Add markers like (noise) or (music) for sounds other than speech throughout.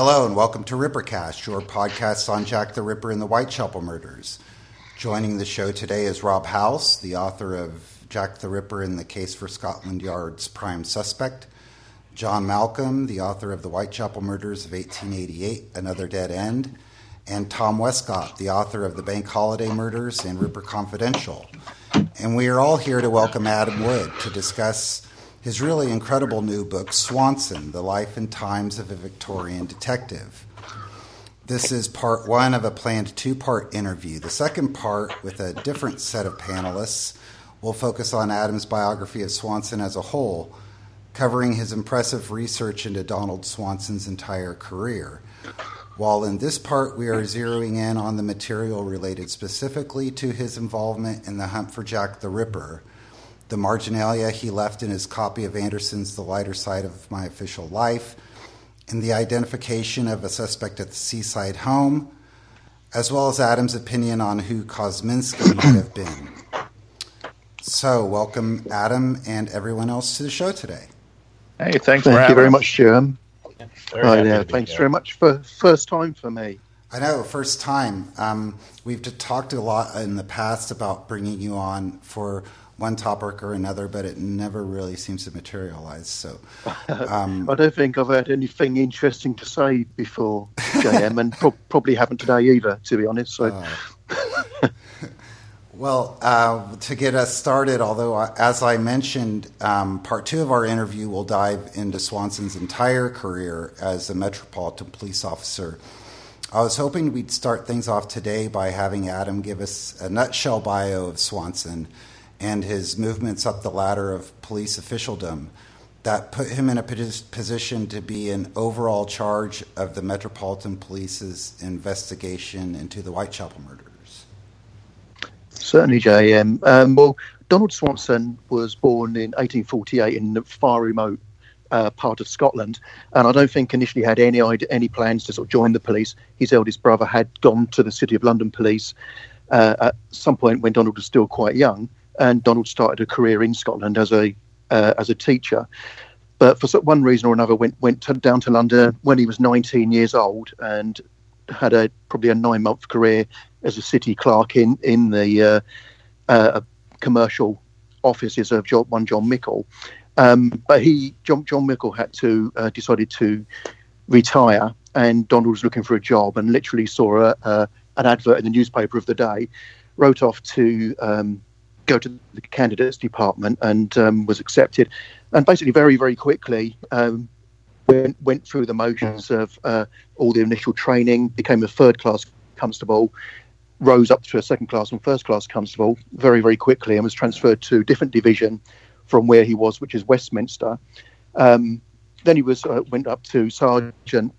Hello and welcome to Rippercast, your podcast on Jack the Ripper and the Whitechapel murders. Joining the show today is Rob House, the author of Jack the Ripper and the Case for Scotland Yard's Prime Suspect. John Malcolm, the author of the Whitechapel Murders of 1888, Another Dead End. And Tom Westcott, the author of the Bank Holiday Murders and Ripper Confidential. And we are all here to welcome Adam Wood to discuss his really incredible new book, Swanson The Life and Times of a Victorian Detective. This is part one of a planned two part interview. The second part, with a different set of panelists, will focus on Adam's biography of Swanson as a whole, covering his impressive research into Donald Swanson's entire career. While in this part, we are zeroing in on the material related specifically to his involvement in the hunt for Jack the Ripper the marginalia he left in his copy of Anderson's The Lighter Side of My Official Life, and the identification of a suspect at the seaside home, as well as Adam's opinion on who Kosminski might have (clears throat) been. So, welcome Adam and everyone else to the show today. Hey, thanks Thank you very much, Jim. Yeah, oh, yeah, thanks very much for first time for me. I know, first time. Um, we've talked a lot in the past about bringing you on for one topic or another, but it never really seems to materialize. So, (laughs) um, I don't think I've had anything interesting to say before, JM, and pro- probably haven't today either, to be honest. So. Uh, well, uh, to get us started, although uh, as I mentioned, um, part two of our interview will dive into Swanson's entire career as a Metropolitan Police officer. I was hoping we'd start things off today by having Adam give us a nutshell bio of Swanson and his movements up the ladder of police officialdom that put him in a position to be in overall charge of the Metropolitan Police's investigation into the Whitechapel murders. Certainly, J.M. Um, well, Donald Swanson was born in 1848 in the far remote uh, part of Scotland, and I don't think initially had any any plans to sort of join the police. His eldest brother had gone to the City of London Police uh, at some point when Donald was still quite young, and Donald started a career in Scotland as a uh, as a teacher. But for one reason or another, went went to, down to London when he was 19 years old and had a probably a nine month career as a city clerk in in the uh, uh, commercial offices of John, one John Mickle. Um, but he John John Mickle had to uh, decided to retire, and Donald was looking for a job and literally saw a, a, an advert in the newspaper of the day, wrote off to um, go to the candidates department and um, was accepted. And basically, very, very quickly, um, went, went through the motions of uh, all the initial training, became a third class constable, rose up to a second class and first class constable very, very quickly, and was transferred to a different division from where he was, which is Westminster. Um, then he was uh, went up to sergeant,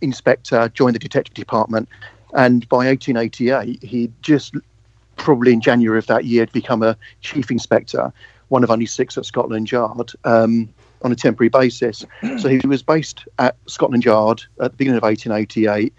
inspector, joined the detective department, and by 1888 he just probably in January of that year, had become a chief inspector, one of only six at Scotland Yard. Um, on a temporary basis. (clears throat) So he was based at Scotland Yard at the beginning of 1888,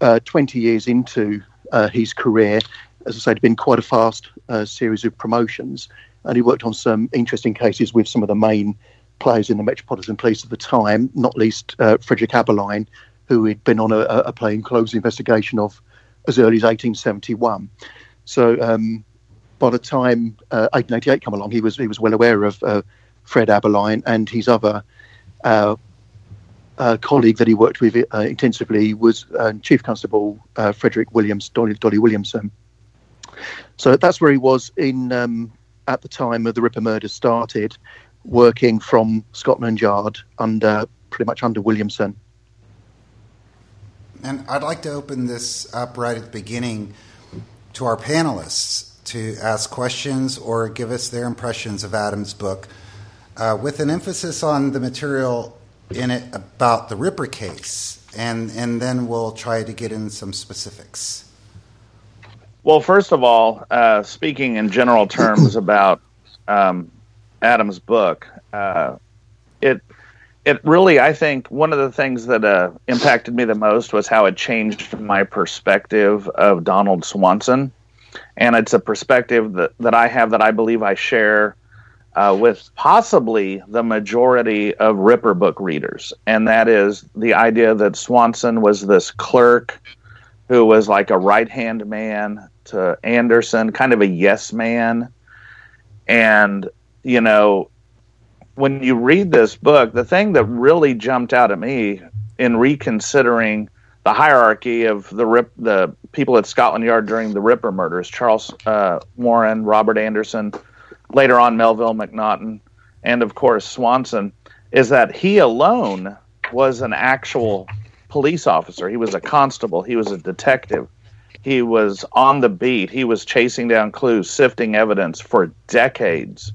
uh, 20 years into uh, his career. As I said, had been quite a fast uh, series of promotions, and he worked on some interesting cases with some of the main players in the Metropolitan Police at the time, not least uh, Frederick Abberline, who had been on a, a plainclothes investigation of as early as 1871. So um, by the time uh, 1888 come along, he was he was well aware of uh, Fred Abberline and his other uh, uh colleague that he worked with uh, intensively was uh, Chief Constable Frederick Williams, Dolly, Dolly, Williamson. So that's where he was in um, at the time of the Ripper murder started, working from Scotland Yard under pretty much under Williamson. And I'd like to open this up right at the beginning to our panelists to ask questions or give us their impressions of Adam's book, uh, with an emphasis on the material in it about the Ripper case, and and then we'll try to get in some specifics. Well, first of all, uh, speaking in general terms about um, Adam's book, uh, it really, I think, one of the things that uh, impacted me the most was how it changed my perspective of Donald Swanson, and it's a perspective that, that I have that I believe I share uh, with possibly the majority of Ripper book readers, and that is the idea that Swanson was this clerk who was like a right hand man to Anderson, kind of a yes man. And, you know, when you read this book, the thing that really jumped out at me in reconsidering the hierarchy of the rip, the people at Scotland Yard during the Ripper murders, Charles uh, Warren, Robert Anderson, later on Melville Macnaghten, and of course Swanson, is that he alone was an actual police officer. He was a constable. He was a detective. He was on the beat. He was chasing down clues, sifting evidence for decades.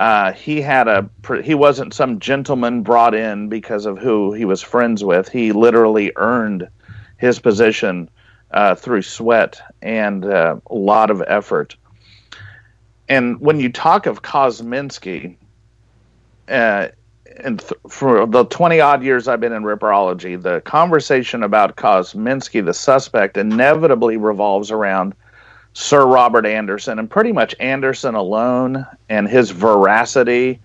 Uh, he had a he wasn't some gentleman brought in because of who he was friends with. He literally earned his position uh, through sweat and uh, a lot of effort. And when you talk of Kosminski, uh, and th- for the 20 odd years I've been in ripperology, the conversation about Kosminski, the suspect, inevitably revolves around Sir Robert Anderson and pretty much Anderson alone and his veracity.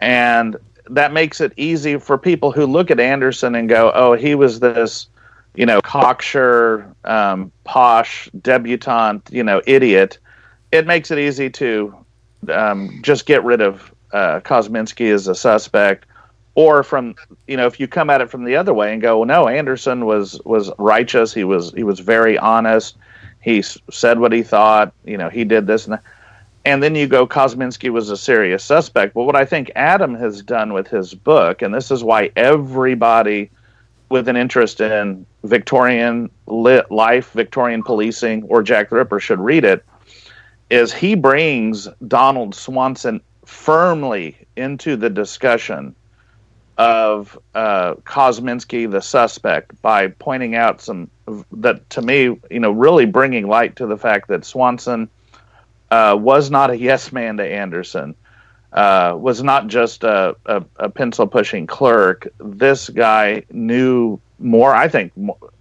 And that makes it easy for people who look at Anderson and go, oh, he was this, you know, cocksure, um, posh, debutante, you know, idiot. It makes it easy to um, just get rid of uh, Kosminski as a suspect, or from you know if you come at it from the other way and go, well, no, Anderson was was righteous. He was he was very honest. He said what he thought. You know, he did this and that. And then you go, Kosminski was a serious suspect. But what I think Adam has done with his book, and this is why everybody with an interest in Victorian lit life, Victorian policing, or Jack the Ripper should read it, is he brings Donald Swanson firmly into the discussion of uh, Kosminski, the suspect, by pointing out some that to me, you know, really bringing light to the fact that Swanson uh, was not a yes man to Anderson, uh, was not just a, a, a pencil pushing clerk. This guy knew more, I think,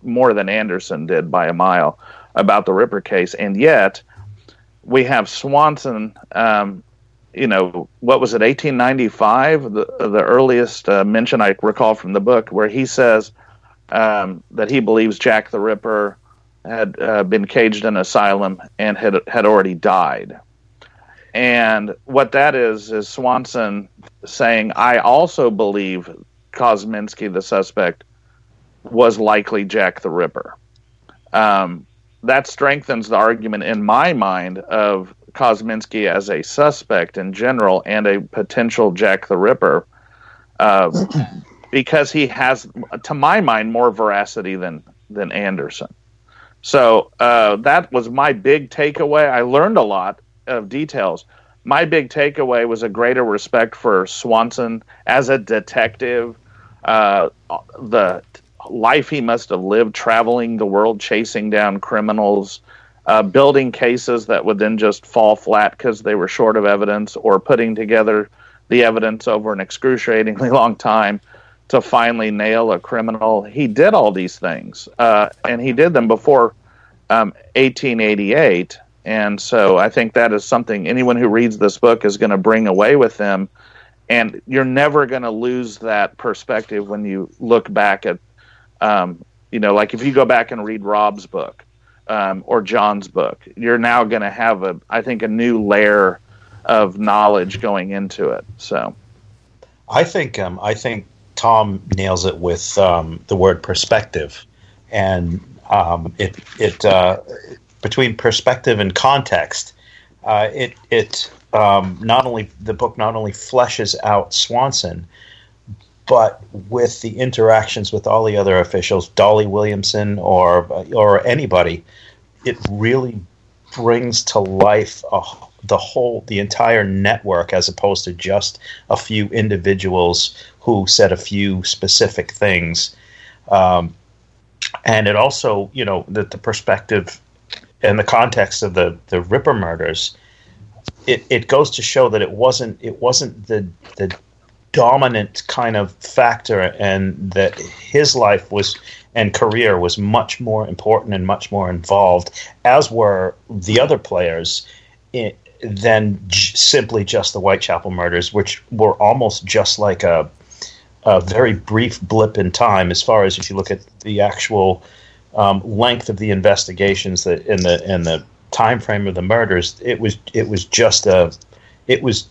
more than Anderson did by a mile about the Ripper case, and yet we have Swanson um, you know, what was it, 1895, the, the earliest uh, mention I recall from the book, where he says um, that he believes Jack the Ripper had uh, been caged in an asylum and had had already died. And what that is is Swanson saying, "I also believe Kosminski, the suspect, was likely Jack the Ripper." Um, that strengthens the argument in my mind of Kosminski as a suspect in general and a potential Jack the Ripper, uh, (clears throat) because he has, to my mind, more veracity than than Anderson. So uh, that was my big takeaway. I learned a lot of details. My big takeaway was a greater respect for Swanson as a detective, uh, the life he must have lived traveling the world chasing down criminals, uh, building cases that would then just fall flat because they were short of evidence, or putting together the evidence over an excruciatingly (laughs) long time to finally nail a criminal. He did all these things, uh, and he did them before um, 1888. And so I think that is something anyone who reads this book is going to bring away with them. And you're never going to lose that perspective when you look back at, um, you know, like if you go back and read Rob's book, um, or John's book. You're now going to have a, I think, a new layer of knowledge going into it. So, I think um, I think Tom nails it with um, the word perspective, and um, it it uh, between perspective and context, uh, it it um, not only the book not only fleshes out Swanson, but with the interactions with all the other officials, Dolly Williamson or or anybody, it really brings to life a, the whole the entire network as opposed to just a few individuals who said a few specific things. Um, and it also, you know, the, the perspective and the context of the the Ripper murders, it, it goes to show that it wasn't it wasn't the the dominant kind of factor and that his life was and career was much more important and much more involved as were the other players in, than j- simply just the Whitechapel murders, which were almost just like a a very brief blip in time as far as if you look at the actual um, length of the investigations that in the in the time frame of the murders it was it was just a it was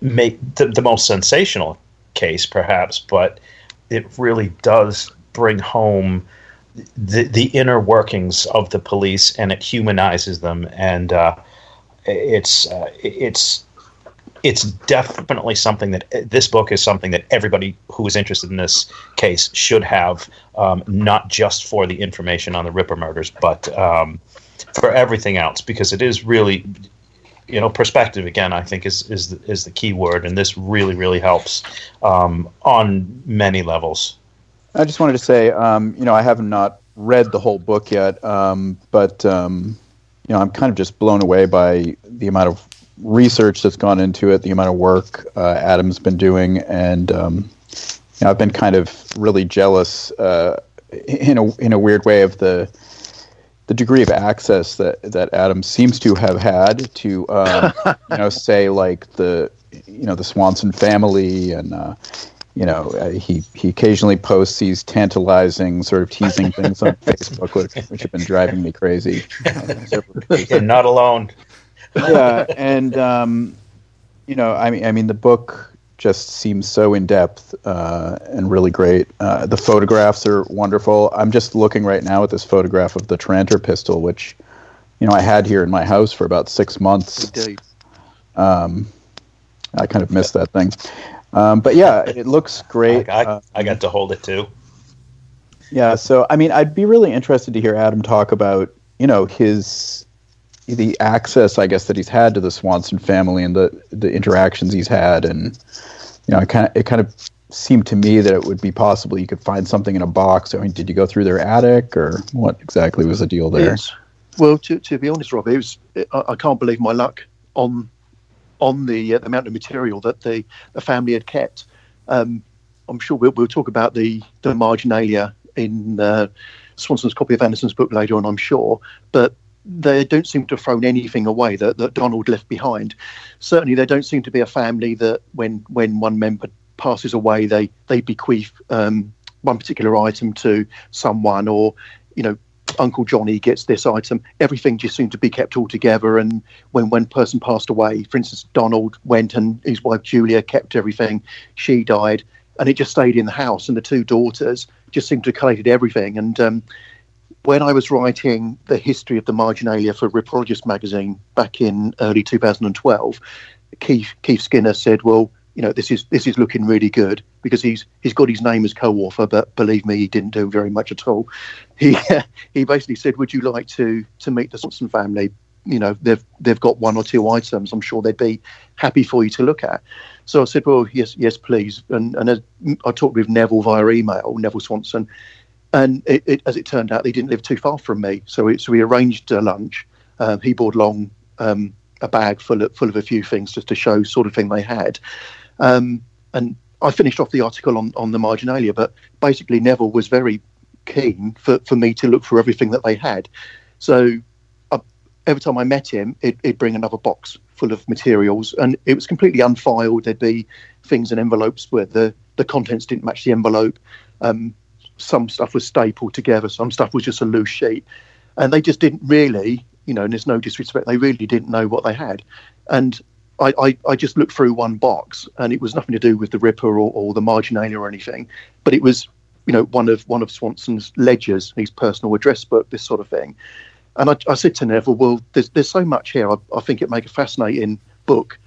make the, the most sensational case perhaps but it really does bring home the the inner workings of the police and it humanizes them. And uh, it's uh, it's it's definitely something that this book is something that everybody who is interested in this case should have, um, not just for the information on the Ripper murders, but um, for everything else, because it is really, you know, perspective again. I think is is the, is the key word, and this really really helps um, on many levels. I just wanted to say, um, you know, I have not read the whole book yet, um, but um, you know, I'm kind of just blown away by the amount of research that's gone into it, the amount of work uh, Adam's been doing, and um, you know, I've been kind of really jealous uh, in a in a weird way of the the degree of access that that Adam seems to have had to um, (laughs) you know say like the you know the Swanson family and. Uh, you know, uh, he he occasionally posts these tantalizing, sort of teasing things on (laughs) Facebook, which, which have been driving me crazy. You're not alone yeah, and um, you know, I mean, I mean, the book just seems so in depth uh, and really great. Uh, the photographs are wonderful. I'm just looking right now at this photograph of the Tranter pistol, which you know I had here in my house for about six months. Indeed. Um, I kind of missed that thing, um, but yeah, it looks (laughs) great. I, I, I got to hold it too. Yeah, so I mean, I'd be really interested to hear Adam talk about you know his the access, I guess, that he's had to the Swanson family and the the interactions he's had, and you know, it kind of it kind of seemed to me that it would be possible you could find something in a box. I mean, did you go through their attic, or what exactly was the deal there? Yes. Well, to, to be honest, Rob, it was I, I can't believe my luck on on the, uh, the amount of material that the, the family had kept. Um, I'm sure we'll, we'll talk about the the marginalia in uh, Swanson's copy of Anderson's book later on, I'm sure, but they don't seem to have thrown anything away that, that Donald left behind. Certainly, they don't seem to be a family that when when one member passes away, they they bequeath um, one particular item to someone, or you know, Uncle Johnny gets this item. Everything just seemed to be kept all together. And when one person passed away, for instance, Donald went and his wife Julia kept everything. She died, and it just stayed in the house. And the two daughters just seemed to have collated everything. And um, when I was writing the history of the marginalia for Ripperologist magazine back in early 2012, Keith, Keith Skinner said, "Well, you know, this is this is looking really good because he's he's got his name as co-author, but believe me, he didn't do very much at all. (laughs) He he basically said, "Would you like to to meet the Swanson family? You know, they've they've got one or two items. I'm sure they'd be happy for you to look at." So I said, "Well, yes, yes, please." And and I talked with Neville via email, Neville Swanson, and it, it, as it turned out, they didn't live too far from me. So, we, so we arranged a lunch. Um, he brought along um, a bag full of, full of a few things just to show sort of thing they had. Um, and I finished off the article on, on the marginalia, but basically Neville was very keen for, for me to look for everything that they had. So uh, every time I met him, it, would bring another box full of materials, and it was completely unfiled. There'd be things in envelopes where the, the contents didn't match the envelope. Um, some stuff was stapled together, some stuff was just a loose sheet, and they just didn't really, you know, and there's no disrespect, they really didn't know what they had, and I, I, I just looked through one box, and it was nothing to do with the Ripper or, or the Marginalia or anything, but it was, you know, one of one of Swanson's ledgers, his personal address book, this sort of thing. And I, I said to Neville, well, there's there's so much here. I, I think it make a fascinating book.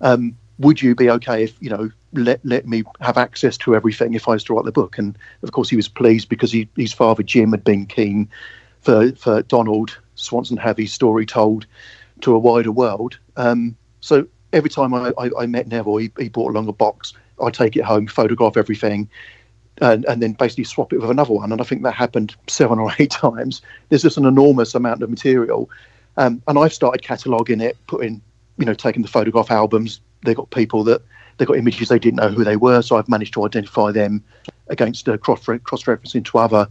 Um, would you be okay if you know let let me have access to everything if I was to write the book. And of course, he was pleased because he, his father Jim had been keen for for Donald Swanson have his story told to a wider world. Um, so every time I, I, I met Neville, he, he, brought along a box. I take it home, photograph everything, and, and then basically swap it with another one. And I think that happened seven or eight (laughs) times. There's just an enormous amount of material, um, and I've started cataloguing it, putting you know taking the photograph albums. They've got people that They've got images they didn't know who they were, so I've managed to identify them against uh, cross referencing to other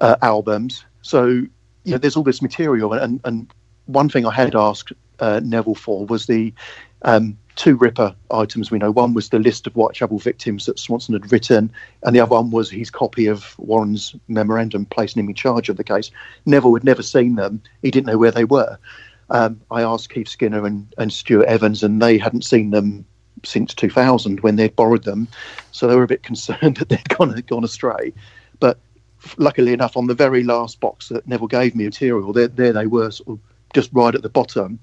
uh, albums. So you know, there's all this material, and, and one thing I had asked uh, Neville for was the um, two Ripper items we know. One was the list of Whitechapel victims that Swanson had written, and the other one was his copy of Warren's memorandum placing him in charge of the case. Neville had never seen them, he didn't know where they were. Um, I asked Keith Skinner and, and Stewart Evans, and they hadn't seen them since 2000 when they'd borrowed them. So they were a bit (laughs) concerned that they'd gone, gone astray. But luckily enough, on the very last box that Neville gave me material, there, there they were, sort of just right at the bottom.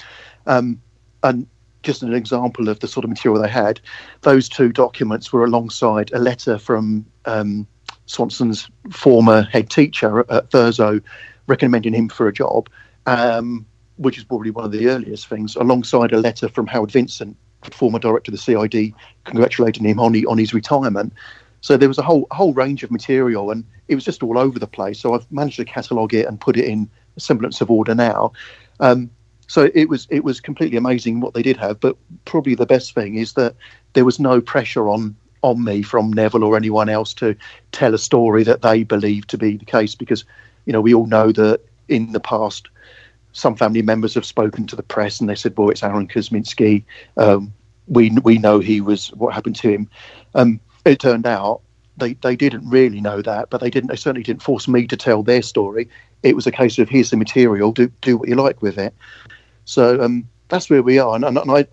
Um, and just an example of the sort of material they had, those two documents were alongside a letter from um, Swanson's former head teacher at Thurso recommending him for a job, um, which is probably one of the earliest things, alongside a letter from Howard Vincent, former director of the CID, congratulating him on, on his retirement. So there was a whole whole range of material, and it was just all over the place. So I've managed to catalogue it and put it in semblance of order now. Um, so it was it was completely amazing what they did have. But probably the best thing is that there was no pressure on on me from Neville or anyone else to tell a story that they believed to be the case, because you know we all know that in the past some family members have spoken to the press and they said, "Well, it's Aaron Kosminski. Um, we we know he was what happened to him." Um, it turned out they, they didn't really know that, but they didn't. They certainly didn't force me to tell their story. It was a case of here's the material, do do what you like with it. So um, that's where we are, and, and, and I,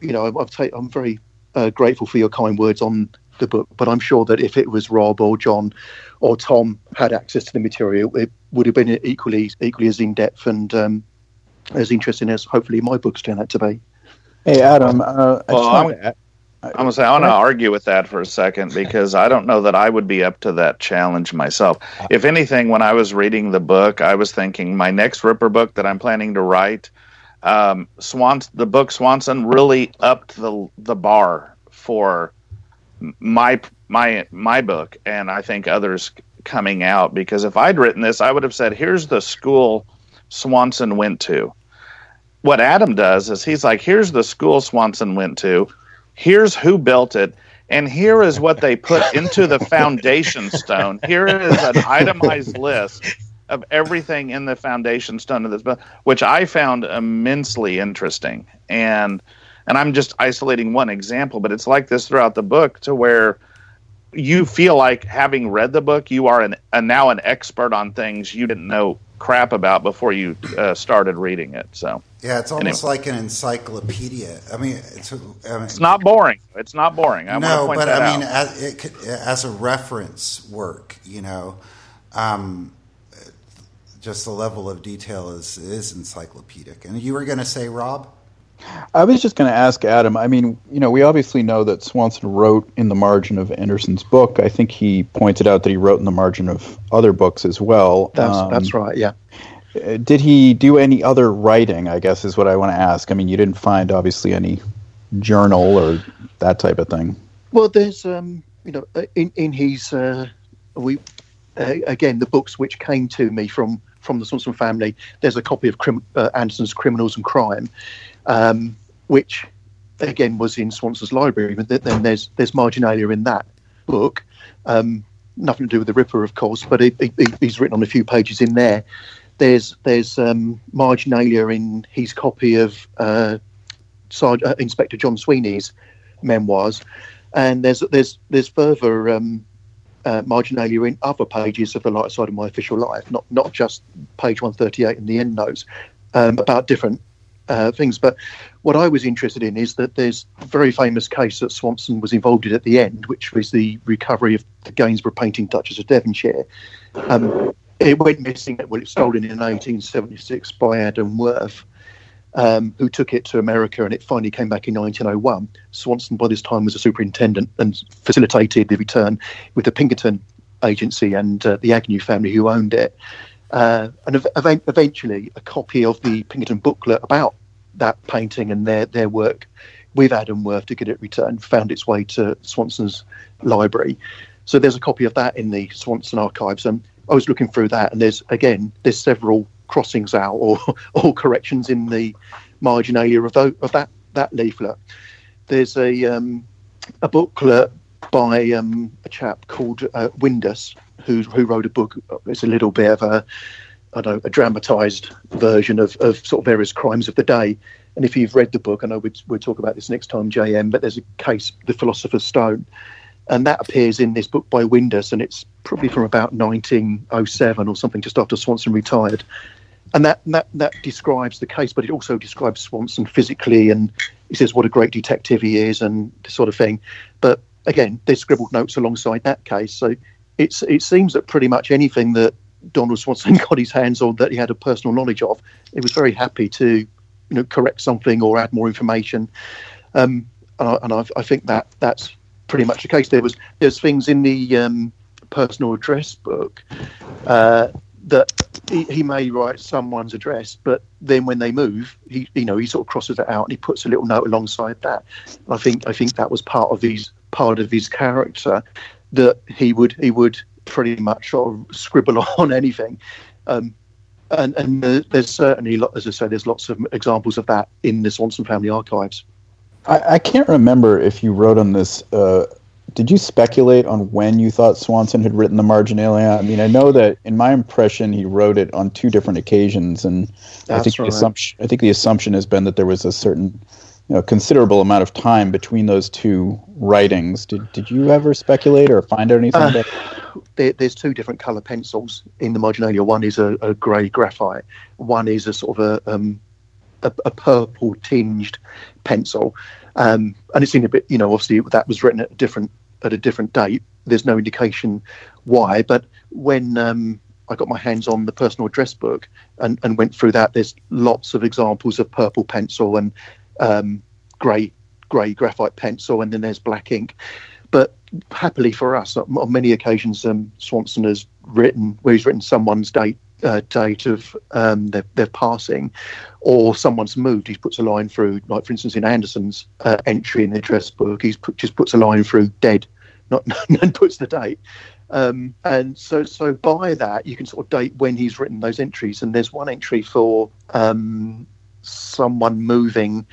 you know, I've take, I'm very uh, grateful for your kind words on the book. But I'm sure that if it was Rob or John or Tom had access to the material, it would have been equally equally as in depth and um, as interesting as hopefully my books turn out to be. Hey Adam, uh, well, I'm, I'm gonna say I want to argue with that for a second because I don't know that I would be up to that challenge myself. If anything, when I was reading the book, I was thinking my next Ripper book that I'm planning to write, um, Swans, the book Swanson really upped the the bar for my my my book, and I think others coming out because if I'd written this, I would have said, "Here's the school Swanson went to." What Adam does is he's like, "Here's the school Swanson went to." here's who built it and here is what they put into the foundation stone here is an itemized list of everything in the foundation stone of this book which i found immensely interesting and and i'm just isolating one example but it's like this throughout the book to where you feel like having read the book you are an, a, now an expert on things you didn't know crap about before you uh, started reading it so yeah, it's almost anyway. like an encyclopedia. I mean, it's, I mean, it's not boring. It's not boring. I no, but I mean, as, it could, as, a reference work, you know, um, just the level of detail is is encyclopedic. And you were going to say, Rob? I was just going to ask Adam. I mean, you know, we obviously know that Swanson wrote in the margin of Anderson's book. I think he pointed out that he wrote in the margin of other books as well. That's um, that's right. Yeah. Uh, did he do any other writing? I guess is what I want to ask. I mean, you didn't find obviously any journal or that type of thing. Well, there's um, you know, uh, in in his uh, we uh, again the books which came to me from from the Swanson family. There's a copy of Crim- uh, Anderson's Criminals and Crime, um, which again was in Swanson's library. But then there's there's marginalia in that book. Um, nothing to do with the Ripper, of course, but he, he, he's written on a few pages in there there's there's um, marginalia in his copy of uh, uh, Inspector John Sweeney's memoirs, and there's there's there's further um, uh, marginalia in other pages of the light side of my official life, not not just page 138 in the end notes, um, about different uh, things. But what I was interested in is that there's a very famous case that Swanson was involved in at the end, which was the recovery of the Gainsborough painting Duchess of Devonshire. Um, it went missing. Well, it was stolen in 1876 by Adam Worth, um, who took it to America, and it finally came back in 1901. Swanson, by this time, was a superintendent and facilitated the return with the Pinkerton Agency and uh, the Agnew family who owned it. Uh, and ev- eventually, a copy of the Pinkerton booklet about that painting and their, their work with Adam Worth to get it returned found its way to Swanson's library. So there's a copy of that in the Swanson archives. And I was looking through that, and there's again there's several crossings out or (laughs) or corrections in the marginalia of, of that that leaflet. There's a um, a booklet by um, a chap called uh, Windus who who wrote a book. It's a little bit of a I don't know a dramatised version of, of sort of various crimes of the day, And if you've read the book, I know we'll, we'll talk about this next time, JM, but there's a case, The Philosopher's Stone, and that appears in this book by Windus, and it's probably from about 1907 or something, just after Swanson retired. And that, that that describes the case, but it also describes Swanson physically, and he says what a great detective he is, and this sort of thing. But again, there's scribbled notes alongside that case, so it's it seems that pretty much anything that Donald Swanson (laughs) got his hands on that he had a personal knowledge of, he was very happy to, you know, correct something or add more information. Um, and I, I think that that's pretty much the case. There was there's things in the um, personal address book uh, that he, he, may write someone's address, but then when they move, he you know he sort of crosses it out and he puts a little note alongside that. I think I think that was part of his part of his character that he would he would pretty much sort of scribble (laughs) on anything. Um, and, and there's certainly, as I say, there's lots of examples of that in the Swanson family archives. I, I can't remember if you wrote on this. Uh, did you speculate on when you thought Swanson had written the Marginalia? I mean, I know that in my impression he wrote it on two different occasions, and That's I think right. the assumption I think the assumption has been that there was a certain you know, considerable amount of time between those two writings. Did did you ever speculate or find out anything? Uh, there, there's two different color pencils in the marginalia. One is a, a grey graphite. One is a sort of a um, a, a, purple tinged pencil, um, and it's in a bit. You know, obviously that was written at a different at a different date. There's no indication why, but when um, I got my hands on the personal address book and, and went through that, there's lots of examples of purple pencil and um, grey grey graphite pencil, and then there's black ink. But happily for us, on many occasions, um, Swanson has written where he's written someone's date uh, date of um, their, their passing, or someone's moved. He puts a line through, like for instance in Anderson's uh, entry in the address book, he put, just puts a line through dead, not (laughs) and puts the date. Um, and so, so by that you can sort of date when he's written those entries. And there's one entry for um, someone moving,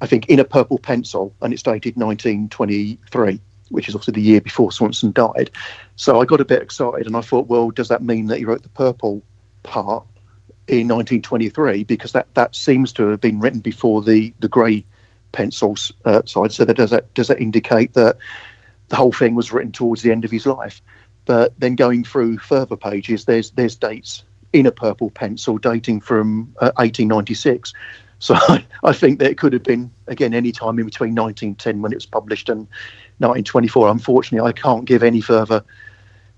I think, in a purple pencil, and it's dated 1923, which is obviously the year before Swanson died. So I got a bit excited, and I thought, well, does that mean that he wrote the purple part in 1923? Because that, that seems to have been written before the the grey pencils uh, side. So that does that does that indicate that the whole thing was written towards the end of his life? But then going through further pages, there's there's dates in a purple pencil dating from uh, 1896. So I, (laughs) I, think that it could have been, again, any time in between 1910 when it was published and 1924. Unfortunately, I can't give any further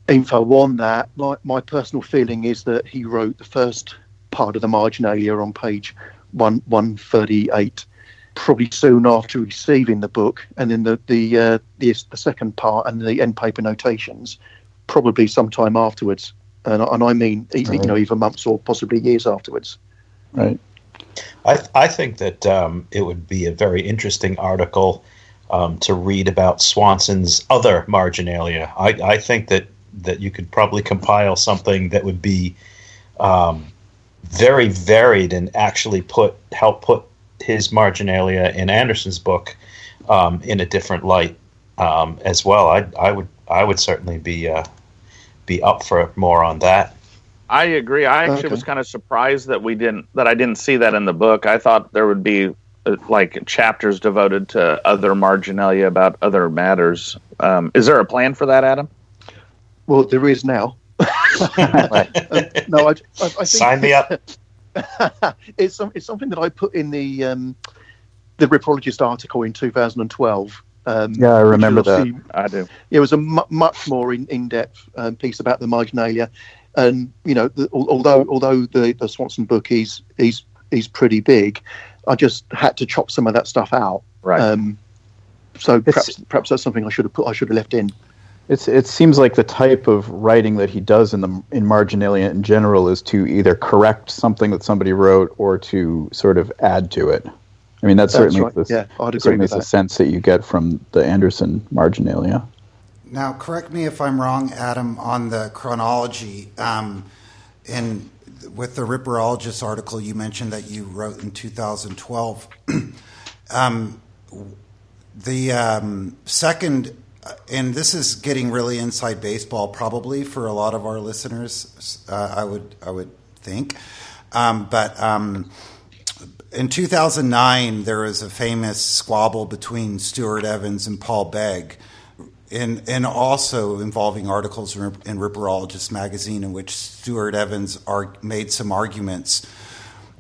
info on that. My, my personal feeling is that he wrote the first part of the marginalia on page one, 138 probably soon after receiving the book, and then the the, uh, the the second part and the end paper notations probably sometime afterwards and, and I mean right. you know even months or possibly years afterwards. Right. I I think that um, it would be a very interesting article um, to read about Swanson's other marginalia. I, I think that that you could probably compile something that would be um, very varied and actually put help put his marginalia in Anderson's book um, in a different light um, as well. I I would I would certainly be uh, be up for more on that. I agree. I actually okay. was kind of surprised that we didn't that I didn't see that in the book. I thought there would be uh, like chapters devoted to other marginalia about other matters. Um, is there a plan for that, Adam? Well, there is now. uh, no, I, I, I think sign me up. (laughs) it's it's something that I put in the um, the Ripperologist article in 2012 um, yeah, I remember that. I do. It was a mu- much more in, in-depth um, piece about the marginalia, and you know, the, although although the, the Swanson book is is is pretty big, I just had to chop some of that stuff out. Right. Um, so perhaps perhaps that's something I should have put. I should have left in. It's it seems like the type of writing that he does in the in marginalia in general is to either correct something that somebody wrote or to sort of add to it. I mean, that's, that's certainly right. the, yeah, I'd agree certainly with the sense that you get from the Anderson marginalia. Now, correct me if I'm wrong, Adam, on the chronology. Um, in with the Ripperologist article you mentioned that you wrote in 2012, (clears throat) um, the um, second, and this is getting really inside baseball, probably for a lot of our listeners. Uh, I would I would think, um, but um, in 2009, there was a famous squabble between Stewart Evans and Paul Begg, and, and also involving articles in, Ripperologist magazine in which Stewart Evans made some arguments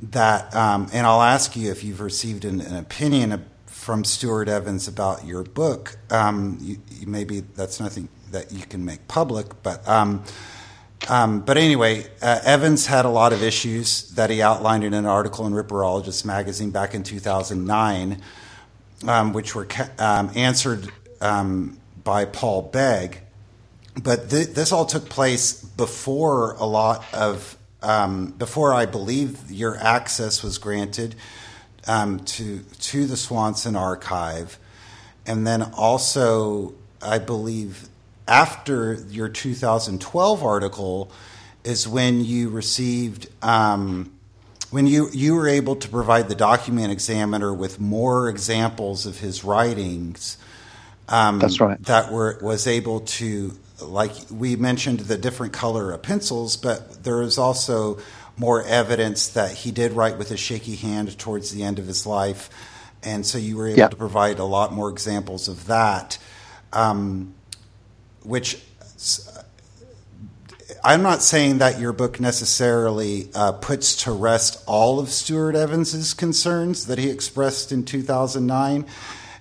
that, um, and I'll ask you if you've received an, an opinion from Stewart Evans about your book. Um, you, you, maybe that's nothing that you can make public, but um, um, but anyway, uh, Evans had a lot of issues that he outlined in an article in Ripperologist magazine back in 2009, um, which were ca- um, answered um, by Paul Begg. But th- this all took place before a lot of, um, before I believe your access was granted um, to, to the Swanson archive. And then also, I believe after your 2012 article is when you received um, when you you were able to provide the document examiner with more examples of his writings. Um, That's right. That were was able to like we mentioned the different color of pencils, but there is also more evidence that he did write with a shaky hand towards the end of his life, and so you were able yeah. to provide a lot more examples of that. Um, which I'm not saying that your book necessarily uh, puts to rest all of Stewart Evans's concerns that he expressed in 2009.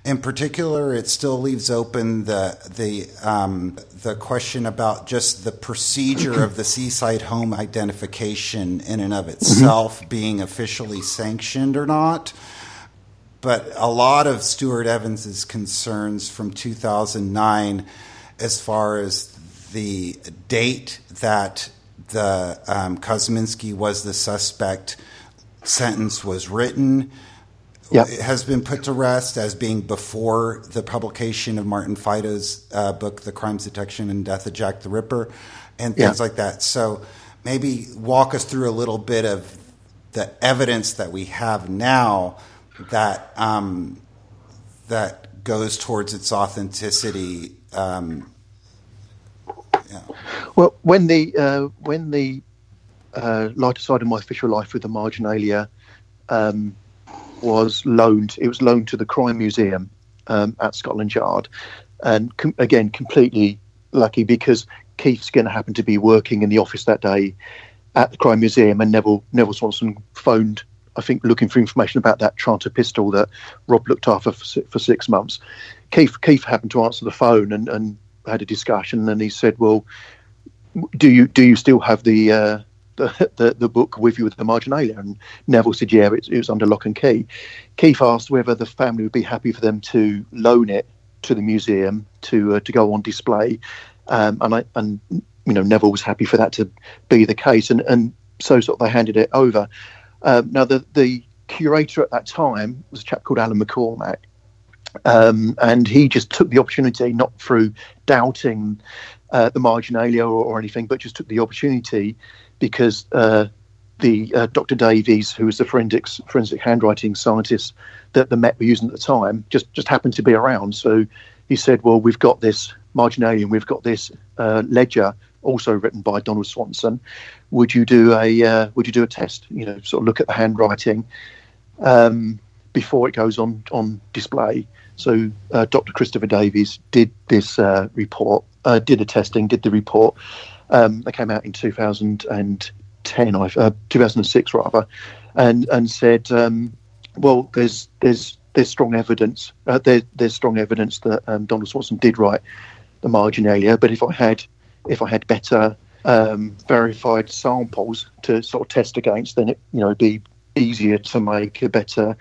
In particular, it still leaves open the the um, the question about just the procedure of the seaside home identification in and of itself mm-hmm. being officially sanctioned or not. But a lot of Stewart Evans's concerns from 2009 as far as the date that the um, Kosminski was the suspect sentence was written yep. has been put to rest as being before the publication of Martin Fido's uh, book, The Crimes Detection and Death of Jack the Ripper, and things like that. So maybe walk us through a little bit of the evidence that we have now that um, that goes towards its authenticity um, yeah. Well, when the uh, when the uh, lighter side of my official life with the marginalia um, was loaned, it was loaned to the Crime Museum um, at Scotland Yard, and com- again completely lucky because Keith Skinner happened to be working in the office that day at the Crime Museum, and Neville Neville Swanson phoned I think looking for information about that Tranter pistol that Rob looked after for, for six months. Keith Keith happened to answer the phone and, and had a discussion, and he said, "Well, do you do you still have the uh, the, the, the book with you with the marginalia?" And Neville said, "Yeah, it, it was under lock and key." Keith asked whether the family would be happy for them to loan it to the museum to uh, to go on display, um, and I and you know Neville was happy for that to be the case, and and so sort of they handed it over. Um, now, the, the curator at that time was a chap called Alan McCormack. Um, and he just took the opportunity, not through doubting uh, the marginalia or, or, anything, but just took the opportunity because uh, the uh, Dr. Davies, who was the forensics forensic handwriting scientist that the Met were using at the time, just just happened to be around. So he said, "Well, we've got this marginalia, and we've got this uh, ledger also written by Donald Swanson. Would you do a uh, Would you do a test? You know, sort of look at the handwriting um, before it goes on on display. So uh, Dr. Christopher Davies did this uh, report, uh, did the testing, did the report. Um, they came out in 2010, uh, 2006 rather, and and said, um, well, there's there's there's strong evidence. Uh, there, there's strong evidence that um, Donald Swanson did write the marginalia. But if I had if I had better um, verified samples to sort of test against, then it you know be easier to make a better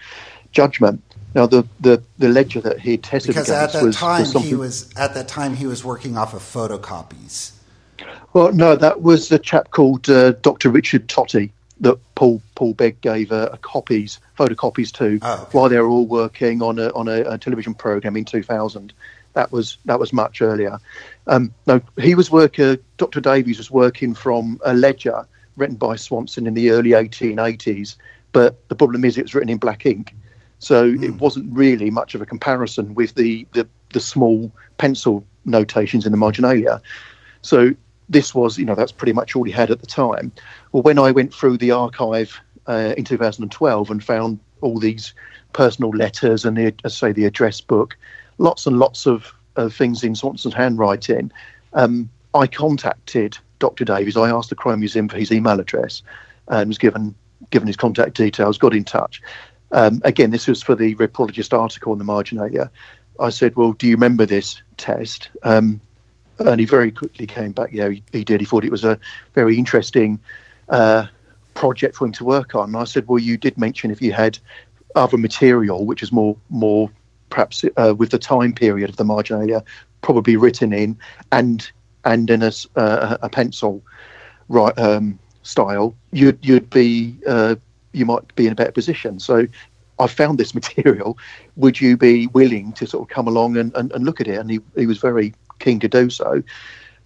judgment. Now the, the, the ledger that he tested because at that was, time was he was at that time he was working off of photocopies. Well, no, that was a chap called uh, Dr. Richard Totty that Paul Paul Begg gave uh, a copies photocopies to oh, okay. while they were all working on a on a, a television program in 2000. That was that was much earlier. Um, no, he was working. Dr. Davies was working from a ledger written by Swanson in the early 1880s, but the problem is it was written in black ink, so mm. it hmm. wasn't really much of a comparison with the, the the small pencil notations in the marginalia. So this was, you know, that's pretty much all he had at the time. Well, when I went through the archive uh, in 2012 and found all these personal letters and the, say, the address book, lots and lots of, of things in Swanson's handwriting. Um, I contacted Dr. Davies. I asked the Crime Museum for his email address and was given given his contact details. Got in touch. Um, again, this was for the Ripperologist article on the marginalia. I said, "Well, do you remember this test?" Um, and he very quickly came back. Yeah, he, he, did. He thought it was a very interesting uh, project for him to work on. And I said, "Well, you did mention if you had other material, which is more more perhaps uh, with the time period of the marginalia, probably written in and and in a, uh, a pencil right um, style, you'd you'd be uh, you might be in a better position. So I found this (laughs) material. Would you be willing to sort of come along and, and, and look at it? And he, he was very keen to do so.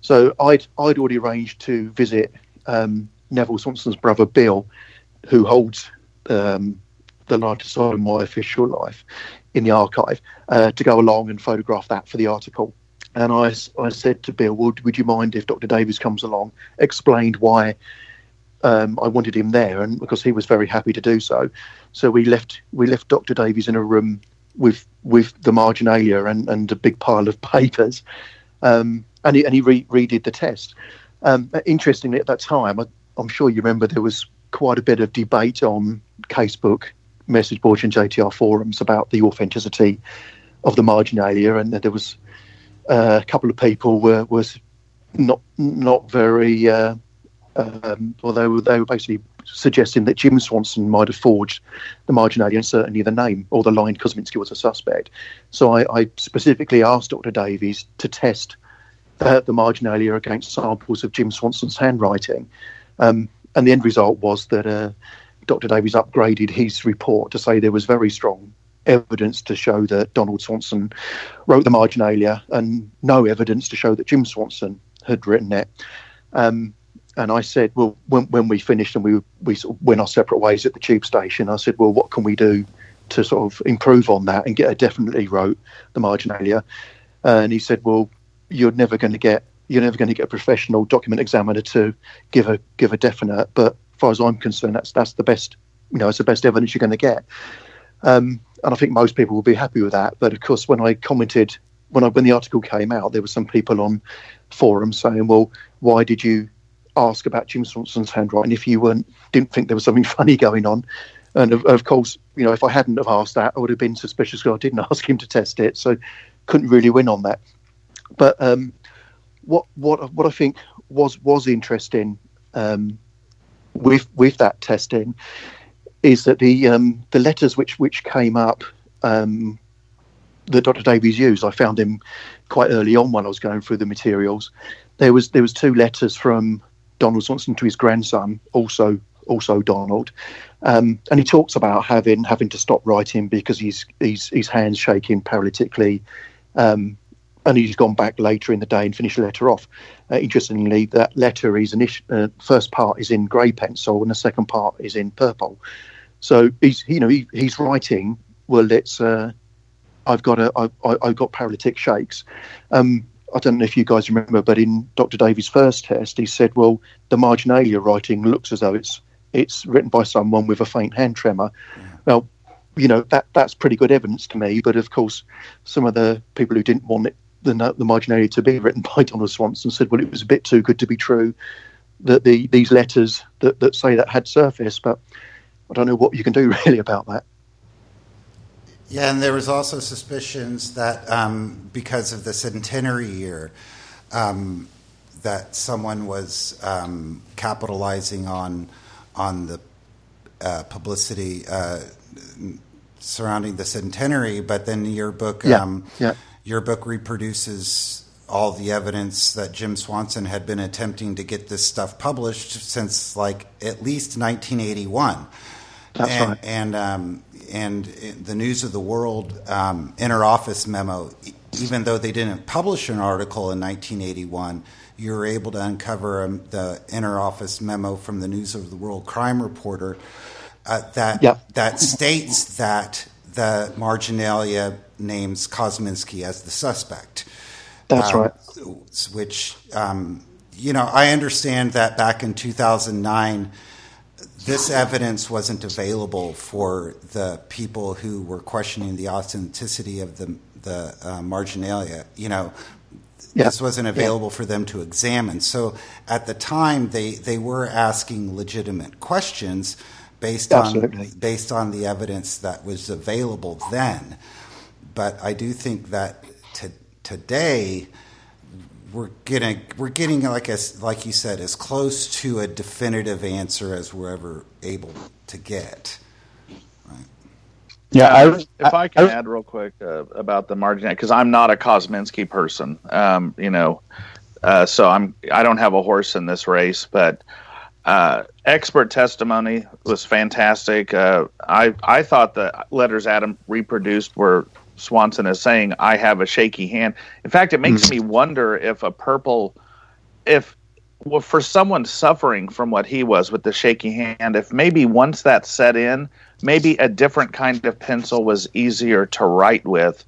So I'd I'd already arranged to visit um, Neville Swanson's brother Bill, who holds um, the lighter side of my official life in the archive, uh, to go along and photograph that for the article. And I, I said to Bill, would, would you mind if Dr. Davies comes along, explained why um, I wanted him there, and because he was very happy to do so. So we left we left Dr. Davies in a room with with the marginalia and, and a big pile of (laughs) papers, um, and he and he re- redid the test. Um, interestingly, at that time, I, am sure you remember there was quite a bit of debate on Casebook, message boards, and JTR forums about the authenticity of the marginalia, and there was uh, a couple of people were was not not very uh, um, although they were basically suggesting that Jim Swanson might have forged the marginalia and certainly the name, or the line Kosminski was a suspect. So I, I specifically asked Dr. Davies to test uh, the marginalia against samples of Jim Swanson's handwriting. Um, and the end result was that uh, Dr. Davies upgraded his report to say there was very strong evidence to show that Donald Swanson wrote the marginalia and no evidence to show that Jim Swanson had written it. Um, and I said, well, when, when we finished and we we sort of went our separate ways at the tube station, I said, well, what can we do to sort of improve on that and get a definitely wrote the marginalia? And he said, well, you're never going to get you're never going to get a professional document examiner to give a give a definite. But as far as I'm concerned, that's that's the best you know it's the best evidence you're going to get. Um, and I think most people will be happy with that. But of course, when I commented when I when the article came out, there were some people on forums saying, well, why did you ask about Jim Swanson's handwriting if you weren't didn't think there was something (laughs) funny going on. And of, of course, you know, if I hadn't have asked that, I would have been suspicious because I didn't (laughs) ask him to test it, so couldn't really win on that. But um, what what what I think was was interesting um, with with that testing is that the um, the letters which which came up um, that Dr. Davies used, I found him quite early on when I was going through the materials. There was there was two letters from Donald Swanson to his grandson, also also Donald, um, and he talks about having having to stop writing because he's he's his hands shaking paralytically, um, and he's gone back later in the day and finished the letter off. Uh, interestingly, that letter is ish, uh, first part is in grey pencil and the second part is in purple. So he's you know he, he's writing well. It's uh, I've got a I, I've got paralytic shakes. Um, I don't know if you guys remember, but in Dr. Davies' first test, he said, "Well, the marginalia writing looks as though it's it's written by someone with a faint hand tremor." Yeah. Well, you know that that's pretty good evidence to me. But of course, some of the people who didn't want it, the the marginalia to be written (laughs) by Donald Swanson said, "Well, it was a bit too good to be true." That the these letters that, that say that had surfaced, but I don't know what you can do (laughs) really about that. Yeah, and there was also suspicions that um, because of the centenary year, um, that someone was um, capitalizing on on the uh, publicity uh, surrounding the centenary. But then your book, yeah. Um, yeah. your book reproduces all the evidence that Jim Swanson had been attempting to get this stuff published since like at least 1981. That's and, right. And um, and the News of the World um, interoffice memo, even though they didn't publish an article in 1981, you were able to uncover um, the interoffice memo from the News of the World crime reporter uh, that yep. that states that the marginalia names Kosminski as the suspect. That's um, right. Which um, you know, I understand that back in 2009 this evidence wasn't available for the people who were questioning the authenticity of the the uh, marginalia. You know, yeah. this wasn't available yeah. for them to examine. So at the time, they they were asking legitimate questions based Absolutely. on based on the evidence that was available then. But I do think that to, today we're getting we're getting like as like you said as close to a definitive answer as we're ever able to get. Right. Yeah, I, if I, I can I, add real quick uh, about the margin because I'm not a Kosminski person, um, you know, uh, so I'm I don't have a horse in this race, but uh, expert testimony was fantastic. Uh, I I thought the letters Adam reproduced were Swanson is saying, I have a shaky hand. In fact, it makes mm me wonder if a purple, if well, for someone suffering from what he was with the shaky hand, if maybe once that set in, maybe a different kind of pencil was easier to write with.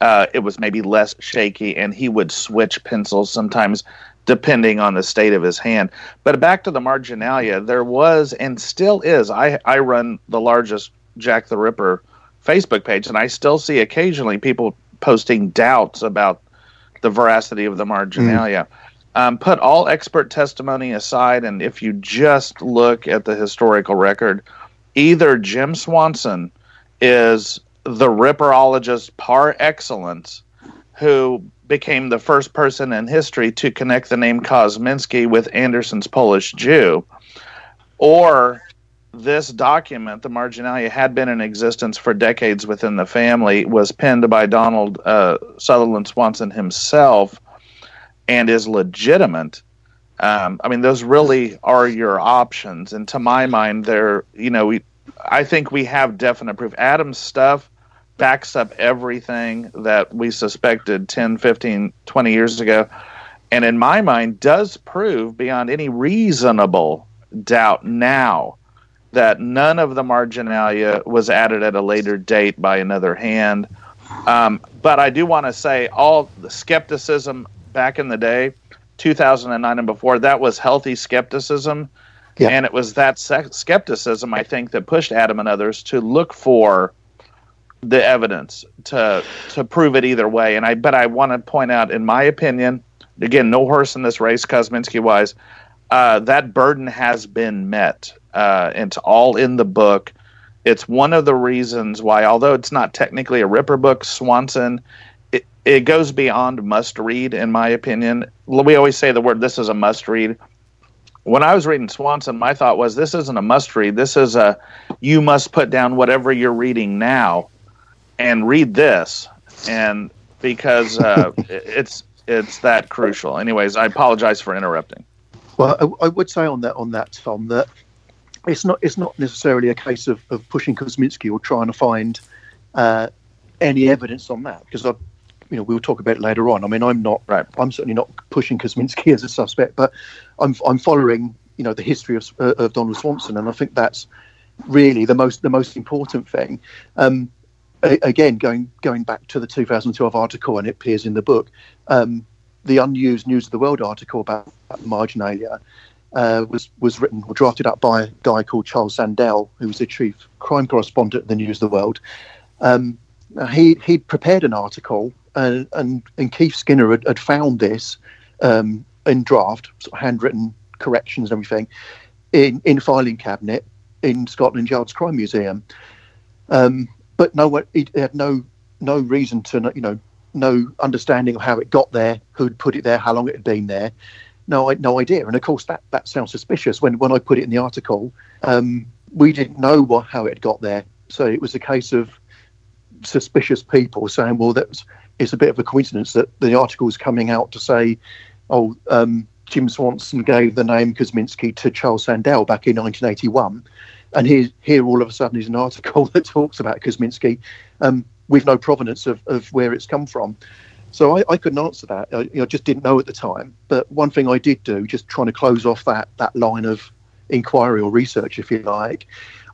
Uh, it was maybe less shaky, and he would switch pencils sometimes depending on the state of his hand. But back to the marginalia, there was and still is. I I run the largest Jack the Ripper Facebook page, and I still see occasionally people posting doubts about the veracity of the marginalia. Mm. Um, put all expert testimony aside, and if you just look at the historical record, either Jim Swanson is the ripperologist par excellence who became the first person in history to connect the name Kosminski with Anderson's Polish Jew, or this document, the marginalia, had been in existence for decades within the family, was penned by Donald uh, Sutherland Swanson himself, and is legitimate. Um, I mean, those really are your options, and to my mind, they're you know we, I think we have definite proof. Adam's stuff backs up everything that we suspected 10, 15, 20 years ago, and in my mind, does prove beyond any reasonable doubt now that none of the marginalia was added at a later date by another hand. Um, but I do want to say all the skepticism back in the day, 2009 and before, that was healthy skepticism. Yeah. And it was that skepticism, I think, that pushed Adam and others to look for the evidence to to prove it either way. And I but I want to point out, in my opinion, again, no horse in this race, Kosminski wise, uh, that burden has been met uh, it's all in the book. It's one of the reasons why, although it's not technically a Ripper book, Swanson, it, it goes beyond must read, in my opinion. We always say the word this is a must read. When I was reading Swanson, my thought was this isn't a must read. This is a you must put down whatever you're reading now and read this. And because uh, (laughs) it's it's that crucial. Anyways, I apologize for interrupting. Well, I, I, would say on that on that Tom that it's not it's not necessarily a case of, of pushing Kosminski or trying to find uh, any evidence on that because I, you know, we'll talk about it later on. I mean, I'm not right. I'm certainly not pushing Kosminski as a suspect, but I'm I'm following you know the history of, uh, of Donald Swanson, and I think that's really the most the most important thing. Um, again, going going back to the 2012 article, and it appears in the book. Um, the unused News of the World article about marginalia uh, was was written or drafted up by a guy called Charles Sandell, who was the chief crime correspondent at the News of the World. Um, he he'd prepared an article, and and, and Keith Skinner had, had found this um, in draft, sort of handwritten corrections and everything, in in filing cabinet in Scotland Yard's Crime Museum. Um, but no one he had no no reason to you know no understanding of how it got there, who'd put it there, how long it had been there no, no idea. And of course, that, that sounds suspicious. When when I put it in the article, um, we didn't know what, how it got there, so it was a case of suspicious people saying, "Well, that's it's a bit of a coincidence that the article is coming out to say, oh, um, Jim Swanson gave the name Kosminski to Charles Sandell back in 1981." And here, here all of a sudden is an article (laughs) that talks about Kosminski um, with no provenance of, of where it's come from. So I, I couldn't answer that. I you know, just didn't know at the time. But one thing I did do, just trying to close off that that line of inquiry or research, if you like,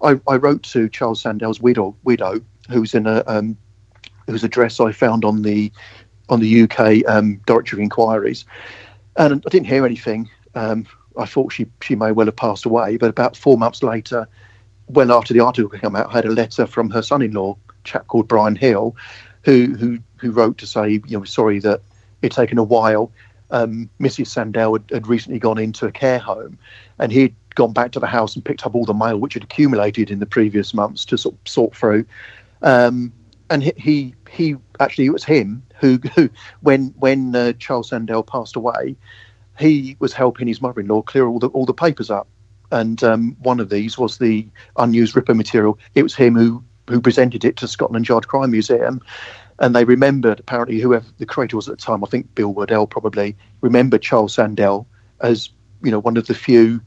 I, I wrote to Charles Sandell's widow, widow, who's in a um, whose address I found on the on the UK um, Directory of Inquiries, and I didn't hear anything. Um, I thought she she may well have passed away. But about four months later, well after the article came out, I had a letter from her son-in-law, chap called Brian Hill, who who who wrote to say, you know, sorry that it'd taken a while. Um, Mrs. Sandell had, had, recently gone into a care home, and he'd gone back to the house and picked up all the mail which had accumulated in the previous months to sort sort through. Um, and he, he, he actually it was him who, (laughs) who when when uh, Charles Sandell passed away, he was helping his mother-in-law clear all the all the papers up, and um, one of these was the unused Ripper material. It was him who who presented it to Scotland Yard Crime Museum, and they remembered apparently whoever the creator was at the time. I think Bill Waddell probably remembered Charles Sandell as you know one of the few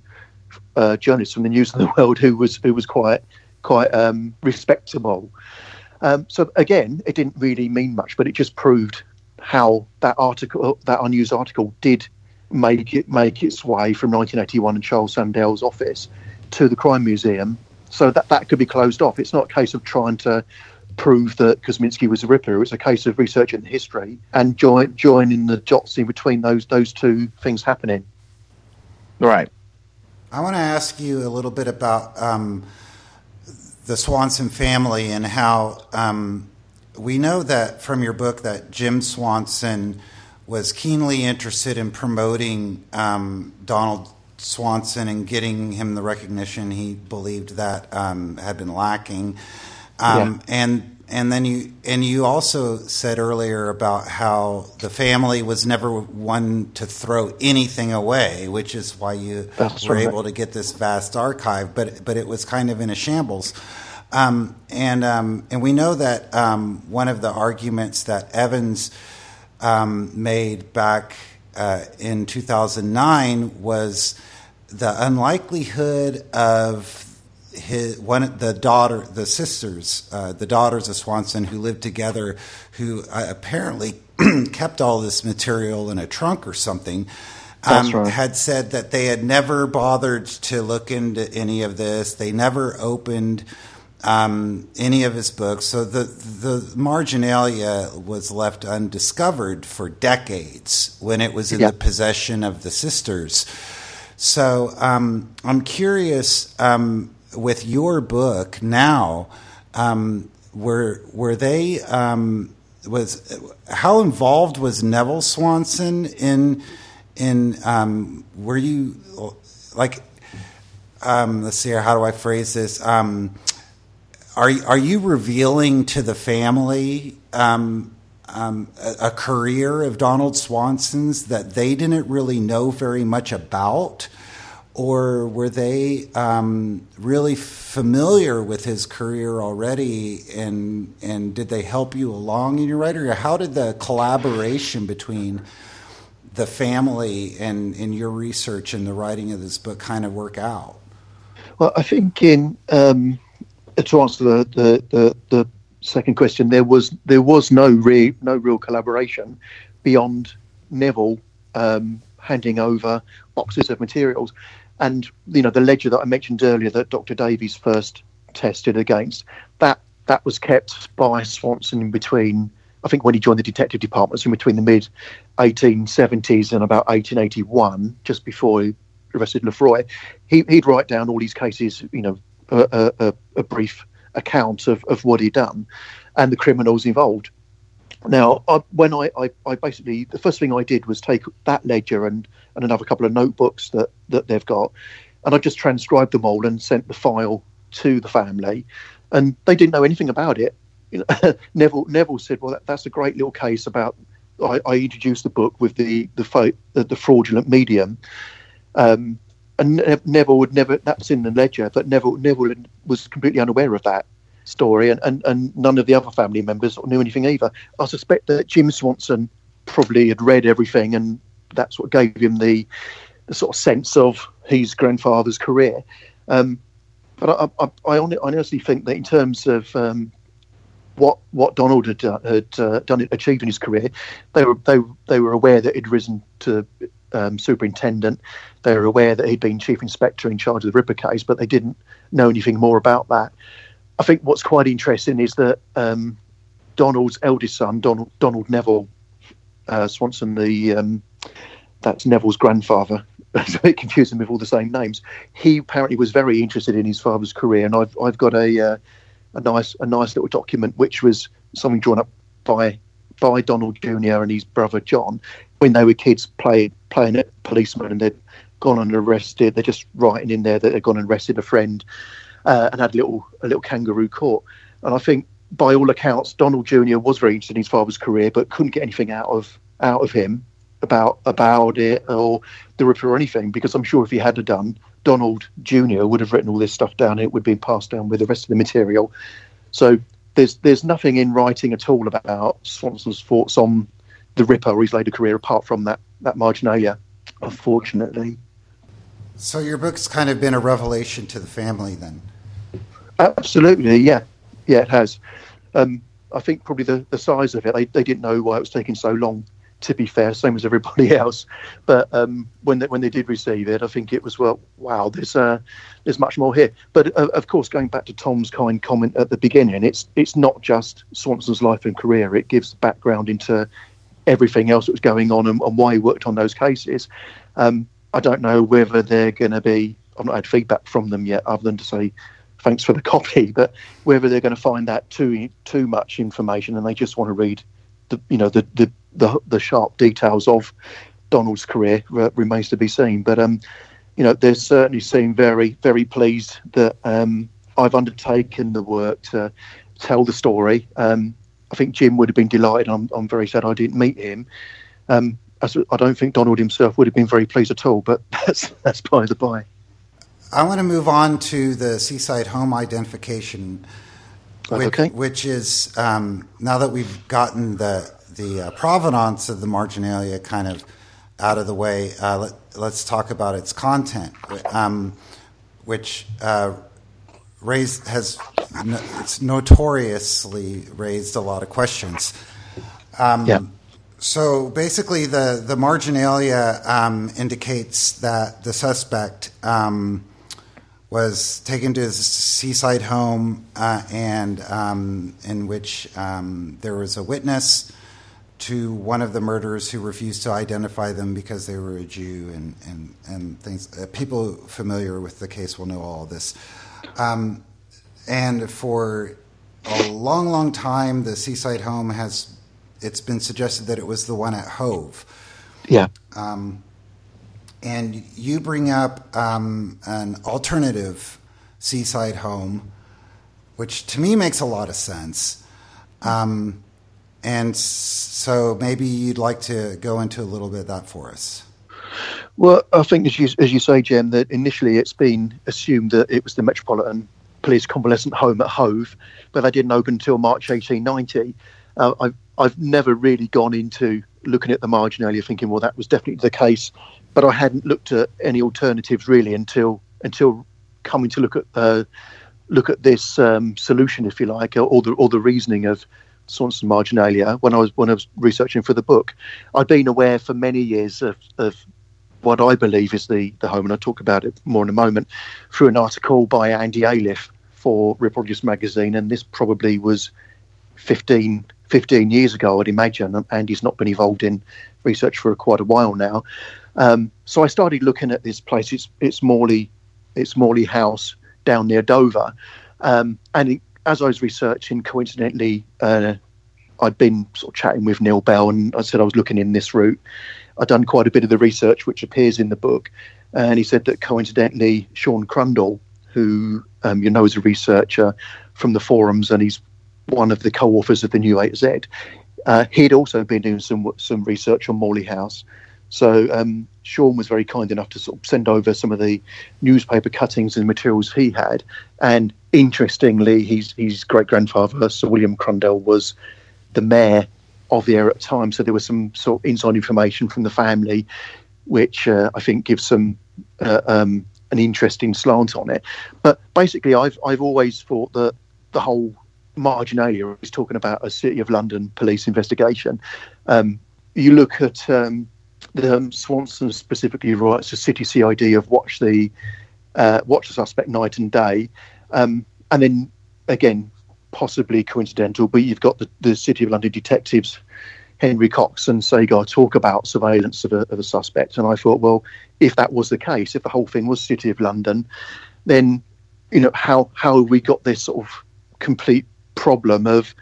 uh, journalists from the News of the (laughs) World who was who was quite quite um, respectable. Um, so again, it didn't really mean much, but it just proved how that article, that unused article, did make it make its way from 1981 in Charles Sandell's office to the Crime Museum. So that that could be closed off. It's not a case of trying to prove that Kosminski was a ripper. It's a case of researching the history and join, joining the dots in between those those two things happening. Right. I want to ask you a little bit about um, the Swanson family and how um, we know that from your book that Jim Swanson was keenly interested in promoting um, Donald Swanson and getting him the recognition he believed that um, had been lacking. Um, yeah. And and then you and you also said earlier about how the family was never one to throw anything away, which is why you That's were right. able to get this vast archive. But but it was kind of in a shambles. Um, and um, and we know that um, one of the arguments that Evans um, made back uh, in 2009 was the unlikelihood of his one the daughter the sisters uh, the daughters of Swanson who lived together who uh, apparently (clears throat) kept all this material in a trunk or something um, right. had said that they had never bothered to look into any of this. They never opened um, any of his books. So the the marginalia was left undiscovered for decades when it was in the possession of the sisters. So um, I'm curious um, with your book now, um, were were they um, was how involved was Neville Swanson in in um, were you like um, let's see here, how do I phrase this? Um, are are you revealing to the family um, um, a, a, career of Donald Swanson's that they didn't really know very much about or were they um, really familiar with his career already and and did they help you along in your writing? Or how did the collaboration between the family and in your research and the writing of this book kind of work out? Well i think in um, to answer the, the, the, the, second question there was there was no real no real collaboration beyond neville um, handing over boxes of materials and you know the ledger that I mentioned earlier that Dr. Davies first tested against that that was kept by Swanson in between. I think when he joined the detective departments in between the mid 1870s and about 1881, just before he arrested Lefroy, he, would write down all these cases, you know, a, a, a brief account of, of what he'd done and the criminals involved. Now, I, when I, I, I, basically the first thing I did was take that ledger and, and another couple of notebooks that, that they've got, and I just transcribed them all and sent the file to the family, and they didn't know anything about it. (laughs) Neville Neville said, "Well, that, that's a great little case about." I, I introduced the book with the the, fo- the, the fraudulent medium, um, and Neville would never. That's in the ledger, but Neville Neville was completely unaware of that story, and, and, and none of the other family members knew anything either. I suspect that Jim Swanson probably had read everything, and that's what gave him the, the sort of sense of his grandfather's career. Um, but I, I, I, honestly think that in terms of um, what what Donald had, uh, had uh, done achieved in his career, they were they they were aware that he'd risen to um, superintendent. They were aware that he'd been chief inspector in charge of the Ripper case, but they didn't know anything more about that. I think what's quite interesting is that um, Donald's eldest son, Donald, Donald Neville uh, Swanson, the um, that's Neville's grandfather, (laughs) it's a bit confusing with all the same names. He apparently was very interested in his father's career, and I've I've got a uh, a nice a nice little document which was something drawn up by by Donald Jr. and his brother John when they were kids play, playing at policemen and they'd gone and arrested. They're just writing in there that they'd gone and arrested a friend uh, and had a little a little kangaroo court. And I think by all accounts, Donald Jr. was very interested in his father's career, but couldn't get anything out of out of him about about it or the Ripper or anything. Because I'm sure if he had done, Donald Jr. would have written all this stuff down. It would been passed down with the rest of the material. So there's there's nothing in writing at all about Swanson's thoughts on the Ripper or his later career apart from that that marginalia, unfortunately. So your book's kind of been a revelation to the family, then. Absolutely, yeah, yeah, it has. Um, I think probably the, the size of it, they, they didn't know why it was taking so long. To be fair, same as everybody (laughs) else, but um, when they, when they did receive it, I think it was well, wow, there's uh, there's much more here. But uh, of course, going back to Tom's kind comment at the beginning, it's it's not just Swanson's life and career; it gives background into everything else that was going on and, and why he worked on those cases. Um, I don't know whether they're going to be. I've not had feedback from them yet, other than to say thanks for the (laughs) copy. But whether they're going to find that too too much information and they just want to read the you know the the the, the sharp details of Donald's career remains to be seen. But um, you know, they certainly seem very very pleased that um, I've undertaken the work to tell the story. Um, I think Jim would have been delighted. I'm, I'm very sad I didn't meet him. Um, I don't think Donald himself would have been very pleased at all, but (laughs) that's, that's by the by. I want to move on to the seaside home identification, which, okay. which is um, now that we've gotten the the uh, provenance of the marginalia kind of out of the way. Uh, let, us talk about its content, um, which uh, raised has it's notoriously raised a lot of questions. Um, yeah. So basically, the the marginalia um, indicates that the suspect um, was taken to his seaside home, uh, and um, in which um, there was a witness to one of the murderers who refused to identify them because they were a Jew, and and and things. Uh, people familiar with the case will know all this. Um, and for a long, long time, the seaside home has it's been suggested that it was the one at Hove. Yeah. Um, and you bring up um, an alternative seaside home, which to me makes a lot of sense. Um, and so maybe you'd like to go into a little bit of that for us. Well, I think as you, as you say, Jim, that initially it's been assumed that it was the Metropolitan Police Convalescent Home at Hove, but they didn't open until March 1890. Uh, I've, I've never really gone into looking at the marginalia thinking, well, that was definitely the case, but I hadn't looked at any alternatives really until until coming to look at uh, look at this um, solution, if you like, or the or the reasoning of Swanson marginalia when I was when I was researching for the book. I'd been aware for many years of, of what I believe is the, the home, and I'll talk about it more in a moment, through an article by Andy Aliffe for Ripperologist magazine, and this probably was 15, 15 years ago, I'd imagine. Andy's not been involved in research for quite a while now. Um, so I started looking at this place. It's, it's Morley, it's Morley House down near Dover. Um, and it, as I was researching, coincidentally, uh, I'd been sort of chatting with Neil Bell, and I said I was looking in this route. I'd done quite a bit of the research which appears in the book, and he said that coincidentally, Sean Crundall, who um, you know is a researcher from the forums, and he's one of the co-authors of the New A to Z, uh, he'd also been doing some some research on Morley House. So um, Sean was very kind enough to sort of send over some of the newspaper cuttings and materials he had. And interestingly, his his great grandfather Sir William Crundall, was the mayor of the area at the time. So there was some sort of inside information from the family, which uh, I think gives some uh, um, an interesting slant on it. But basically, I've I've always thought that the whole marginalia is talking about a City of London police investigation. Um, you look at um, um, Swanson specifically writes a city CID of watch the uh, watch the suspect night and day, um, and then again possibly coincidental, but you've got the, the City of London detectives Henry Cox and Sagar talk about surveillance of a, of a suspect. And I thought, well, if that was the case, if the whole thing was City of London, then you know how how we got this sort of complete problem of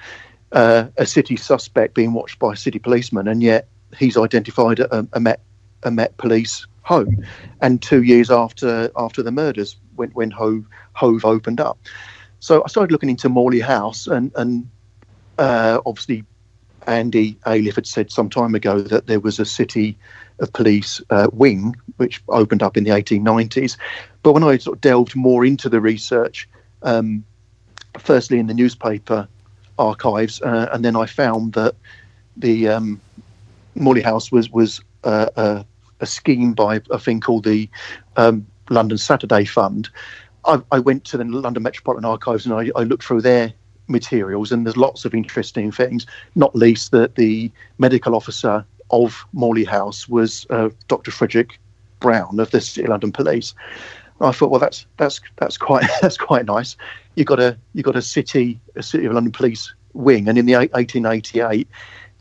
uh, a city suspect being watched by a city policeman, and yet he's identified a, a Met a Met police home, and two years after after the murders, when when Hove Hove opened up, so I started looking into Morley House, and and uh, obviously Andy Aliffe had said some time ago that there was a city of police uh, wing which opened up in the 1890s. But when I sort of delved more into the research, um, firstly in the newspaper archives, uh, and then I found that the um, Morley House was was uh, a, a, scheme by a thing called the um, London Saturday Fund. I, I, went to the London Metropolitan Archives and I, I looked through their materials, and there's lots of interesting things, not least that the medical officer of Morley House was uh, Dr. Frederick Brown of the City of London Police. I thought, well, that's that's that's quite (laughs) that's quite nice. You got a you got a city a City of London Police wing, and in the 1888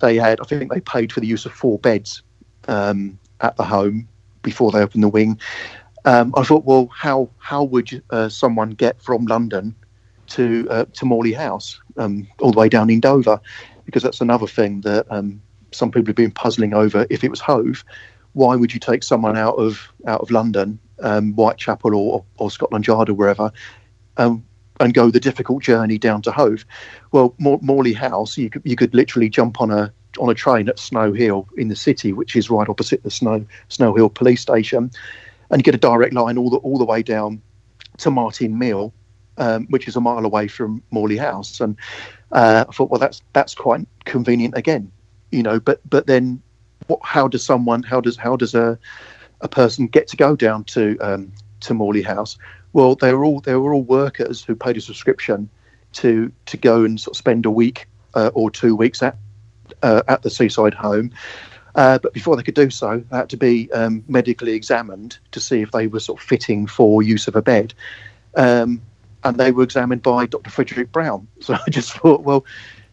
they had I think they paid for the use of four beds um, at the home before they opened the wing. Um, I thought, well, how how would uh, someone get from London to uh, to Morley House, um, all the way down in Dover, because that's another thing that um, some people have been puzzling over. If it was Hove, why would you take someone out of out of London, um, Whitechapel or, or Scotland Yard or wherever, um, and go the difficult journey down to Hove? Well, Mor- Morley House, you could, you could literally jump on a on a train at Snow Hill in the city, which is right opposite the Snow Snow Hill police station, and you get a direct line all the all the way down to Martin Mill, um, which is a mile away from Morley House. And uh, I thought, well, that's that's quite convenient again, you know. But but then, what? How does someone? How does how does a a person get to go down to um, to Morley House? Well, they were all they were all workers who paid a subscription to to go and sort of spend a week uh, or two weeks at uh, at the seaside home. Uh, but before they could do so, they had to be um, medically examined to see if they were sort of fitting for use of a bed. Um, and they were examined by Dr. Frederick Brown. (laughs) So I just thought, well,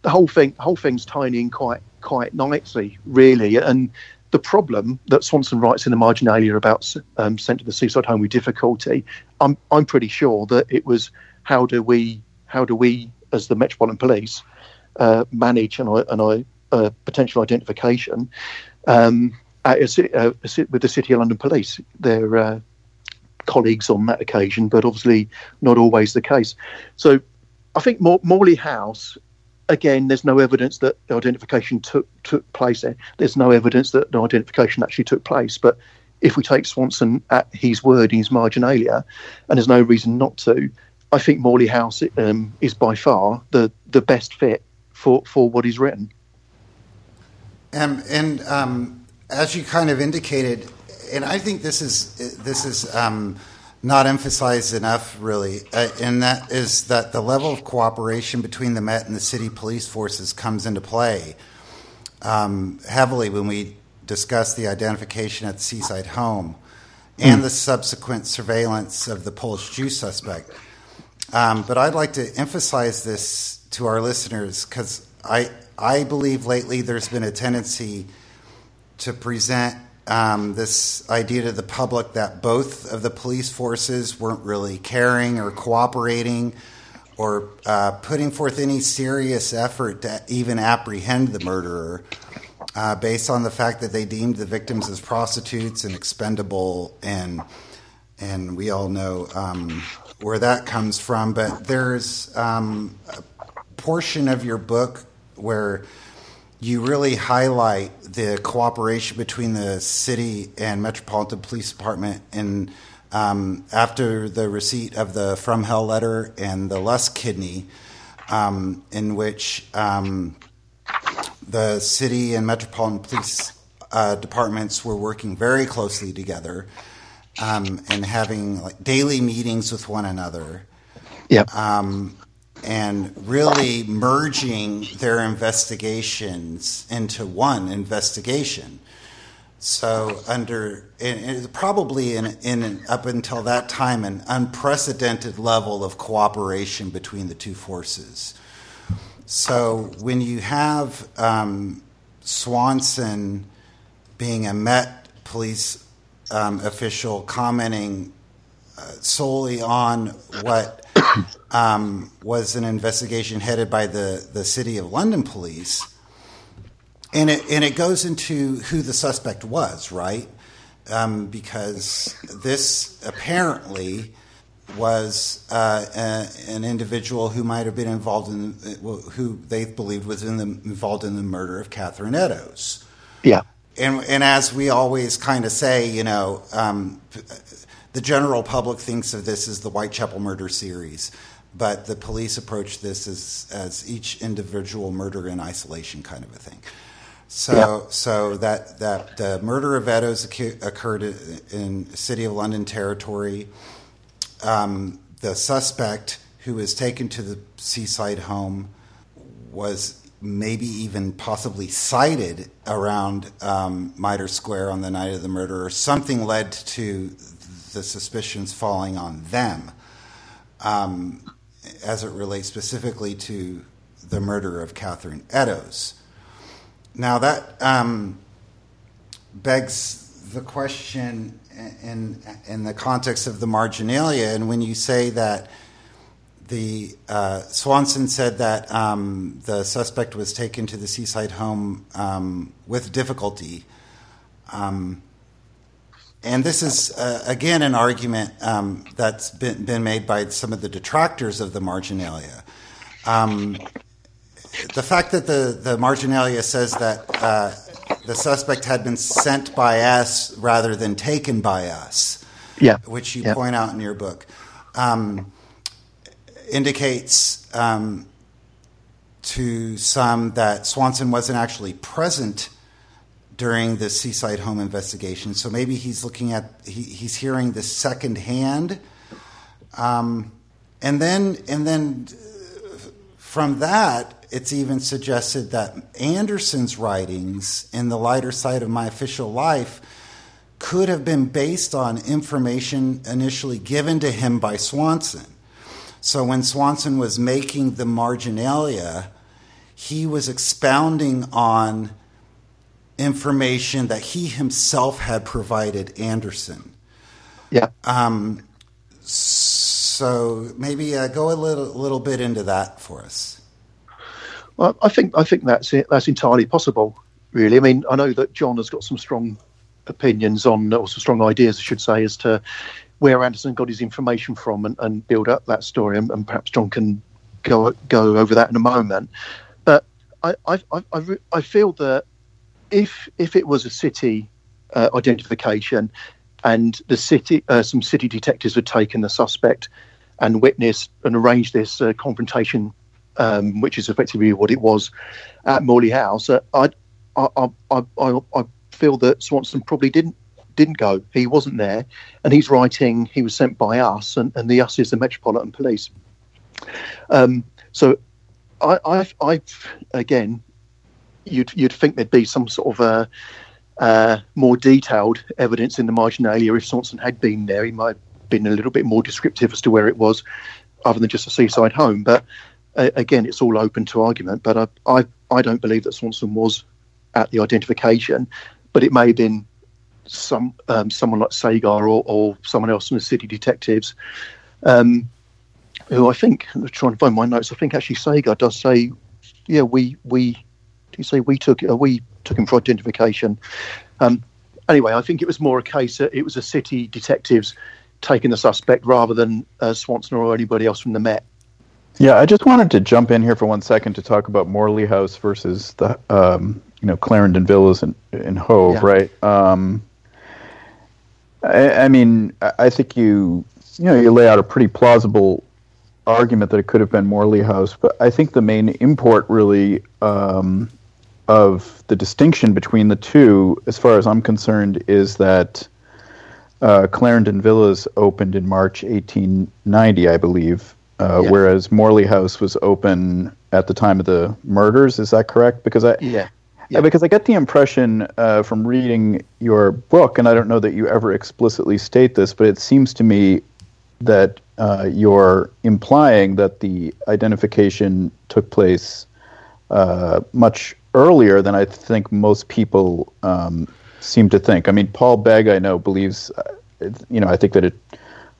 the whole thing, the whole thing's tying in quite quite nicely, really. And the problem that Swanson writes in the marginalia about um, sent to the seaside home with difficulty, I'm I'm pretty sure that it was how do we how do we as the Metropolitan Police uh, manage and I and uh, potential identification um, a, uh, with the City of London Police. They're uh, colleagues on that occasion, but obviously not always the case. So I think Morley House, again, there's no evidence that the identification took took place there. There's no evidence that the identification actually took place. But if we take Swanson at his word in his marginalia, and there's no reason not to, I think Morley House um, is by far the the best fit for for what he's written. Um, and um, as you kind of indicated, and I think this is this is um, not emphasized enough, really, uh, and that is that the level of cooperation between the Met and the city police forces comes into play um, heavily when we discuss the identification at the seaside home and the subsequent surveillance of the Polish Jew suspect. Um, but I'd like to emphasize this to our listeners because I I believe lately there's been a tendency to present um, this idea to the public that both of the police forces weren't really caring or cooperating or uh, putting forth any serious effort to even apprehend the murderer uh, based on the fact that they deemed the victims as prostitutes and expendable and and we all know um, where that comes from. But there's um, a portion of your book where you really highlight the cooperation between the city and Metropolitan Police Department. And um, after the receipt of the From Hell letter and the Lusk kidney, um, in which um, the city and Metropolitan Police uh, departments were working very closely together um, and having like daily meetings with one another. Yep. Um, and really merging their investigations into one investigation. So, under probably in, in up until that time, an unprecedented level of cooperation between the two forces. So, when you have um, Swanson being a Met police um, official commenting uh, solely on what (coughs) um, was an investigation headed by the, the City of London police. And it, and it goes into who the suspect was, right? Um, because this apparently was uh, a, an individual who might have been involved in, who they believed was in the, involved in the murder of Catherine Eddowes. Yeah. And, and as we always kind of say, you know, um, the general public thinks of this as the Whitechapel murder series, but the police approach this as, as each individual murder in isolation kind of a thing. So, yeah. so that that the murder of Eddowes occurred in City of London territory. Um, the suspect who was taken to the seaside home was maybe even possibly sighted around um, Mitre Square on the night of the murder, or something led to the suspicions falling on them um, as it relates specifically to the murder of Catherine Eddowes. Now, that um, begs the question in, in the context of the marginalia, and when you say that the uh, Swanson said that um, the suspect was taken to the seaside home um, with difficulty. Um, and this is, uh, again, an argument um, that's been, been, made by some of the detractors of the marginalia. Um, the fact that the, the marginalia says that uh, the suspect had been sent by us rather than taken by us, yeah. which you yeah. point out in your book, um, indicates um, to some that Swanson wasn't actually present during the seaside home investigation. So maybe he's looking at he, he's hearing the second hand, um, and then and then from that, it's even suggested that Anderson's writings in the lighter side of my official life could have been based on information initially given to him by Swanson. So when Swanson was making the marginalia, he was expounding on information that he himself had provided Anderson. Yeah. Um, so maybe uh, go a little little bit into that for us. Well, I think I think that's it. That's entirely possible. Really, I mean, I know that John has got some strong opinions on, or some strong ideas, I should say, as to where Anderson got his information from, and, and build up that story. And, and, perhaps John can go go over that in a moment. But I I I, I feel that if if it was a city uh, identification and the city uh, some city detectives had taken the suspect and witnessed and arranged this uh, confrontation, um, which is effectively what it was at Morley House, uh, I, I, I, I, I feel that Swanson probably didn't didn't go. He wasn't there, and he's writing. He was sent by us, and, and the us is the Metropolitan Police. Um, so, I, I've, I've again you'd you'd think there'd be some sort of a uh, more detailed evidence in the marginalia if Swanson had been there. He might have been a little bit more descriptive as to where it was, other than just a seaside home. But uh, again, it's all open to argument. But I, I I don't believe that Swanson was at the identification, but it may have been some um, someone like Sagar or, or someone else from the city detectives. Um, who I think, I'm trying to find my notes. I think actually Sagar does say, "Yeah, we we you say we took uh, we took him for identification? Um, anyway, I think it was more a case that it was a city detectives taking the suspect rather than uh, Swanson or anybody else from the Met. Yeah, I just wanted to jump in here for one second to talk about Morley House versus the um, you know Clarendon Villas in, in Hove, yeah. right? Um, I, I, mean, I think you you know you lay out a pretty plausible argument that it could have been Morley House, but I think the main import really um, of the distinction between the two, as far as I'm concerned, is that uh, Clarendon Villas opened in March 1890, I believe, uh, yeah. whereas Morley House was open at the time of the murders. Is that correct? Because I yeah. Yeah. Because I get the impression uh, from reading your book, and I don't know that you ever explicitly state this, but it seems to me that uh, you're implying that the identification took place uh, much earlier than I think most people um, seem to think. I mean, Paul Begg, I know, believes, uh, you know, I think that it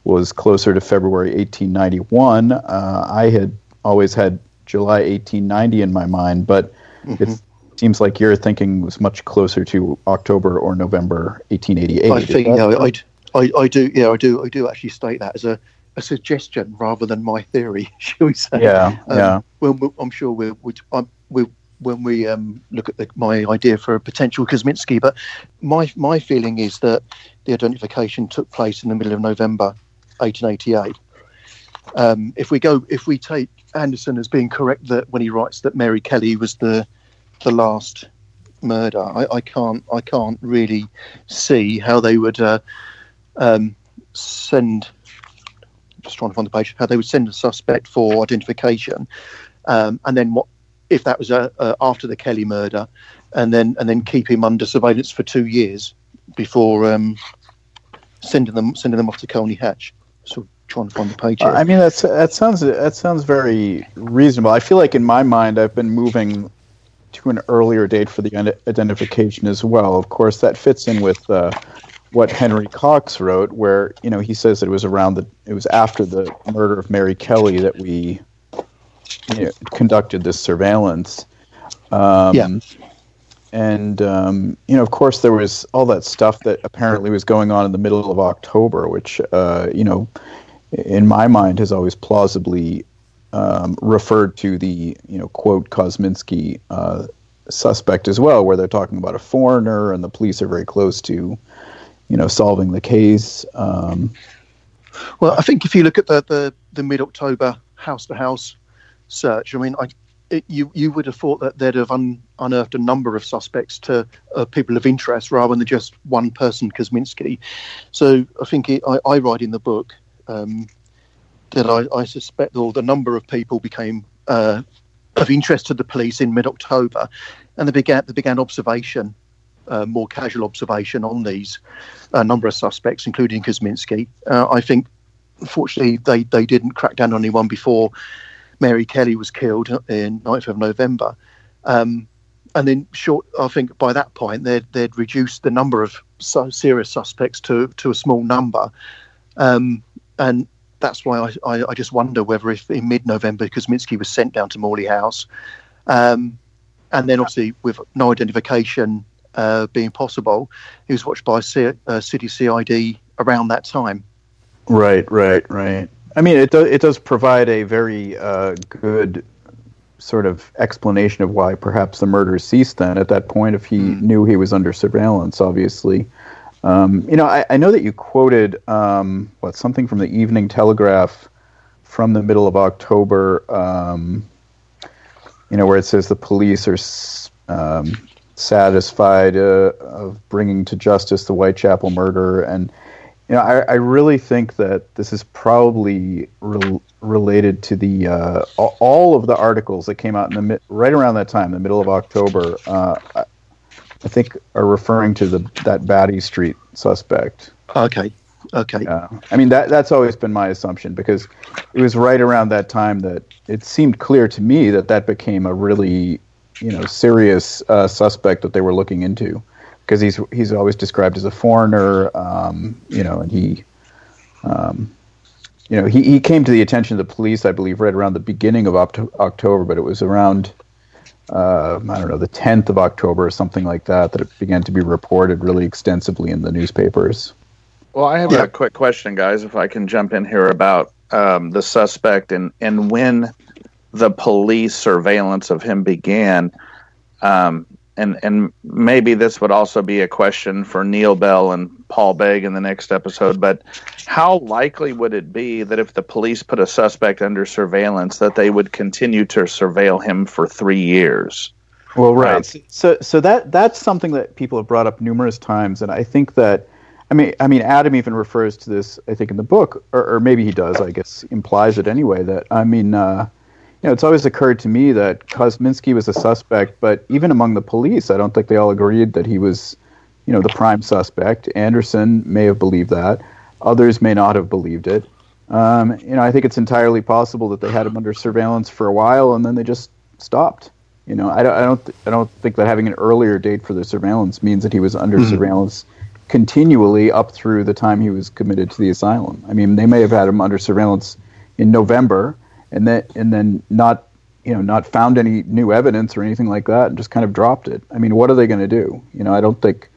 was closer to February 1891. Uh, I had always had July 1890 in my mind, but mm-hmm. it seems like your thinking was much closer to October or November 1888. I think, yeah, I, I, I do, yeah, I do, I do actually state that as a a suggestion rather than my theory, (laughs) shall we say? Yeah, um, yeah. Well, I'm sure we'll, we'll, when we um, look at the, my idea for a potential Kosminski, but my my feeling is that the identification took place in the middle of November, 1888. Um, if we go, if we take Anderson as being correct that when he writes that Mary Kelly was the the last murder, I, I can't I can't really see how they would uh, um, send just trying to find the page, how they would send a suspect for identification, um, and then what if that was uh, uh, after the Kelly murder, and then and then keep him under surveillance for two years before um, sending them sending them off to Colney Hatch. So trying to find the page. Here. I mean, that's that sounds that sounds very reasonable. I feel like in my mind, I've been moving to an earlier date for the identification as well. Of course, that fits in with uh, what Henry Cox wrote, where you know he says that it was around the it was after the murder of Mary Kelly that we you know, conducted this surveillance. Um, yeah. And um, you know, of course, there was all that stuff that apparently was going on in the middle of October, which uh, you know, in my mind, has always plausibly um, referred to the you know quote Kosminski uh, suspect as well, where they're talking about a foreigner, and the police are very close to you know, solving the case. Um, well, I think if you look at the the, the mid October house to house search, I mean, I, it, you you would have thought that they'd have un, unearthed a number of suspects to uh, people of interest rather than just one person, Kosminski. So I think it, I, I, write in the book um, that I, I suspect that the number of people became uh, of interest to the police in mid October, and they began they began observation uh, more casual observation on these uh, number of suspects, including Kosminski. Uh, I think, fortunately, they, they didn't crack down on anyone before Mary Kelly was killed in 9th of November. Um, and then, short, I think by that point, they'd, they'd reduced the number of so serious suspects to, to a small number. Um, and that's why I, I, I, just wonder whether if in mid November Kosminski was sent down to Morley House, um, and then obviously with no identification uh, being possible. He was watched by C- uh, City CID around that time. Right, right, right. I mean, it does it does provide a very uh, good sort of explanation of why perhaps the murder ceased. Then at that point, if he mm. knew he was under surveillance, obviously. Um, you know, I, I, know that you quoted um, what something from the Evening Telegraph from the middle of October. Um, you know, where it says the police are um, satisfied uh, of bringing to justice the Whitechapel murder, and you know, I, I really think that this is probably re- related to the uh, all of the articles that came out in the right around that time, the middle of October. Uh, I, think are referring to the that Batty Street suspect. Okay. Okay. Yeah. I mean that that's always been my assumption because it was right around that time that it seemed clear to me that that became a really you know serious uh, suspect that they were looking into because he's he's always described as a foreigner, um, you know, and he, um, you know, he, he came to the attention of the police, I believe, right around the beginning of October, but it was around, uh, I don't know, the 10th of October or something like that, that it began to be reported really extensively in the newspapers. Well, I have yeah. a quick question, guys, if I can jump in here about um, the suspect and, and when the police surveillance of him began. Um, and and maybe this would also be a question for Neil Bell and Paul Begg in the next episode. But how likely would it be that if the police put a suspect under surveillance, that they would continue to surveil him for three years? Well, right. Um, so so that that's something that people have brought up numerous times, and I think that. I mean, I mean, Adam even refers to this. I think in the book, or, or maybe he does. I guess implies it anyway. That I mean, uh, you know, it's always occurred to me that Kosminski was a suspect, but even among the police, I don't think they all agreed that he was, you know, the prime suspect. Anderson may have believed that. Others may not have believed it. Um, you know, I think it's entirely possible that they had him under surveillance for a while and then they just stopped. You know, I don't, I don't, th- I don't think that having an earlier date for the surveillance means that he was under mm-hmm. surveillance continually up through the time he was committed to the asylum. I mean, they may have had him under surveillance in November, and then and then not, you know, not found any new evidence or anything like that, and just kind of dropped it. I mean, what are they going to do? You know, I don't think.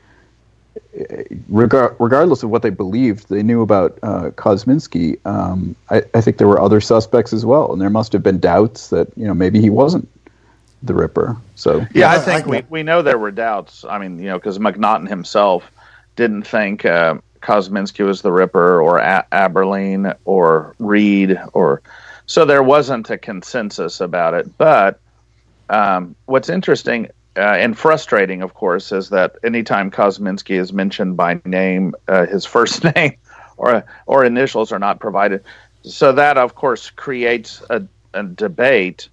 regardless of what they believed, they knew about uh, Kosminski. Um, I, I think there were other suspects as well, and there must have been doubts that you know maybe he wasn't the Ripper. So yeah, yeah I think I, we, we know there were doubts. I mean, you know, because Macnaghten himself didn't think uh, Kosminski was the Ripper or a- Abberline or Reid or so there wasn't a consensus about it. But um, what's interesting uh, and frustrating, of course, is that anytime Kosminski is mentioned by name, uh, his (laughs) first name or or initials are not provided. So that, of course, creates a, a debate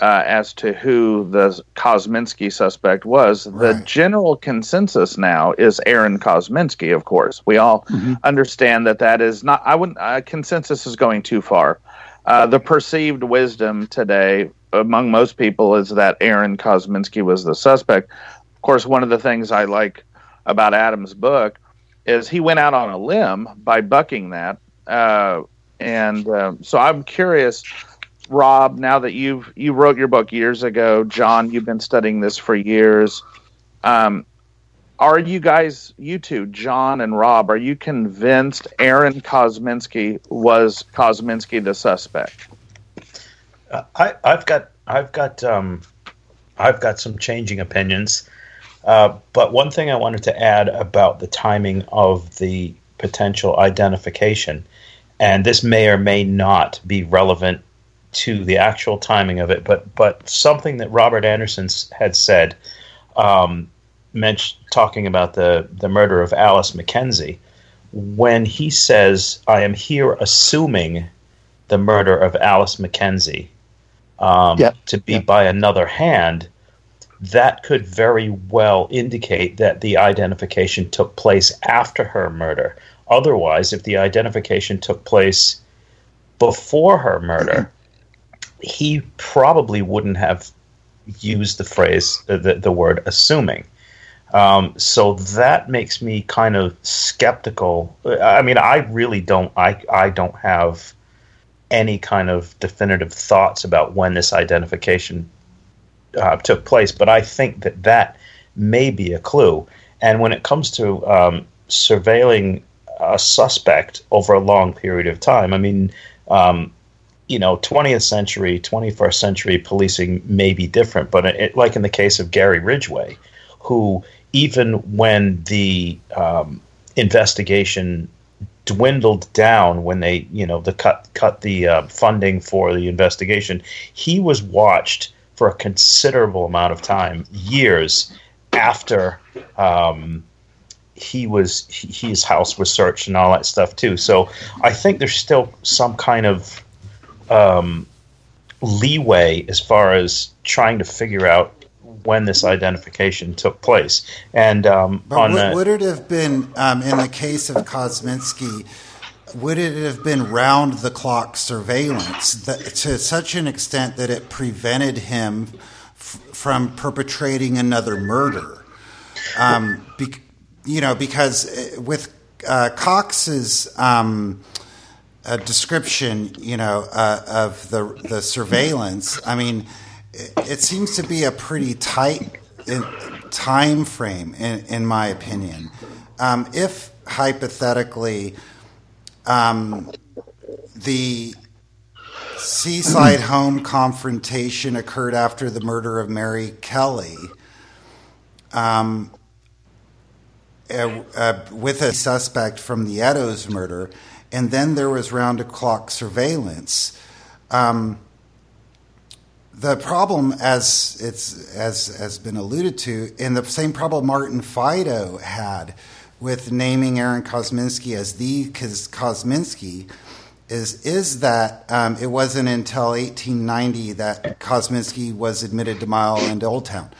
uh, as to who the Kosminski suspect was. Right. The general consensus now is Aaron Kosminski. Of course, we all mm-hmm. understand that that is not. I wouldn't. Uh, consensus is going too far. Uh, the perceived wisdom today among most people is that Aaron Kosminski was the suspect. Of course, one of the things I like about Adam's book is he went out on a limb by bucking that. Uh, and uh, so I'm curious Rob, now that you've you wrote your book years ago, John, you've been studying this for years. Um, are you guys, you two, John and Rob, are you convinced Aaron Kosminski was Kosminski the suspect? Uh, I, have got, I've got, um, I've got some changing opinions. Uh, but one thing I wanted to add about the timing of the potential identification, and this may or may not be relevant to the actual timing of it, but but something that Robert Anderson had said, um, mentioned, talking about the the murder of Alice McKenzie, when he says, "I am here assuming the murder of Alice McKenzie um, to be by another hand." That could very well indicate that the identification took place after her murder. Otherwise, if the identification took place before her murder, he probably wouldn't have used the phrase, the, the word assuming. Um, so that makes me kind of skeptical. I mean, I really don't. I I don't have any kind of definitive thoughts about when this identification uh, took place, but I think that that may be a clue. And when it comes to um, surveilling a suspect over a long period of time, I mean, um, you know, 20th century, 21st century policing may be different, but it, like in the case of Gary Ridgway, who even when the um, investigation dwindled down when they, you know, the cut cut the uh, funding for the investigation, he was watched for a considerable amount of time, years after um, he was he, his house was searched and all that stuff too. So I think there's still some kind of um, leeway as far as trying to figure out when this identification took place. And um, but would, would, it have been um, in the case of Kosminski? Would it have been round the clock surveillance that, to such an extent that it prevented him f- from perpetrating another murder? Um, be, you know, because uh, with uh, Cox's um, a description, you know, uh, of the the surveillance. I mean, it, seems to be a pretty tight time frame, in, in my opinion. Um, if hypothetically, um, the seaside home confrontation occurred after the murder of Mary Kelly. Um, uh, uh, with a suspect from the Eddowes murder, and then there was round the clock surveillance. Um, the problem, as it's as has been alluded to, and the same problem Martin Fido had with naming Aaron Kosminski as the Kosminski, is is that um, it wasn't until 1890 that Kosminski was admitted to Mile End Old Town,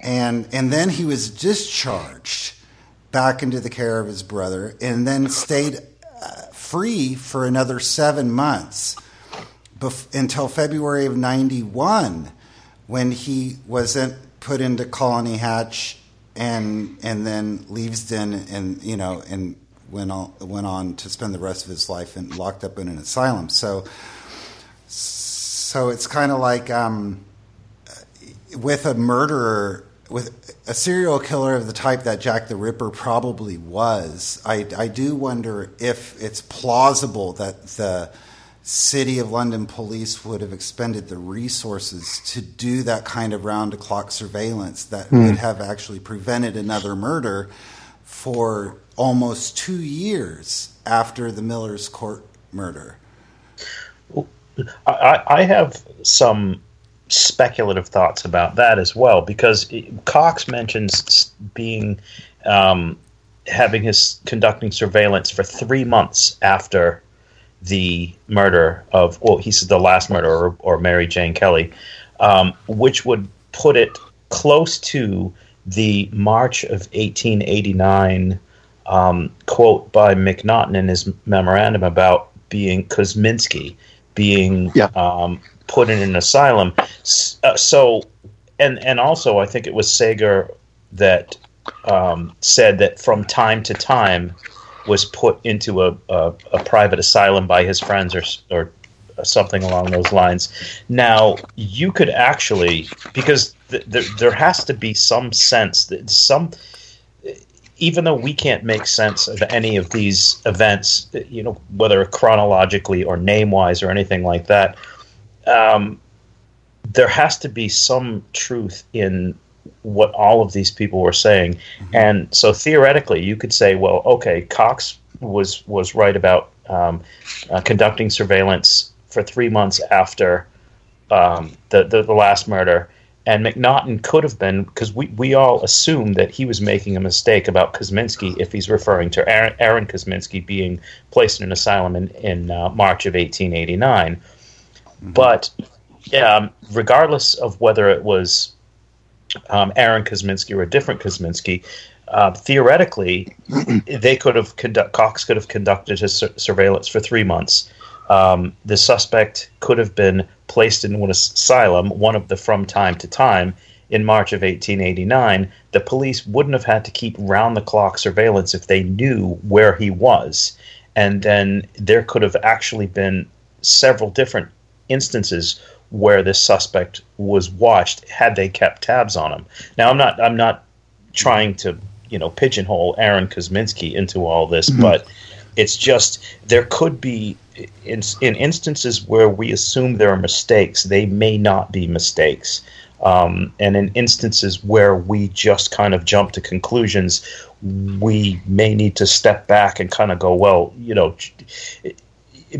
and and then he was discharged back into the care of his brother, and then stayed free for another seven months bef- until February of 91 when he wasn't put into Colney Hatch and and then Leavesden and you know and went on went on to spend the rest of his life and locked up in an asylum. So so it's kind of like um, with a murderer with a serial killer of the type that Jack the Ripper probably was. I I do wonder if it's plausible that the City of London police would have expended the resources to do that kind of round the clock surveillance that mm. would have actually prevented another murder for almost two years after the Miller's Court murder. I, I have some speculative thoughts about that as well because Cox mentions being um, having his conducting surveillance for three months after the murder of, well, he said the last murder or, or Mary Jane Kelly, um, which would put it close to the March of 1889 um, quote by Macnaghten in his memorandum about being Kosminski being yeah. um, put in an asylum. Uh, so, and and also I think it was Sagar that um, said that from time to time was put into a, a, a private asylum by his friends or, or something along those lines. Now, you could actually, because th- th- there has to be some sense that some, even though we can't make sense of any of these events, you know, whether chronologically or name wise or anything like that, um, there has to be some truth in what all of these people were saying. Mm-hmm. And so theoretically, you could say, well, okay, Cox was was right about um, uh, conducting surveillance for three months after um, the, the, the last murder, and Macnaghten could have been because we we all assume that he was making a mistake about Kosminski if he's referring to Aaron, Aaron Kosminski being placed in an asylum in in uh, March of 1889. Mm-hmm. But um, regardless of whether it was um, Aaron Kosminski or a different Kosminski, uh, theoretically, (clears throat) they could have conduct Cox could have conducted his sur- surveillance for three months. Um, the suspect could have been placed in an asylum, one of the from time to time, in March of 1889. The police wouldn't have had to keep round the clock surveillance if they knew where he was. And then there could have actually been several different instances where this suspect was watched had they kept tabs on him. Now I'm not I'm not trying to you know pigeonhole Aaron Kosminski into all this, mm-hmm. but it's just there could be in, in instances where we assume there are mistakes, they may not be mistakes. Um, and in instances where we just kind of jump to conclusions, we may need to step back and kind of go, well, you know,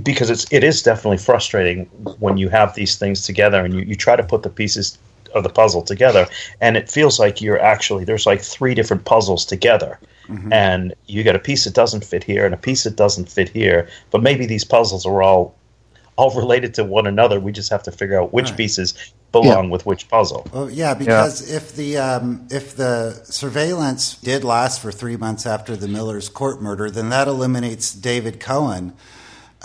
because it's it is definitely frustrating when you have these things together and you, you try to put the pieces of the puzzle together and it feels like you're actually there's like three different puzzles together mm-hmm. and you get a piece that doesn't fit here and a piece that doesn't fit here but maybe these puzzles are all all related to one another we just have to figure out which right. pieces belong yeah. with which puzzle well yeah because yeah. if the um, if the surveillance did last for three months after the miller's court murder then that eliminates david cohen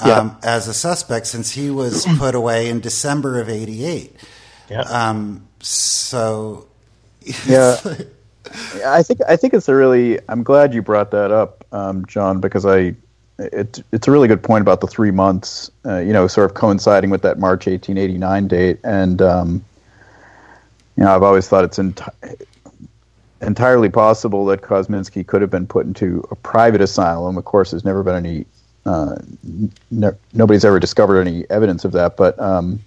um, yeah. as a suspect since he was (clears throat) put away in December of '88. Yeah. Um, so. yeah. (laughs) I think I think it's a really. I'm glad you brought that up, um, John, because I. It, it's a really good point about the three months, uh, you know, sort of coinciding with that March 1889 date, and um, you know, I've always thought it's enti- entirely possible that Kosminski could have been put into a private asylum. Of course, there's never been any uh, no, nobody's ever discovered any evidence of that. But um,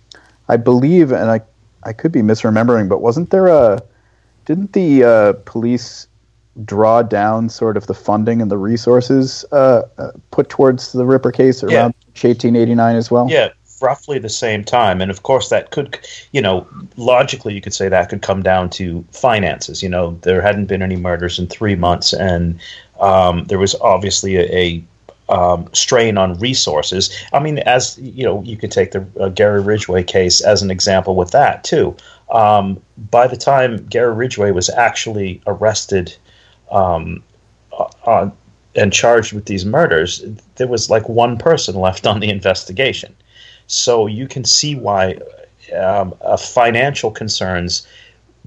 I believe, and I I could be misremembering, but wasn't there a didn't the uh, police draw down sort of the funding and the resources uh, uh put towards the Ripper case around yeah. 1889 as well? Yeah, roughly the same time. And of course, that could, you know, logically, you could say that could come down to finances. You know, there hadn't been any murders in three months, and um, there was obviously a, a um, strain on resources. I mean, as you know, you could take the uh, Gary Ridgway case as an example with that too. Um, by the time Gary Ridgway was actually arrested um, uh, and charged with these murders, there was like one person left on the investigation. So you can see why um, uh, financial concerns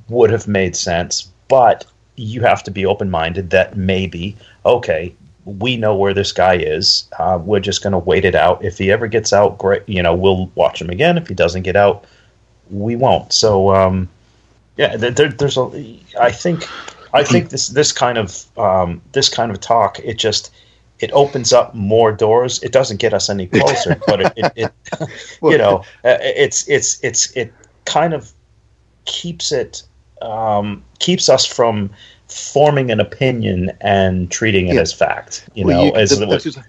would have made sense, but you have to be open minded that maybe, okay, we know where this guy is. Uh, we're just going to wait it out. If he ever gets out, great. You know, we'll watch him again. If he doesn't get out, we won't. So, um, yeah, there, there's a. I think, I think this this kind of um, this kind of talk it just it opens up more doors. It doesn't get us any closer, (laughs) but it, it, it (laughs) you know, uh, it's it's it's it kind of keeps it um, keeps us from forming an opinion and treating it yeah. as fact. You well, know, you, as the,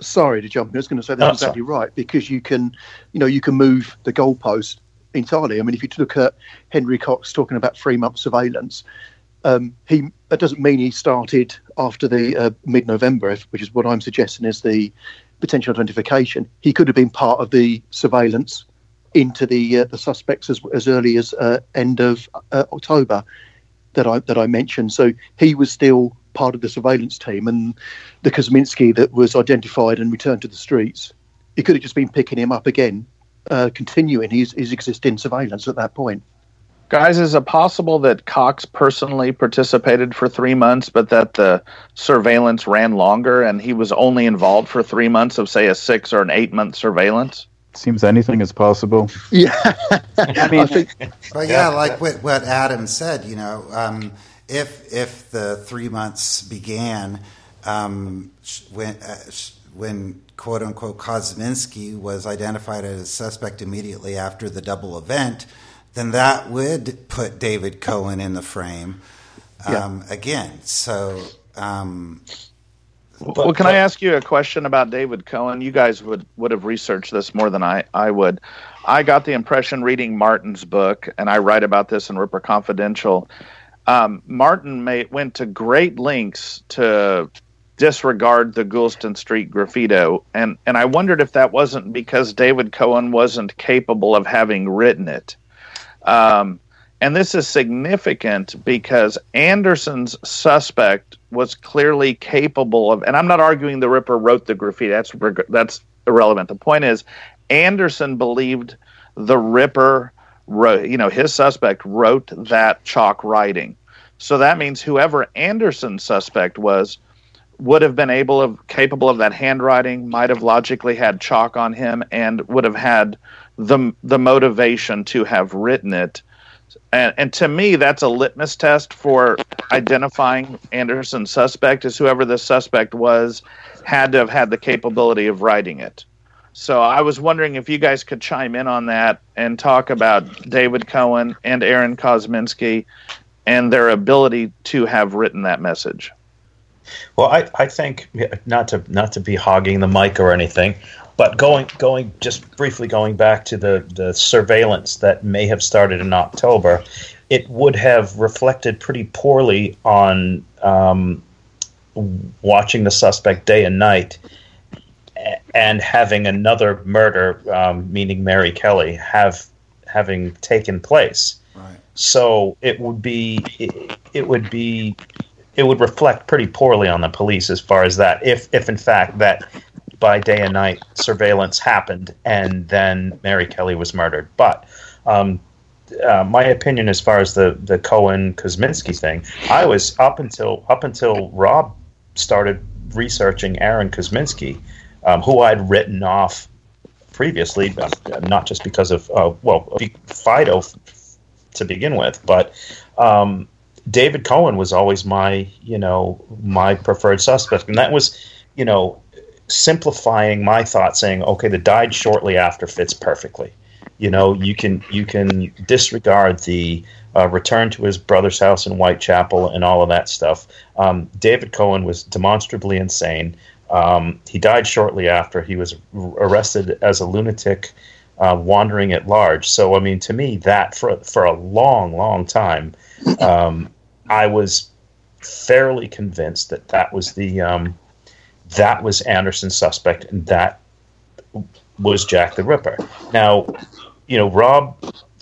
sorry to jump in. I was going to say that's exactly sorry. right because you can, you know, you can move the goalpost entirely. I mean, if you look at Henry Cox talking about three month surveillance, um, he that doesn't mean he started after the uh, mid-November, which is what I'm suggesting is the potential identification. He could have been part of the surveillance into the uh, the suspects as, as early as uh, end of uh, October that I that I mentioned. So he was still part of the surveillance team, and the Kosminski that was identified and returned to the streets. He could have just been picking him up again, uh, continuing his, his existing surveillance at that point. Guys, is it possible that Cox personally participated for three months, but that the surveillance ran longer and he was only involved for three months of, say, a six or an eight month surveillance? Seems anything is possible. Yeah, (laughs) I mean, think, but yeah, like what, what Adam said, you know, um, if if the three months began um, when uh, when quote unquote Kosminski was identified as a suspect immediately after the double event, then that would put David Cohen in the frame um, yeah. again. So. But, well, can but, I ask you a question about David Cohen? You guys would, would have researched this more than I, I would. I got the impression reading Martin's book, and I write about this in Ripper Confidential. Um, Martin may, went to great lengths to disregard the Goulston Street graffito, and and I wondered if that wasn't because David Cohen wasn't capable of having written it. Um, and this is significant because Anderson's suspect was clearly capable of, and I'm not arguing the Ripper wrote the graffiti. That's that's irrelevant. The point is, Anderson believed the Ripper wrote. You know, his suspect wrote that chalk writing. So that means whoever Anderson's suspect was would have been able of capable of that handwriting, might have logically had chalk on him, and would have had the the motivation to have written it and, and to me, that's a litmus test for identifying Anderson's suspect is whoever the suspect was had to have had the capability of writing it. So I was wondering if you guys could chime in on that and talk about David Cohen and Aaron Kosminski and their ability to have written that message. Well, I, I think not to not to be hogging the mic or anything, but going going just briefly going back to the, the surveillance that may have started in October, it would have reflected pretty poorly on um, watching the suspect day and night and having another murder, um, meaning Mary Kelly, have having taken place. Right. So it would be it, it would be it would reflect pretty poorly on the police as far as that if if in fact that by day and night surveillance happened, and then Mary Kelly was murdered. But um, uh, my opinion, as far as the the Cohen Kosminski thing, I was up until up until Rob started researching Aaron Kosminski, um, who I'd written off previously, uh, not just because of uh, well Fido to begin with, but um, David Cohen was always my you know my preferred suspect, and that was you know simplifying my thought, saying, okay, the died shortly after fits perfectly. You know, you can you can disregard the uh, return to his brother's house in Whitechapel and all of that stuff. Um, David Cohen was demonstrably insane. Um, he died shortly after. He was arrested as a lunatic, uh, wandering at large. So, I mean, to me, that for for a long, long time, um, I was fairly convinced that that was the um, that was Anderson's suspect, and that was Jack the Ripper. Now, you know, Rob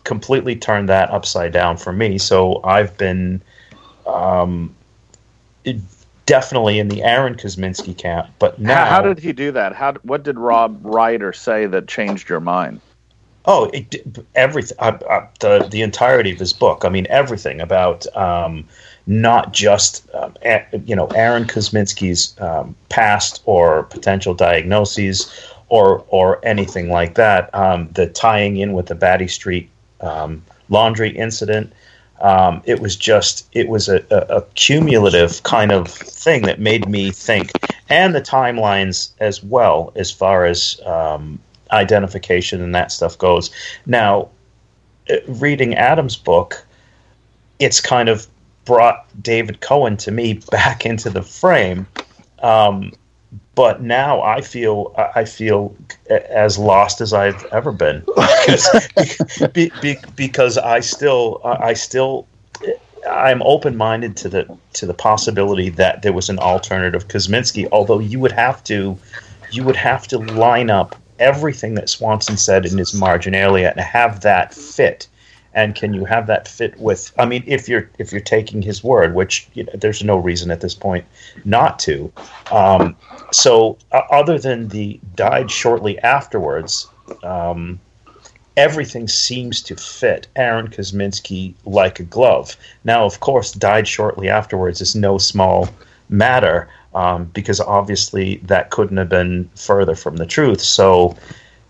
completely turned that upside down for me, so I've been um, definitely in the Aaron Kosminski camp. But now, how, how, did he do that? How what did Rob write or say that changed your mind? Oh, it, everything. Uh, uh, the the entirety of his book. I mean, everything about um, not just um, a, you know Aaron Kosminski's um, past or potential diagnoses or or anything like that. Um, the tying in with the Batty Street um, laundry incident. Um, it was just it was a, a, a, cumulative kind of thing that made me think, and the timelines as well, as far as identification and that stuff goes. Now, uh, reading Adam's book, it's kind of brought David Cohen to me (laughs) back into the frame. Um, but now I feel I feel as lost as I've ever been (laughs) because, be, be, because I still I still I'm open minded to the to the possibility that there was an alternative Kosminski. Although you would have to you would have to line up everything that Swanson said in his marginalia and have that fit and can you have that fit with i mean if you're if you're taking his word which you know, there's no reason at this point not to. Um, so uh, other than the died shortly afterwards um, everything seems to fit. Aaron kosminski like a glove. Now of course died shortly afterwards is no small matter um, because obviously that couldn't have been further from the truth. So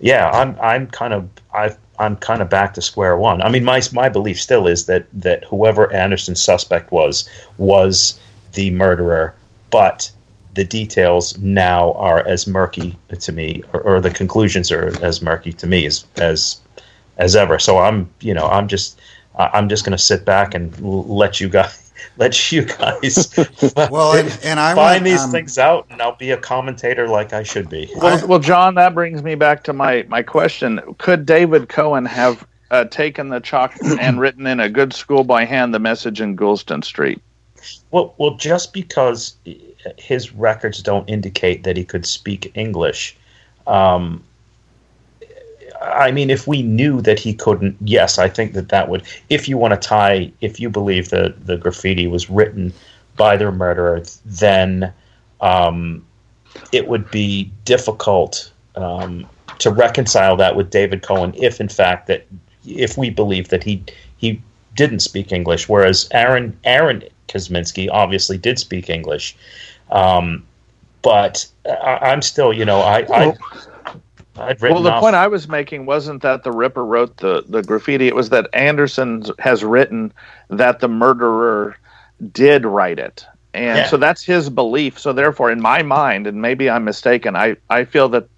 yeah i'm i'm kind of i've I'm kind of back to square one. I mean, my my belief still is that that whoever Anderson's suspect was was the murderer, but the details now are as murky to me, or, or the conclusions are as murky to me as as as ever. So I'm, you know, I'm just I'm just going to sit back and let you guys let you guys (laughs) well and, and I find these um, things out and I'll be a commentator like I should be. Well, well, John, that brings me back to my my question: Could David Cohen have uh, taken the chalk (clears throat) and written in a good school by hand the message in Goulston Street? Well, well, just because his records don't indicate that he could speak English. Um, I mean, if we knew that he couldn't, yes, I think that that would. If you want to tie, if you believe that the graffiti was written by the murderer, then um, it would be difficult um, to reconcile that with David Cohen. If in fact that, if we believe that he he didn't speak English, whereas Aaron Aaron Kosminski obviously did speak English, um, but I, am still, you know, I. I well, the off. point I was making wasn't that the Ripper wrote the, the graffiti. It was that Anderson has written that the murderer did write it. And yeah. so that's his belief. So therefore, in my mind, and maybe I'm mistaken, I, I feel that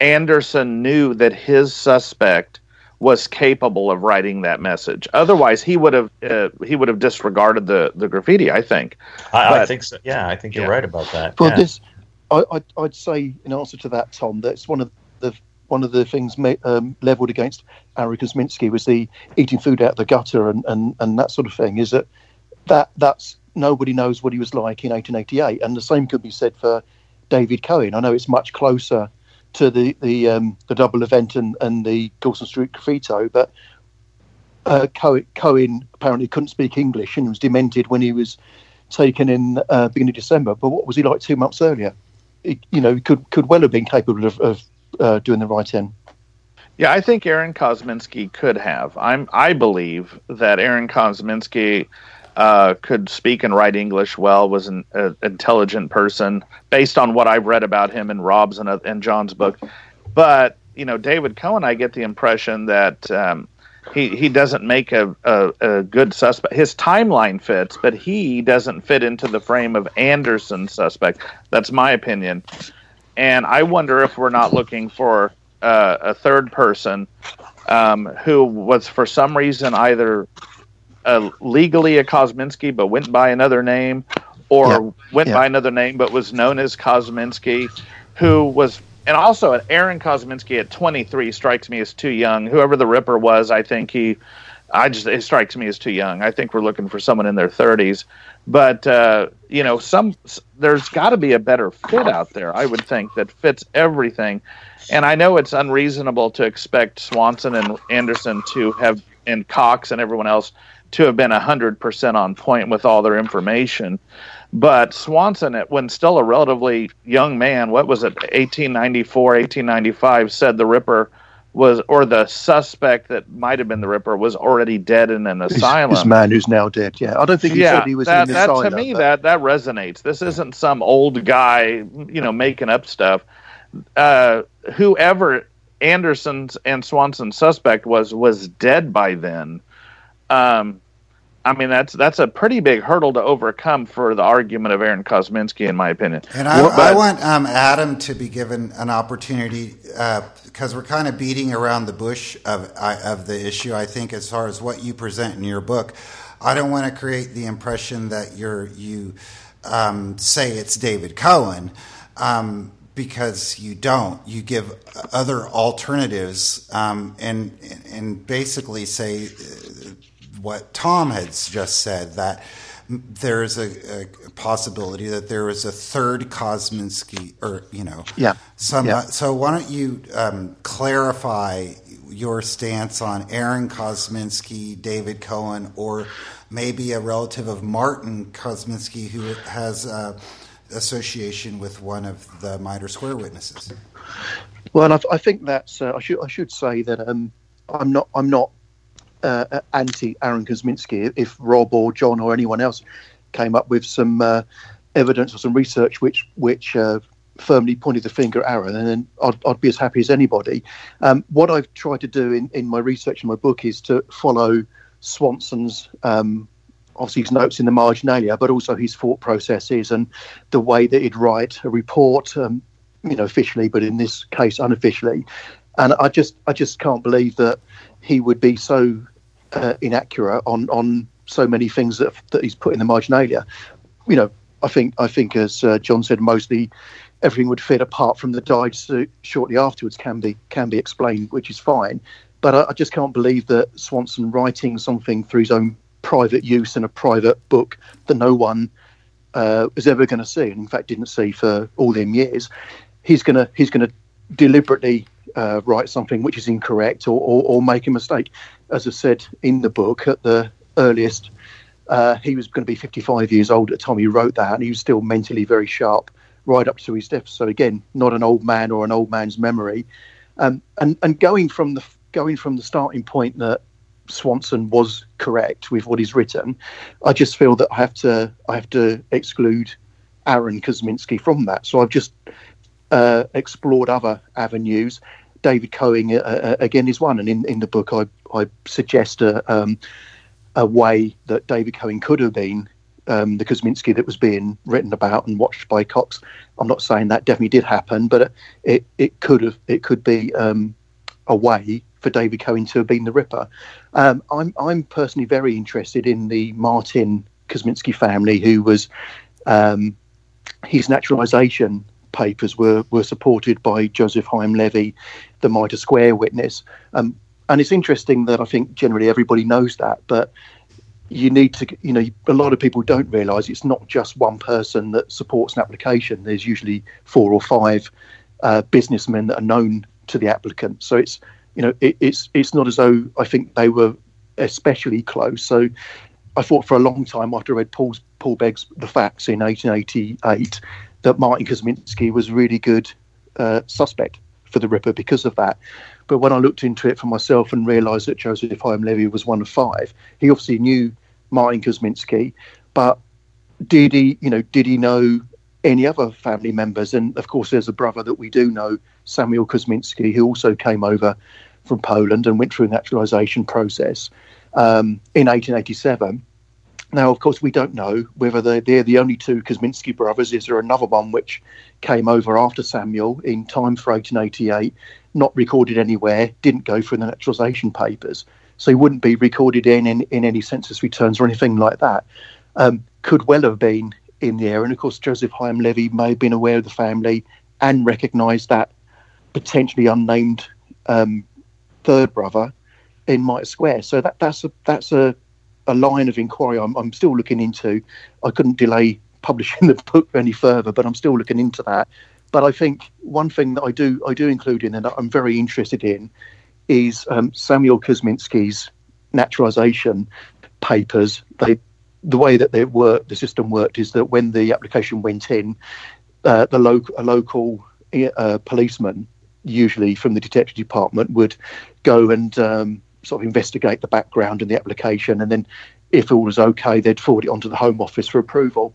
Anderson knew that his suspect was capable of writing that message. Otherwise, he would have uh, he would have disregarded the, the graffiti. I think. I, but, I think so. Yeah, I think you're yeah. right about that. Well, yeah. this I, I'd, I'd say in answer to that, Tom, that it's one of the one of the things um, leveled against Aaron Kosminski was the eating food out of the gutter and, and, and that sort of thing. Is that that that's nobody knows what he was like in 1888, and the same could be said for David Cohen. I know it's much closer to the the um, the double event and, and the Goulston Street graffito, but uh, Cohen, Cohen, apparently couldn't speak English and was demented when he was taken in uh, beginning of December. But what was he like two months earlier? He, you know, could could well have been capable of, of uh, doing the writing. Yeah, I think Aaron Kosminski could have. I'm. I believe that Aaron Kosminski uh, could speak and write English well. Was an uh, intelligent person based on what I've read about him in Rob's and, uh, and John's book. But you know, David Cohen, I get the impression that um, he he doesn't make a, a, a, good suspect. His timeline fits, but he doesn't fit into the frame of Anderson's suspect. That's my opinion and I wonder if we're not looking for uh, a third person um, who was for some reason either uh, legally a Kosminski but went by another name, or yeah. went yeah. by another name but was known as Kosminski, who was. And also, Aaron Kosminski at 23 strikes me as too young. Whoever the Ripper was, I think he, I just it strikes me as too young. I think we're looking for someone in their 30s but uh, you know, some there's got to be a better fit out there. I would think that fits everything. And I know it's unreasonable to expect Swanson and Anderson to have, and Cox and everyone else to have been hundred percent on point with all their information. But Swanson, when still a relatively young man, what was it, 1894, 1895, said the Ripper was, or the suspect that might have been the Ripper was already dead in an asylum. This man who's now dead. Yeah, I don't think he yeah, said he was that, in that, asylum. To me, but- that that resonates. This isn't some old guy, you know, making up stuff. Uh, whoever Anderson's and Swanson's suspect was was dead by then. Um, I mean, that's that's a pretty big hurdle to overcome for the argument of Aaron Kosminski, in my opinion. And I, Well, I want um, Adam to be given an opportunity because we're kind of beating around the bush of I of the issue. I think as far as what you present in your book, I don't want to create the impression that you're you um, say it's David Cohen. Um, because you don't, you give other alternatives um, and and basically say uh, what Tom has just said that there is a, a possibility that there is a third Kosminski, or you know, Yeah. Some. Yeah. So why don't you um, clarify your stance on Aaron Kosminski, David Cohen, or maybe a relative of Martin Kosminski who has uh, association with one of the Mitre Square witnesses? Well, and I, I think that's. Uh, I should. I should say that um, I'm not. I'm not uh, anti Aaron Kosminski. If Rob or John or anyone else came up with some uh, evidence or some research which which uh, firmly pointed the finger at Aaron, then I'd, I'd be as happy as anybody. Um, what I've tried to do in, in my research in my book is to follow Swanson's. Um, Obviously, his notes in the marginalia, but also his thought processes and the way that he'd write a report, um, you know, officially, but in this case, unofficially. And I just, I just can't believe that he would be so uh, inaccurate on on so many things that that he's put in the marginalia. You know, I think, I think, as uh, John said, mostly everything would fit apart from the died suit shortly afterwards can be can be explained, which is fine. But I, I just can't believe that Swanson writing something through his own private use in a private book that no one uh, was ever going to see, and in fact didn't see for all them years. He's gonna he's gonna deliberately uh, write something which is incorrect or, or, or make a mistake. As I said in the book, at the earliest, uh, he was going to be 55 years old at the time he wrote that, and he was still mentally very sharp right up to his death. So again, not an old man or an old man's memory. Um, and and going from the going from the starting point that Swanson was correct with what he's written. I just feel that I have to I have to exclude Aaron Kosminski from that. So I've just uh, explored other avenues. David Cohen uh, uh, again is one, and in, in the book I I suggest a um, a way that David Cohen could have been um, the Kosminski that was being written about and watched by Cox. I'm not saying that definitely did happen, but it it could have it could be um, a way for David Cohen to have been the Ripper. Um, I'm I'm personally very interested in the Martin Kosminski family, who was um, his naturalisation papers were were supported by Joseph Chaim Levy, the Mitre Square witness. Um, and it's interesting that I think generally everybody knows that, but you need to, you know, a lot of people don't realise it's not just one person that supports an application. There's usually four or five uh, businessmen that are known to the applicant. So it's, you know, it, it's it's not as though I think they were especially close. So I thought for a long time after I read Paul's Paul Begg's The Facts in 1888 that Martin Kosminski was a really good uh, suspect for the Ripper because of that. But when I looked into it for myself and realised that Joseph Chaim Levy was one of five, he obviously knew Martin Kosminski, but did he, you know, did he know any other family members? And of course, there's a brother that we do know, Samuel Kosminski, who also came over from Poland and went through a naturalisation process um, in 1887. Now, of course, we don't know whether they're, they're the only two Kosminski brothers. Is there another one which came over after Samuel in time for 1888, not recorded anywhere, didn't go through the naturalisation papers, so he wouldn't be recorded in, in, in any census returns or anything like that. Um, could well have been in the. And of course, Joseph Chaim Levy may have been aware of the family and recognised that potentially unnamed um, third brother in Mitre Square. So that, that's a that's a, a line of inquiry I'm, I'm still looking into. I couldn't delay publishing (laughs) the book any further, but I'm still looking into that. But I think one thing that I do I do include in and that I'm very interested in is um, Samuel Kosminski's naturalisation papers. They the way that they work, the system worked, is that when the application went in, uh, the local a local uh, policeman usually from the detective department, would go and um, sort of investigate the background and the application, and then if all was okay, they'd forward it onto the Home Office for approval.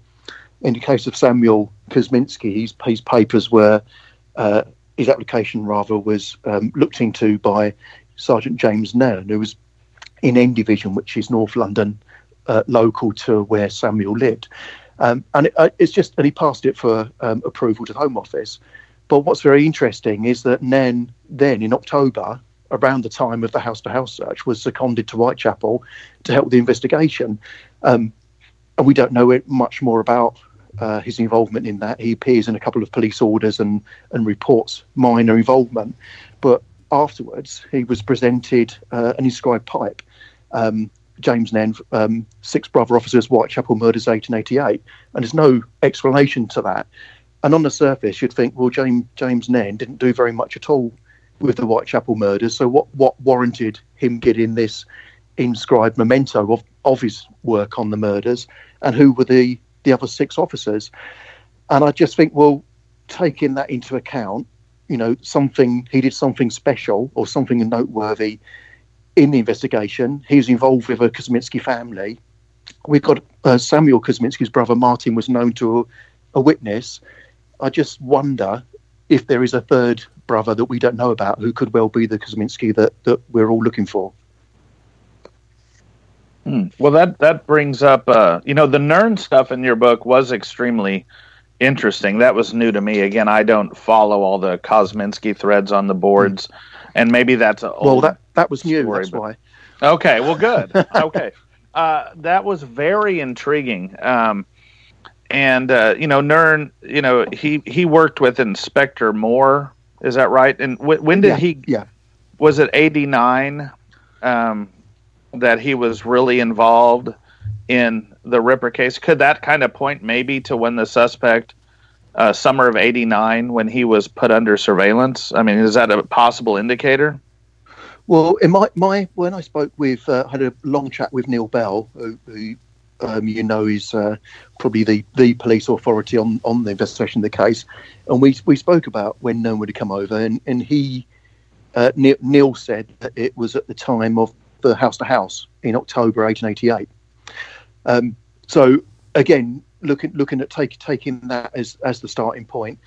In the case of Samuel Kosminski, his, his papers were, uh, his application rather was um, looked into by Sergeant James Nairn, who was in N Division, which is North London, uh, local to where Samuel lived. Um, and it, uh, it's just, and he passed it for um, approval to the Home Office. But what's very interesting is that Nairn, then in October, around the time of the house to house search, was seconded to Whitechapel to help the investigation. Um, and we don't know much more about uh, his involvement in that. He appears in a couple of police orders and, and reports minor involvement. But afterwards, he was presented uh, an inscribed pipe. Um, James Nairn, um, six brother officers, Whitechapel murders 1888. And there's no explanation to that. And on the surface, you'd think, well, James, James Nairn didn't do very much at all with the Whitechapel murders. So what, what warranted him getting this inscribed memento of, of his work on the murders? And who were the, the other six officers? And I just think, well, taking that into account, you know, something he did something special or something noteworthy in the investigation. He was involved with a Kosminski family. We've got uh, Samuel Kosminski's brother Martin was known to a, a witness. I just wonder if there is a third brother that we don't know about who could well be the Kosminski that, that we're all looking for. Hmm. Well, that that brings up, uh, you know, the Nairn stuff in your book was extremely interesting. That was new to me. Again, I don't follow all the Kosminski threads on the boards, mm. and maybe that's a well that that was new. Story, that's why. Okay. Well, good. (laughs) okay. Uh, that was very intriguing. Um, and uh, you know, Nairn, you know, he he worked with Inspector Moore is that right? And w- when did yeah, he? Yeah. Was it eighty nine um, that he was really involved in the Ripper case? Could that kind of point maybe to when the suspect, uh, summer of eighty nine, when he was put under surveillance? I mean, is that a possible indicator? Well, in my, my when I spoke with, uh, had a long chat with Neil Bell, who, who um, you know, is uh, probably the, the police authority on, on the investigation of the case. And we we spoke about when no one would come over, and and he uh, Neil, Neil said that it was at the time of the house to house in October 1888. Um, so again, looking looking at take, taking that as as the starting point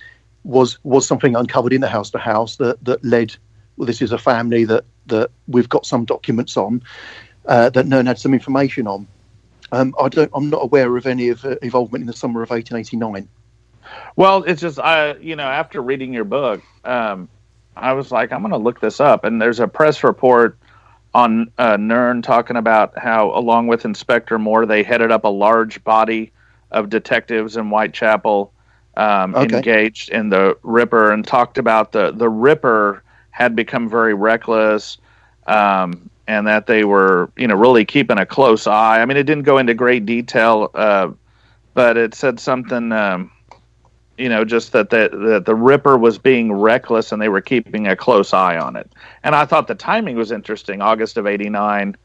was was something uncovered in the house to house that that led. Well, this is a family that that we've got some documents on uh, that Nairn had some information on. Um, I don't. I'm not aware of any of uh, involvement in the summer of 1889. Well, it's just I, you know, after reading your book, um, I was like, I'm going to look this up. And there's a press report on uh, Nairn talking about how, along with Inspector Moore, they headed up a large body of detectives in Whitechapel um, okay. engaged in the Ripper, and talked about the the Ripper had become very reckless. Um, and that they were, you know, really keeping a close eye. I mean, it didn't go into great detail, uh, but it said something, um, you know, just that the that the Ripper was being reckless and they were keeping a close eye on it. And I thought the timing was interesting. August of '89.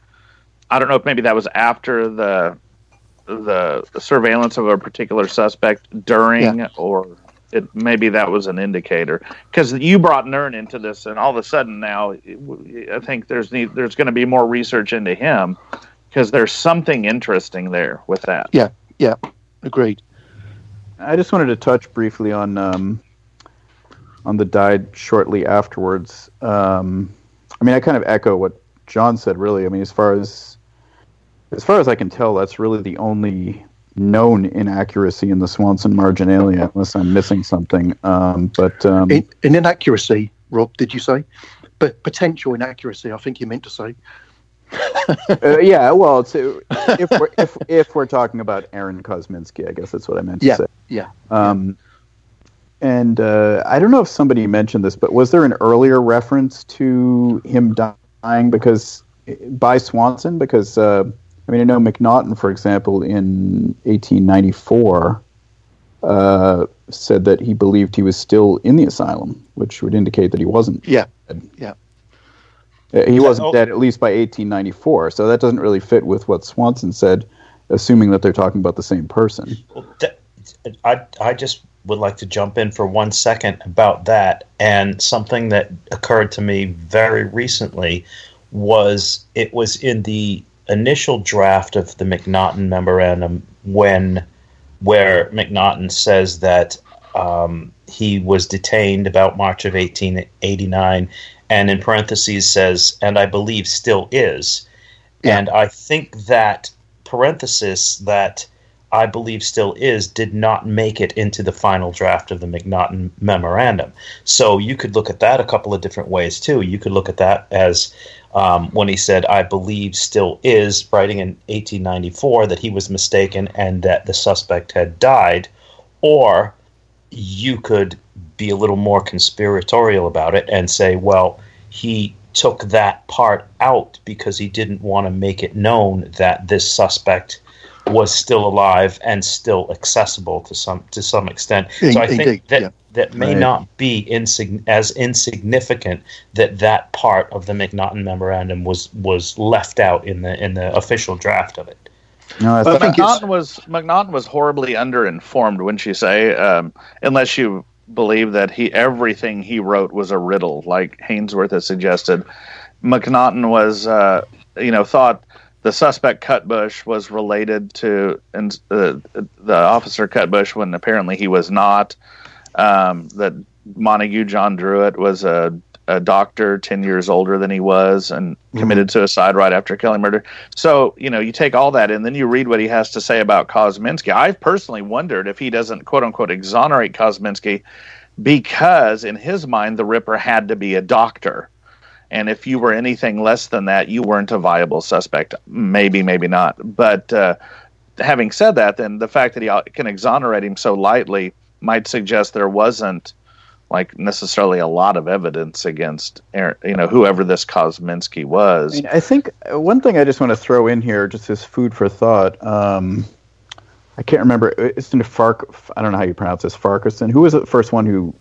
I don't know if maybe that was after the the surveillance of a particular suspect during yeah. or it maybe that was an indicator because you brought Nairn into this, and all of a sudden now, I think there's need, there's going to be more research into him because there's something interesting there with that. Yeah, yeah, agreed. I just wanted to touch briefly on um, on the died shortly afterwards. Um, I mean, I kind of echo what John said. Really, I mean, as far as as far as I can tell, that's really the only known inaccuracy in the Swanson marginalia, unless I'm missing something. Um, but um, in, an inaccuracy, Rob, did you say? But potential inaccuracy, I think you meant to say. (laughs) uh, yeah, well, if we're if, if we're talking about Aaron Kosminski, I guess that's what I meant to yeah, say. Yeah. Um, and uh, I don't know if somebody mentioned this, but was there an earlier reference to him dying because by Swanson? Because uh, I mean, I know Macnaghten, for example, in 1894, uh, said that he believed he was still in the asylum, which would indicate that he wasn't. Yeah, dead. yeah. Uh, he wasn't oh. dead at least by 1894, so that doesn't really fit with what Swanson said, assuming that they're talking about the same person. Well, I I just would like to jump in for one second about that. And something that occurred to me very recently was it was in the initial draft of the Macnaghten memorandum when where Macnaghten says that um, he was detained about March of 1889, and in parentheses says, and I believe still is. Yeah. And I think that parenthesis that I believe still is, did not make it into the final draft of the Macnaghten memorandum. So you could look at that a couple of different ways too. You could look at that as um, when he said, I believe still is, writing in 1894 that he was mistaken and that the suspect had died. Or you could be a little more conspiratorial about it and say, well, he took that part out because he didn't want to make it known that this suspect was still alive and still accessible to some to some extent. So I think that yeah. that may right. not be insig- as insignificant that that part of the Macnaghten memorandum was was left out in the in the official draft of it. No, I but Macnaghten was Macnaghten was horribly underinformed, wouldn't you say? Um, unless you believe that he everything he wrote was a riddle, like Hainsworth has suggested. Macnaghten was, uh, you know, thought the suspect Cutbush was related to and uh, the officer Cutbush when apparently he was not. Um, that Montague John Druitt was a, a doctor ten years older than he was and mm-hmm. committed mm-hmm. suicide right after Kelly murder. So you know you take all that and then you read what he has to say about Kosminski. I've personally wondered if he doesn't quote unquote exonerate Kosminski because in his mind the Ripper had to be a doctor and if you were anything less than that, you weren't a viable suspect. Maybe, maybe not. But uh, having said that, then the fact that he can exonerate him so lightly might suggest there wasn't like necessarily a lot of evidence against you know whoever this Kosminski was. I, mean, I, think uh, one thing I just want to throw in here, just as food for thought. Um, I can't remember. It's in Fark. I don't know how you pronounce this. Farquharson. Who was the first one who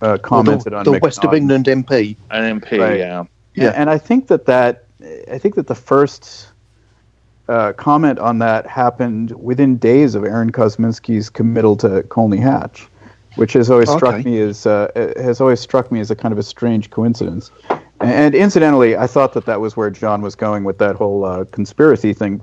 uh, commented well, the, on the West of England MP. An MP, right. yeah. yeah. And I think that that I think that the first uh, comment on that happened within days of Aaron Kosminski's committal to Colney Hatch, which has always okay. struck me as uh, has always struck me as a kind of a strange coincidence. And incidentally, I thought that that was where John was going with that whole uh, conspiracy thing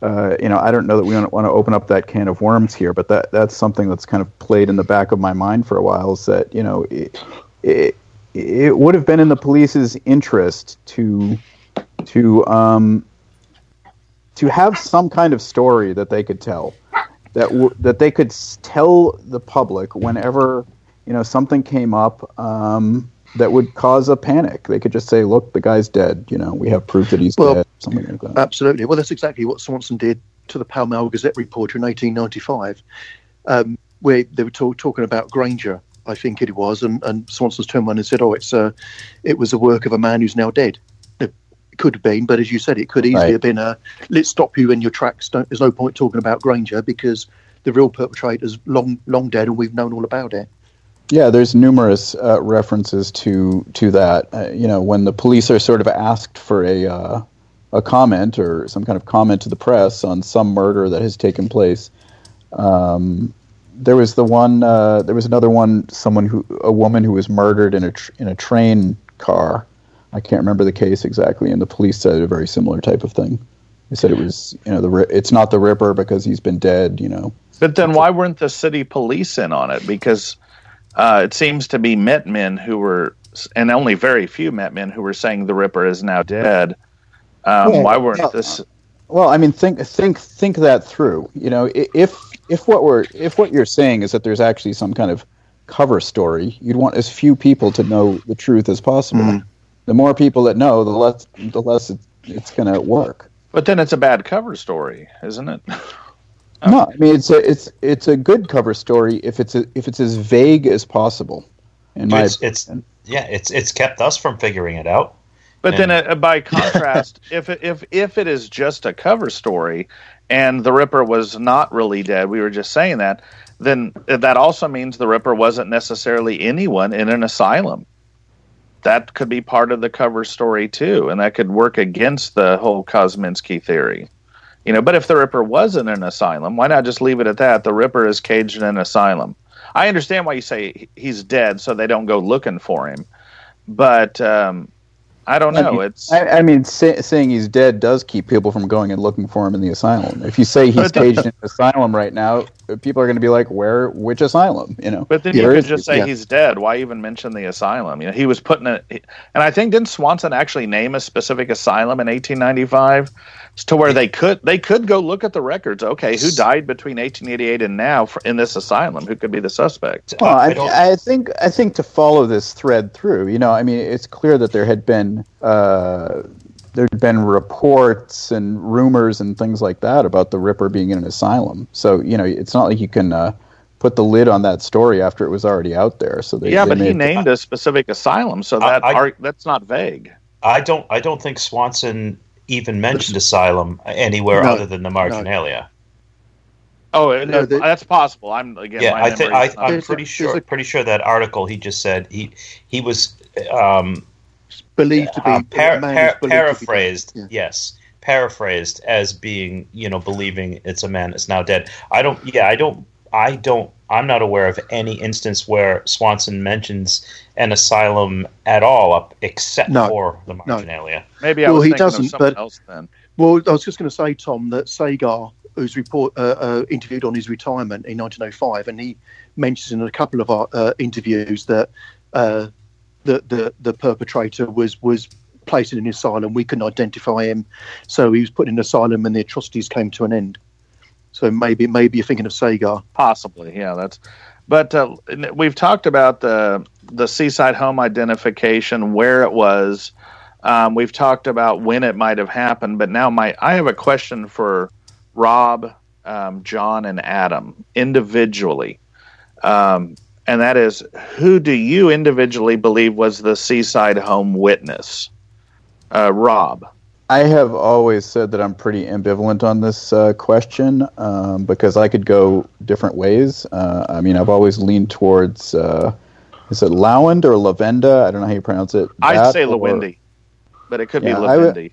uh, you know, I don't know that we want to open up that can of worms here, but that that's something that's kind of played in the back of my mind for a while. Is that you know, it, it, it would have been in the police's interest to to um, to have some kind of story that they could tell that w- that they could tell the public whenever you know something came up. Um, that would cause a panic. They could just say, "Look, the guy's dead. You know, we have proof that he's well, dead." Something like that. Absolutely. Well, that's exactly what Swanson did to the Pall Mall Gazette reporter in 1895, um, where they were talk, talking about Grainger, I think it was, and, and Swanson's turned around and said, "Oh, it's a, uh, it was the work of a man who's now dead." It could have been, but as you said, it could easily right. have been a let's stop you in your tracks. Don't, there's no point talking about Grainger because the real perpetrator's long, long dead, and we've known all about it. Yeah, there's numerous uh, references to to that. Uh, you know, when the police are sort of asked for a uh, a comment or some kind of comment to the press on some murder that has taken place. Um, there was the one. Uh, there was another one. Someone who, a woman who was murdered in a tr- in a train car. I can't remember the case exactly, and the police said a very similar type of thing. They said it was, you know, the it's not the Ripper because he's been dead, you know. But then, why weren't the city police in on it? Because uh, it seems to be Met men who were, and only very few Met men who were saying the Ripper is now dead. Um, yeah, why weren't yeah. this? Well, I mean, think think think that through. You know, if if what we're if what you're saying is that there's actually some kind of cover story, you'd want as few people to know the truth as possible. Mm. The more people that know, the less the less it, it's going to work. But then it's a bad cover story, isn't it? (laughs) No, I mean it's a it's it's a good cover story if it's a, if it's as vague as possible. In my it's, it's yeah, it's it's kept us from figuring it out. But and, then, uh, by (laughs) contrast, if it, if if it is just a cover story, and the Ripper was not really dead, we were just saying that, then that also means the Ripper wasn't necessarily anyone in an asylum. That could be part of the cover story too, and that could work against the whole Kosminski theory. You know, but if the Ripper was in an asylum, why not just leave it at that? The Ripper is caged in an asylum. I understand why you say he's dead, so they don't go looking for him. But um, I don't know. I mean, it's I, I mean, say, saying he's dead does keep people from going and looking for him in the asylum. If you say he's caged in an asylum right now, people are going to be like, "Where? Which asylum?" You know. But then There you could is- just say yeah. he's dead. Why even mention the asylum? You know, he was putting it, and I think didn't Swanson actually name a specific asylum in 1895 to where they could they could go look at the records. Okay, who died between 1888 and now for, in this asylum? Who could be the suspect? Well, I I, I think I think to follow this thread through, you know, I mean, it's clear that there had been uh, there'd been reports and rumors and things like that about the Ripper being in an asylum. So you know, it's not like you can uh, put the lid on that story after it was already out there. So they, yeah, they but he made- named a specific asylum, so that I- ar- that's not vague. I don't. I don't think Swanson even mentioned asylum anywhere No, other than the marginalia. Oh, No, it- the- that's possible. I'm again. Yeah, my I think I, am There's a- pretty sure. a- pretty sure that article he just said he he was um, Believed to be uh, par- a man par- who's believed to be paraphrased. Yeah. Yes, paraphrased as being you know believing it's a man that's now dead. I don't. Yeah, I don't. I don't. I'm not aware of any instance where Swanson mentions an asylum at all, up except No, for the marginalia. maybe I Well, was he doesn't, but- else then. Well, I was just going to say, Tom, that Sagar, who's report uh, uh, interviewed on his retirement in 1905, and he mentions in a couple of our uh, interviews that uh, the, the perpetrator was was placed in an asylum. We couldn't identify him, so he was put in asylum, and the atrocities came to an end. So maybe maybe you're thinking of Sagar. Possibly, yeah. That's. But uh, we've talked about the the seaside home identification, where it was. Um, we've talked about when it might have happened, but now my I have a question for Rob, um, John, and Adam individually, um, and that is, who do you individually believe was the seaside home witness? Uh, Rob. I have always said that I'm pretty ambivalent on this uh, question um, because I could go different ways. Uh, I mean, I've always leaned towards uh, is it Lowend or Lavenda? I don't know how you pronounce it. I'd say or- Lewindy, but it could Yeah, be I would- Lewindy.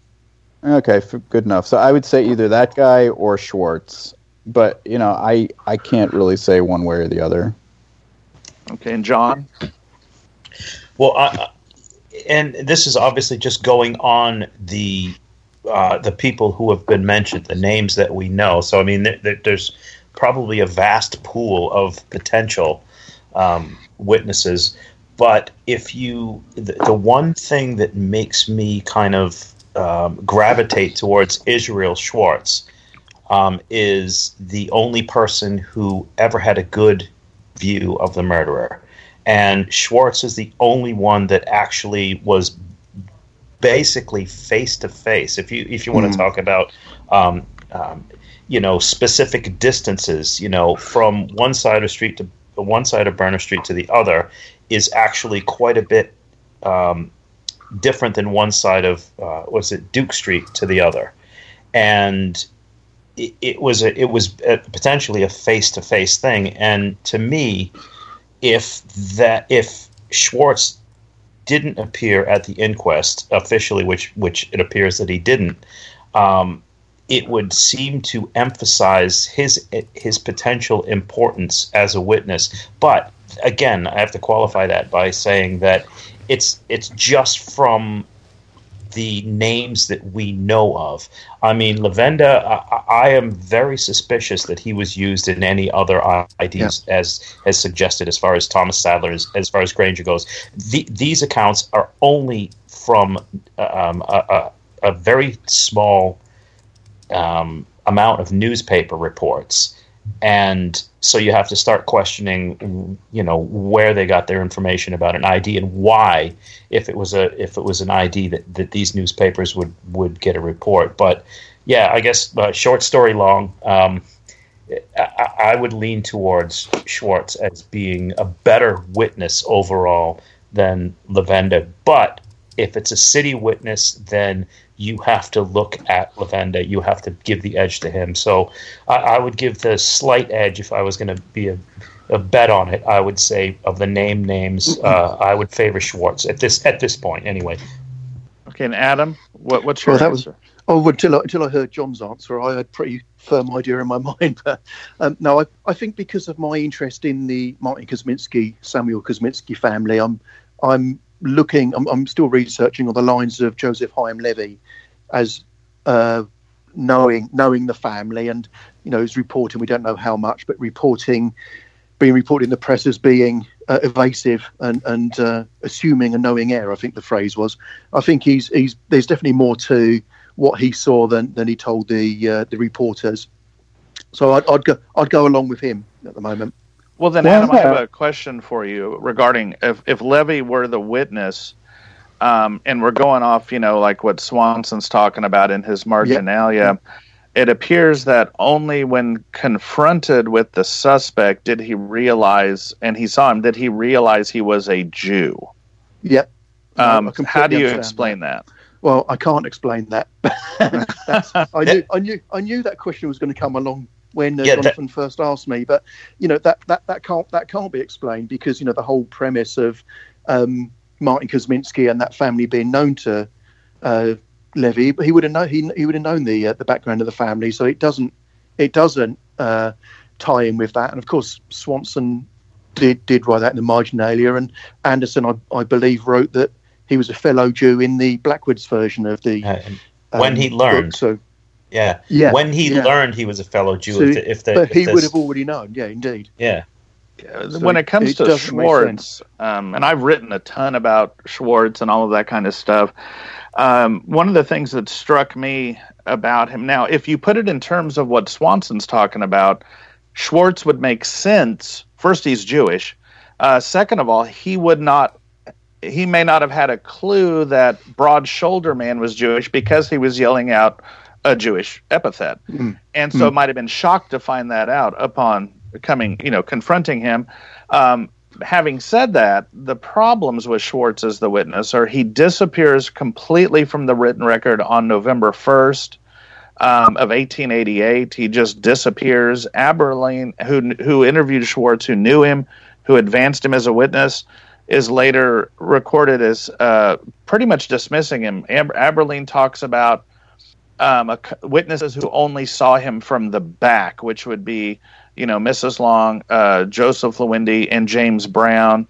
Okay, f- good enough. So I would say either that guy or Schwartz, but you know, I I can't really say one way or the other. Okay, and John. Well, and this is obviously just going on the uh, the people who have been mentioned, the names that we know. So I mean, th- th- there's probably a vast pool of potential um, witnesses. But if you, the, the one thing that makes me kind of um, gravitate towards Israel Schwartz um, is the only person who ever had a good view of the murderer. And Schwartz is the only one that actually was basically face to face. If you if you want to talk about um, um, you know specific distances, you know from one side of street to one side of Berner Street to the other is actually quite a bit um, different than one side of uh, was it Duke Street to the other, and it, was a, it was a, potentially a face to face thing. And to me, if that if Schwartz didn't appear at the inquest officially, which which it appears that he didn't, um, it would seem to emphasize his his potential importance as a witness. But again, I have to qualify that by saying that it's it's just from the names that we know of. I mean, Lavenda, I, I am very suspicious that he was used in any other IDs as as suggested, as far as Thomas Sadler, as, as far as Grainger goes. The, these accounts are only from um, a, a, a very small um, amount of newspaper reports. And so you have to start questioning, you know, where they got their information about an ID and why, if it was a if it was an ID that, that these newspapers would would get a report. But yeah, I guess uh, short story long. Um, I, I would lean towards Schwartz as being a better witness overall than Lavenda. But if it's a city witness, then you have to look at Lavenda. You have to give the edge to him. So I, I would give the slight edge if I was going to be a, a bet on it. I would say of the name names, (clears throat) uh, I would favor Schwartz at this at this point. Anyway, Okay, and Adam, what, what's your Well, that answer? was- Oh, until I, until I heard John's answer, I had a pretty firm idea in my (laughs) mind. But um, no, I, I think because of my interest in the Martin Kosminski, Samuel Kosminski family, I'm I'm looking, I'm, I'm still researching on the lines of Joseph Hyam Levy, as uh, knowing knowing the family, and you know, is reporting. We don't know how much, but reporting, being reported in the press as being uh, evasive and and uh, assuming a knowing air I think the phrase was. I think he's he's there's definitely more to what he saw than than he told the uh, the reporters. So I'd, I'd go I'd go along with him at the moment. Well, then, Well, Adam, I have a question for you regarding if, if Levy were the witness, um, and we're going off, you know, like what Swanson's talking about in his marginalia. It appears that only when confronted with the suspect did he realize, and he saw him, did he realize he was a Jew. Yep. Um, completely how do you explain that? Well, I can't explain that. (laughs) I knew, I knew, I knew that question was going to come along when uh, Yeah, that- Jonathan first asked me. But you know that, that that can't that can't be explained because you know the whole premise of um, Martin Kosminski and that family being known to uh, Levy, but he would have known he, he would have known the uh, the background of the family, so it doesn't it doesn't uh, tie in with that. And of course, Swanson did did write that in the marginalia, and Anderson, I, I believe, wrote that he was a fellow Jew in the Blackwoods version of the. Uh, when um, he learned, book, so yeah, yeah, when he yeah. learned he was a fellow Jew, So- if the, if the, but if he this- would have already known. Yeah, indeed. yeah, So when it comes it to Schwartz, um, and I've written a ton about Schwartz and all of that kind of stuff. Um, one of the things that struck me about him now, if you put it in terms of what Swanson's talking about, Schwartz would make sense. First, he's Jewish. Uh, second of all, he would not. He may not have had a clue that Broad Shoulder Man was Jewish because he was yelling out a Jewish epithet, Mm. and so might have been shocked to find that out upon coming, you know, confronting him. Um, having said that, the problems with Schwartz as the witness are he disappears completely from the written record on November 1st um, of 1888. He just disappears. Abberline, who, who interviewed Schwartz, who knew him, who advanced him as a witness, is later recorded as uh, pretty much dismissing him. Ab- Abberline talks about um, witnesses who only saw him from the back, which would be, you know, Mrs. Long, uh, Joseph Lawende, and James Brown.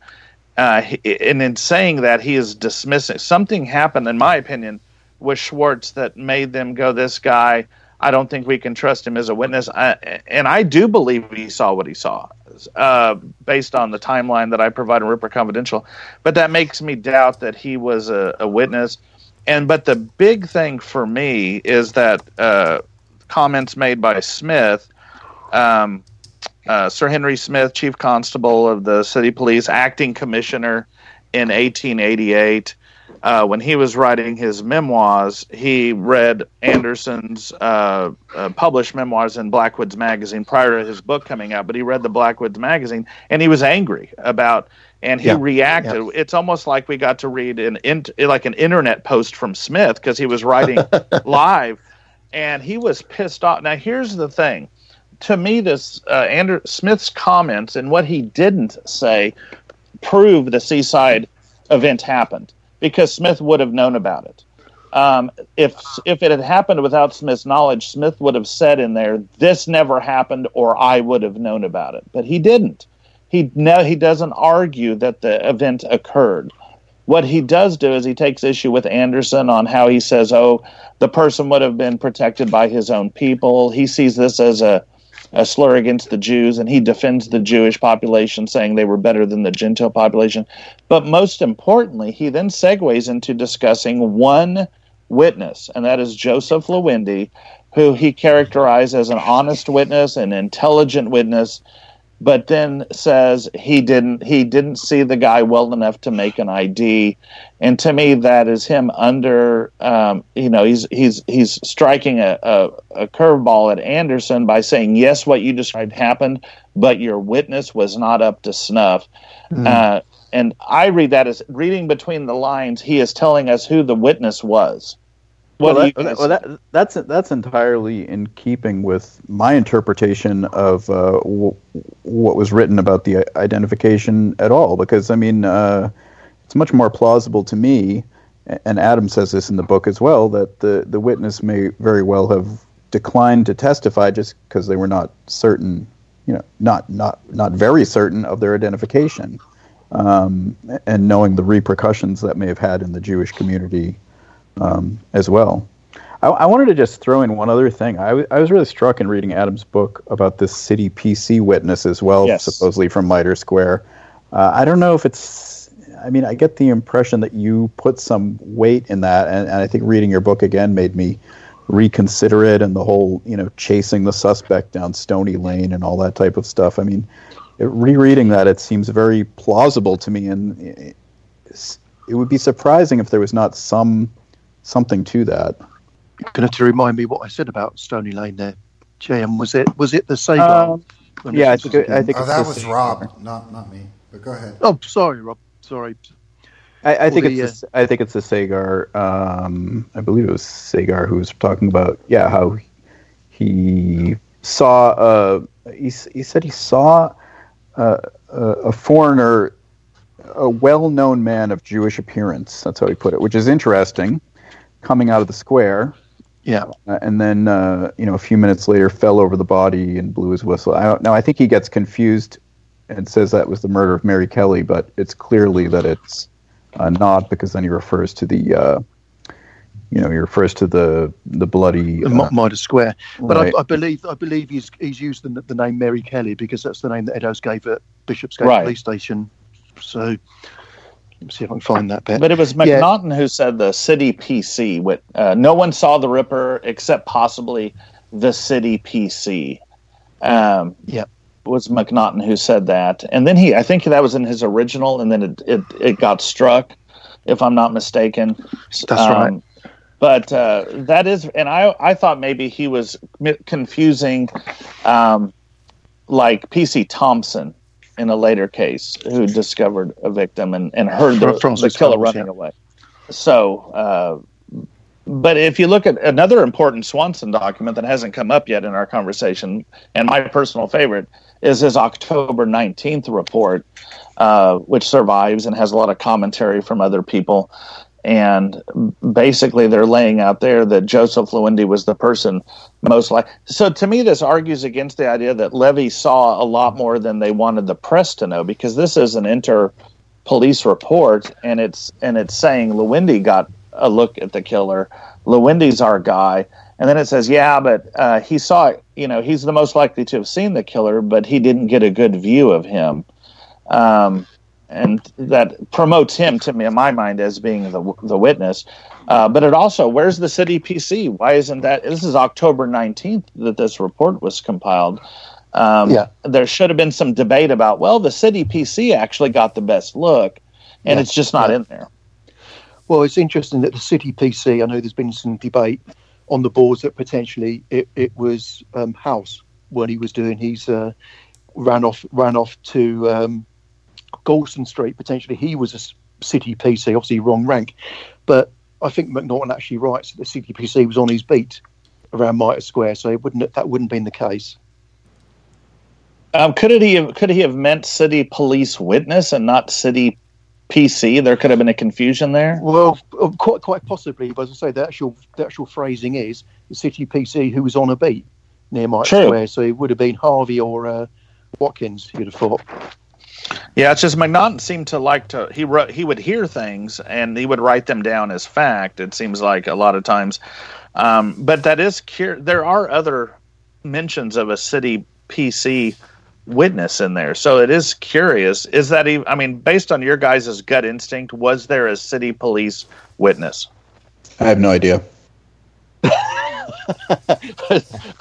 Uh, and in saying that, he is dismissing something happened, in my opinion, with Schwartz that made them go, "This guy, I don't think we can trust him as a witness." I, and I do believe he saw what he saw, uh, based on the timeline that I provide in Ripper Confidential. But that makes me doubt that he was a, a witness. And but the big thing for me is that uh, comments made by Smith, um, uh, Sir Henry Smith, Chief Constable of the City Police, acting commissioner in 1888. Uh, when he was writing his memoirs, he read Anderson's uh, uh, published memoirs in Blackwoods Magazine prior to his book coming out. But he read the Blackwoods Magazine and he was angry about, and he Yeah. reacted. It's almost like we got to read an in, like an internet post from Smith because he was writing (laughs) live, and he was pissed off. Now here's the thing: to me, this uh, Andrew Smith's comments and what he didn't say prove the seaside event happened because Smith would have known about it. Um, if if it had happened without Smith's knowledge, Smith would have said in there, "This never happened," or "I would have known about it," but he didn't. He no, he doesn't argue that the event occurred. What he does do is he takes issue with Anderson on how he says, "Oh, the person would have been protected by his own people." He sees this as a a slur against the Jews, and he defends the Jewish population, saying they were better than the Gentile population. But most importantly, he then segues into discussing one witness, and that is Joseph Lawende, who he characterized as an honest witness, an intelligent witness, but then says he didn't he didn't see the guy well enough to make an ID, and to me that is him under um, you know he's he's he's striking a, a, a curveball at Anderson by saying yes what you described happened, but your witness was not up to snuff. Uh, and I read that as reading between the lines. He is telling us who the witness was. What well, that, guys well that, that's that's entirely in keeping with my interpretation of uh, w- what was written about the identification at all. Because I mean, uh, it's much more plausible to me and Adam says this in the book as well, that the, the witness may very well have declined to testify just because they were not certain, you know, not not not very certain of their identification, um, and knowing the repercussions that may have had in the Jewish community um, as well. I, I, wanted to just throw in one other thing. I, w- I was really struck in reading Adam's book about this city PC witness as well, yes. supposedly from Mitre Square. Uh, I don't know if it's. I mean, I get the impression that you put some weight in that, and, and I think reading your book again made me reconsider it and the whole, you know, chasing the suspect down Stony Lane and all that type of stuff. I mean, it, rereading that, it seems very plausible to me, and it, it would be surprising if there was not some something to that. You're going to have to remind me what I said about Stony Lane there, JM. Was it was it the same? Um, yeah, I think, I think oh, that was Rob, not not me. But go ahead. Oh, sorry, Rob. Sorry. I, I think the, it's uh, I think it's the Sagar. Um, I believe it was Sagar who was talking about yeah how he saw uh he, he said he saw uh, a foreigner a well-known man of Jewish appearance. That's how he put it, which is interesting. Coming out of the square, yeah, uh, and then uh, you know a few minutes later fell over the body and blew his whistle. I don't know. I think he gets confused and says that was the murder of Mary Kelly, but it's clearly that it's uh, not because then he refers to the. Uh, you know, he refers to the the bloody uh, Mitre Square, but right. I, I, believe I believe he's he's used the, the name Mary Kelly because that's the name that Eddowes gave at Bishopsgate right. Police Station. So see if I can find that bit. But it was Macnaghten yeah. who said the city PC. With uh, no one saw the Ripper except possibly the city PC. Um, yeah, was Macnaghten who said that, and then he, I think that was in his original, and then it it, it got struck, if I'm not mistaken. That's um, right. But uh, that is, and I I thought maybe he was confusing, um, like PC Thompson in a later case who discovered a victim and, and heard the, the killer running yeah. away. So, uh, but if you look at another important Swanson document that hasn't come up yet in our conversation, and my personal favorite is his October 19th report, uh, which survives and has a lot of commentary from other people and basically they're laying out there that Joseph Lawende was the person most like. So to me, this argues against the idea that Levy saw a lot more than they wanted the press to know, because this is an inter police report, and it's and it's saying Lawende got a look at the killer. Lawende's our guy, and then it says, yeah, but uh, he saw, you know, he's the most likely to have seen the killer, but he didn't get a good view of him. Um, and that promotes him to me in my mind as being the the witness. Uh, but it also, where's the city PC? Why isn't that? This is October nineteenth that this report was compiled. Um, yeah, there should have been some debate about. Well, the city PC actually got the best look, and yeah. it's just not yeah. in there. Well, it's interesting that the city PC. I know there's been some debate on the boards that potentially it, it was um, Halse when he was doing. He's uh, ran off ran off to. Um, Goulston Street, potentially he was a city PC, obviously wrong rank. But I think Macnaghten actually writes that the city PC was on his beat around Mitre Square, so it wouldn't that wouldn't have been the case. Um, could it he have, could he have meant city police witness and not city PC? There could have been a confusion there. Well, uh, quite quite possibly. But as I say, the actual the actual phrasing is the city PC who was on a beat near Mitre. Square, so it would have been Harvey or uh, Watkins. You'd have thought. Yeah, it's just Macnaghten seemed to like to he wrote he would hear things and he would write them down as fact. It seems like a lot of times, um, but that is cur- there are other mentions of a city PC witness in there, so it is curious. Is that even? I mean, based on your guys' gut instinct, was there a city police witness? I have no idea. (laughs)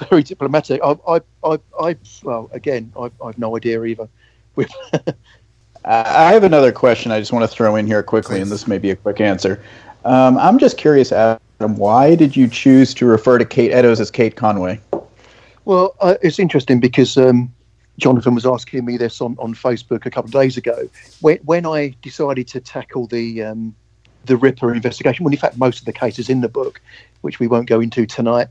Very diplomatic. I, I, I, I, well, again, I, I have no idea either. (laughs) I have another question I just want to throw in here quickly, Please. and this may be a quick answer. Um, I'm just curious, Adam, why did you choose to refer to Kate Eddowes as Kate Conway? Well, uh, it's interesting because um, Jonathan was asking me this on, on Facebook a couple of days ago. When, when I decided to tackle the um, the Ripper investigation, well, in fact, most of the cases in the book, which we won't go into tonight,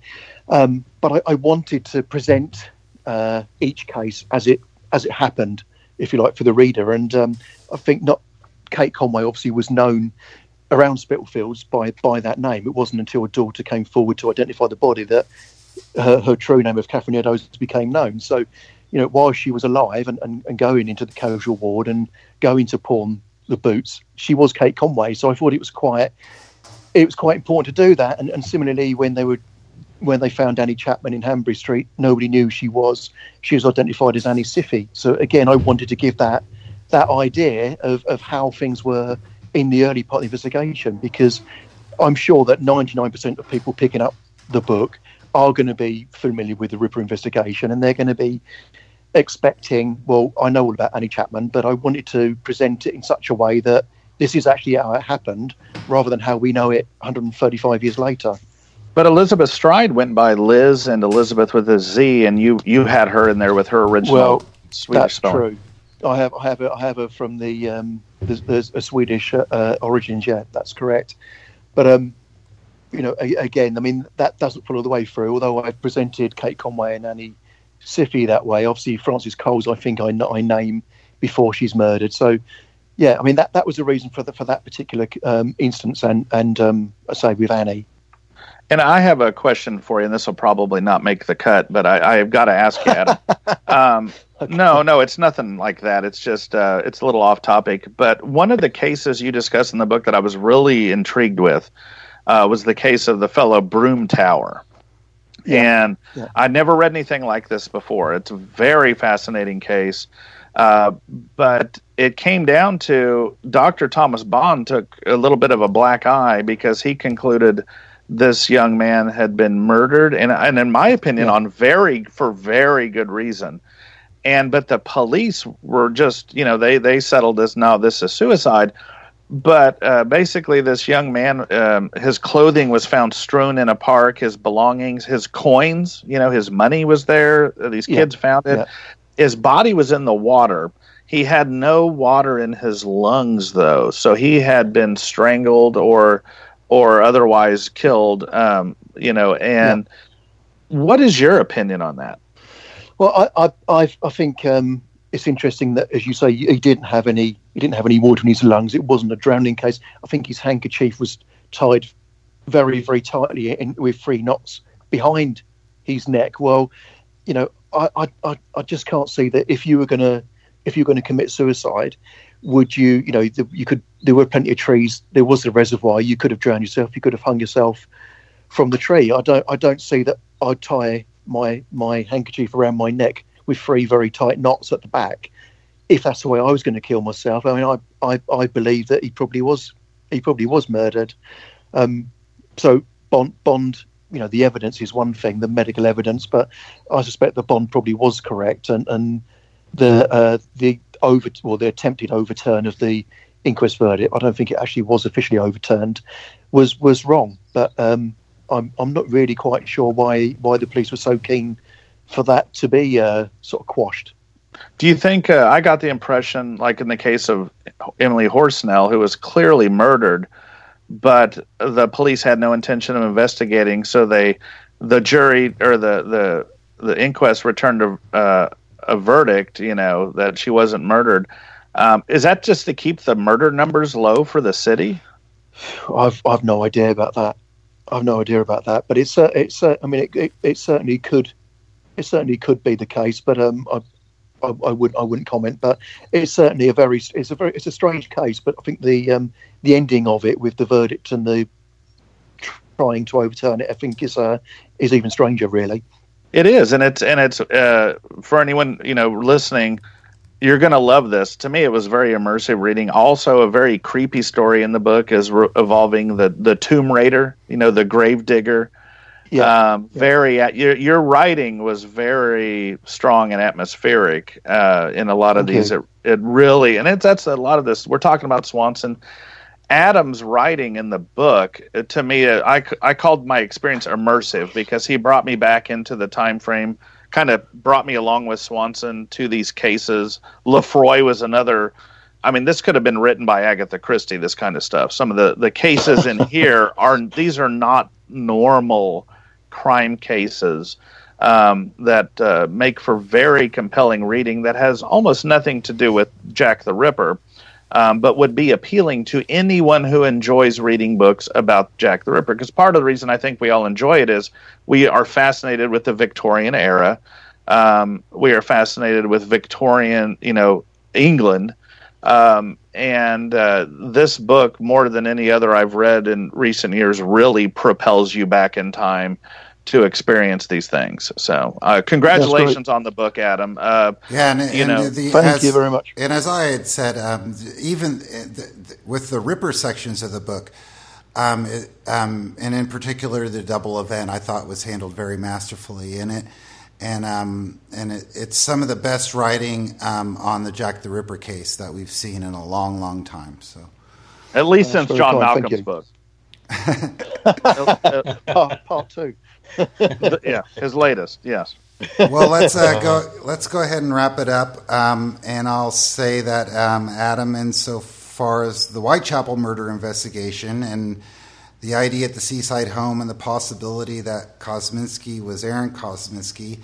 um, but I, I, wanted to present uh, each case as it as it happened if you like, for the reader. And um, I think not Kate Conway obviously was known around Spitalfields by by that name. It wasn't until a daughter came forward to identify the body that her, her true name of Catherine Eddowes became known. So, you know, while she was alive and, and, and going into the casual ward and going to pawn the boots, she was Kate Conway. So I thought it was quite it was quite important to do that. And, and similarly, when they were when they found Annie Chapman in Hanbury Street, nobody knew she was. She was identified as Annie Siffy. So again, I wanted to give that that idea of, of how things were in the early part of the investigation because I'm sure that 99% of people picking up the book are going to be familiar with the Ripper investigation and they're going to be expecting, well, I know all about Annie Chapman, but I wanted to present it in such a way that this is actually how it happened rather than how we know it 135 years later. But Elizabeth Stride went by Liz and Elizabeth with a Z, and you you had her in there with her original well, Swedish that's spelling. true. I have I have a, I have her from the um, there's, there's a Swedish uh, origins. Yeah, that's correct. But um, you know, a, again, I mean that doesn't follow the way through. Although I presented Kate Conway and Annie Siffy that way. Obviously, Frances Coles, I think I, I name before she's murdered. So, yeah, I mean that that was the reason for the, for that particular um, instance. And and um, I say with Annie, And I have a question for you, and this will probably not make the cut, but I, I've got to ask you, Adam. (laughs) um, No, no, it's nothing like that. It's just uh, it's a little off topic. But one of the cases you discuss in the book that I was really intrigued with uh, was the case of the fellow Broom Tower. And Yeah. I'd never read anything like this before. It's a very fascinating case. Uh, but it came down to Dr. Thomas Bond took a little bit of a black eye because he concluded this young man had been murdered, and, and in my opinion, Yeah. on very for very good reason. And but the police were just you know they they settled this Now this is suicide. But uh, basically, this young man, um, his clothing was found strewn in a park. His belongings, his coins, you know, his money was there. Uh, These Yeah. kids found it. Yeah. His body was in the water. He had no water in his lungs, though, so he had been strangled or or otherwise killed. Um, you know, and what is your opinion on that? Well, I I I, think um, it's interesting that, as you say, he didn't have any he didn't have any water in his lungs. It wasn't a drowning case. I think his handkerchief was tied very very tightly in, with three knots behind his neck. Well, you know, I I, I, I just can't see that if you were gonna if you're going to commit suicide, would you you know the, you could there were plenty of trees. There was a reservoir. You could have drowned yourself. You could have hung yourself from the tree. I don't I don't see that I'd tie my my handkerchief around my neck with three very tight knots at the back. If that's the way I was going to kill myself, I mean, I, I, I believe that he probably was he probably was murdered. Um, so Bond Bond, you know, the evidence is one thing, the medical evidence, but I suspect the Bond probably was correct, and and the uh, the over or the attempted overturn of the inquest verdict, I don't think it actually was officially overturned, was was wrong. But um, I'm I'm not really quite sure why why the police were so keen for that to be uh, sort of quashed. Do you think uh, I got the impression, like in the case of Emily Horsnell, who was clearly murdered, but the police had no intention of investigating, so they, the jury or the the the inquest returned a uh, a verdict, you know, that she wasn't murdered. Um, is that just to keep the murder numbers low for the city? I've I've no idea about that. I've no idea about that, but it's uh, it's uh, I mean it, it, it certainly could it certainly could be the case, but um I, I I wouldn't I wouldn't comment. But it's certainly a very it's a very it's a strange case. But I think the um the ending of it with the verdict and the trying to overturn it, I think is uh is even stranger really. It is, and it's and it's uh, for anyone you know listening. You're going to love this. To me, it was very immersive reading. Also, a very creepy story in the book is re- involving the the Tomb Raider. You know, the grave digger. Yeah. Um, very. Your your writing was very strong and atmospheric uh, in a lot of Okay. these. It, it really, and it's that's a lot of this. We're talking about Swanson. Adam's writing in the book uh, to me uh, I, I called my experience immersive because he brought me back into the time frame kind of brought me along with Swanson to these cases. Lefroy was another I mean this could have been written by Agatha Christie this kind of stuff. Some of the the cases in (laughs) here are these are not normal crime cases um, that uh, make for very compelling reading that has almost nothing to do with Jack the Ripper um, but would be appealing to anyone who enjoys reading books about Jack the Ripper. Because part of the reason I think we all enjoy it is we are fascinated with the Victorian era. Um, we are fascinated with Victorian, you know, England. Um, and uh, this book, more than any other I've read in recent years, really propels you back in time to experience these things. So, uh, congratulations on the book, Adam. Uh, yeah, and, you and know, the, Thank as, you very much. And as I had said, um, even the, with the Ripper sections of the book, um, it, um, and in particular the double event, I thought was handled very masterfully in it. And um, and it, it's some of the best writing um, on the Jack the Ripper case that we've seen in a long, long time. So at least That's since John kind. Malcolm's book. Part, (laughs) (laughs) part two. Yeah, his latest. Yes. well, let's uh, go. (laughs) Let's go ahead and wrap it up. Um, and I'll say that um, Adam, insofar as the Whitechapel murder investigation and the ID at the seaside home and the possibility that Kosminski was Aaron Kosminski,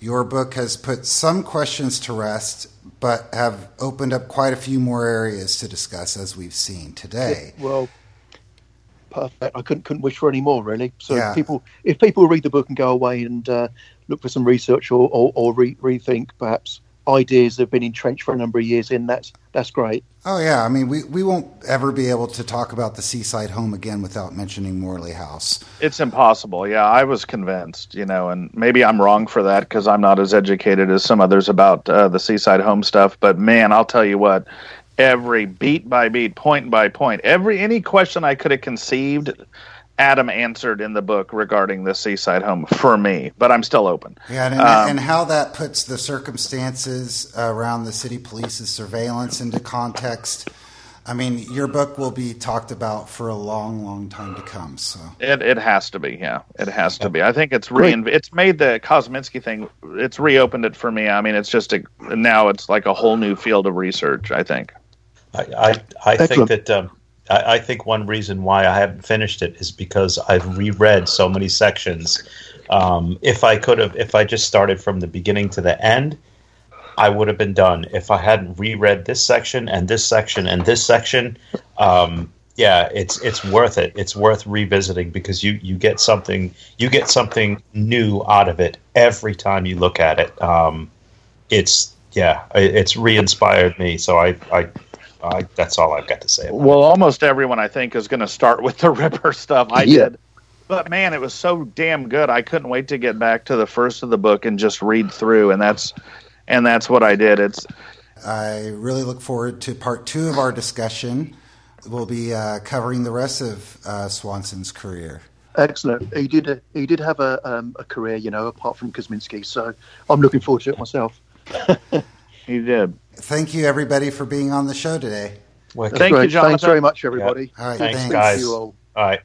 your book has put some questions to rest, but have opened up quite a few more areas to discuss, as we've seen today. Well, perfect. I couldn't couldn't wish for any more, really. So Yeah. if people if people read the book and go away and uh, look for some research or or, or re- rethink perhaps ideas that have been entrenched for a number of years in, that's that's great. Oh yeah, I mean, we, we won't ever be able to talk about the seaside home again without mentioning Morley House. It's impossible. Yeah, I was convinced, you know, and maybe I'm wrong for that because I'm not as educated as some others about uh, the seaside home stuff. But man, I'll tell you what, every beat by beat, point by point, every any question I could have conceived, Adam answered in the book regarding the seaside home for me. But I'm still open. Yeah, and, Um, and how that puts the circumstances around the city police's surveillance into context. I mean, your book will be talked about for a long, long time to come. So, It it has to be, yeah. It has to be. I think it's rein it's made the Kosminski thing. It's reopened it for me. I mean, it's just a now it's like a whole new field of research. I think. I, I, I think that um, I, I think one reason why I haven't finished it is because I've reread so many sections. Um, if I could have, if I just started from the beginning to the end, I would have been done. If I hadn't reread this section and this section and this section, um, yeah, it's it's worth it. It's worth revisiting because you you get something you get something new out of it every time you look at it. Um, it's yeah, it- it's re-inspired me. So I I I, that's all I've got to say. About it. Well, almost everyone I think is going to start with the (laughs) Ripper stuff. I Yeah. did. But man, it was so damn good. I couldn't wait to get back to the first of the book and just read through and that's and that's what I did. It's I really look forward to part two of our discussion. We'll be uh, covering the rest of uh, Swanson's career. Excellent. He did a, he did have a um, a career, you know, apart from Kosminski. So I'm looking forward to it myself. (laughs) he did. Thank you, everybody, for being on the show today. Well, That's Thank you, great. Jonathan. Thanks very much, everybody. All right, Thanks, thanks. guys. you all. all right.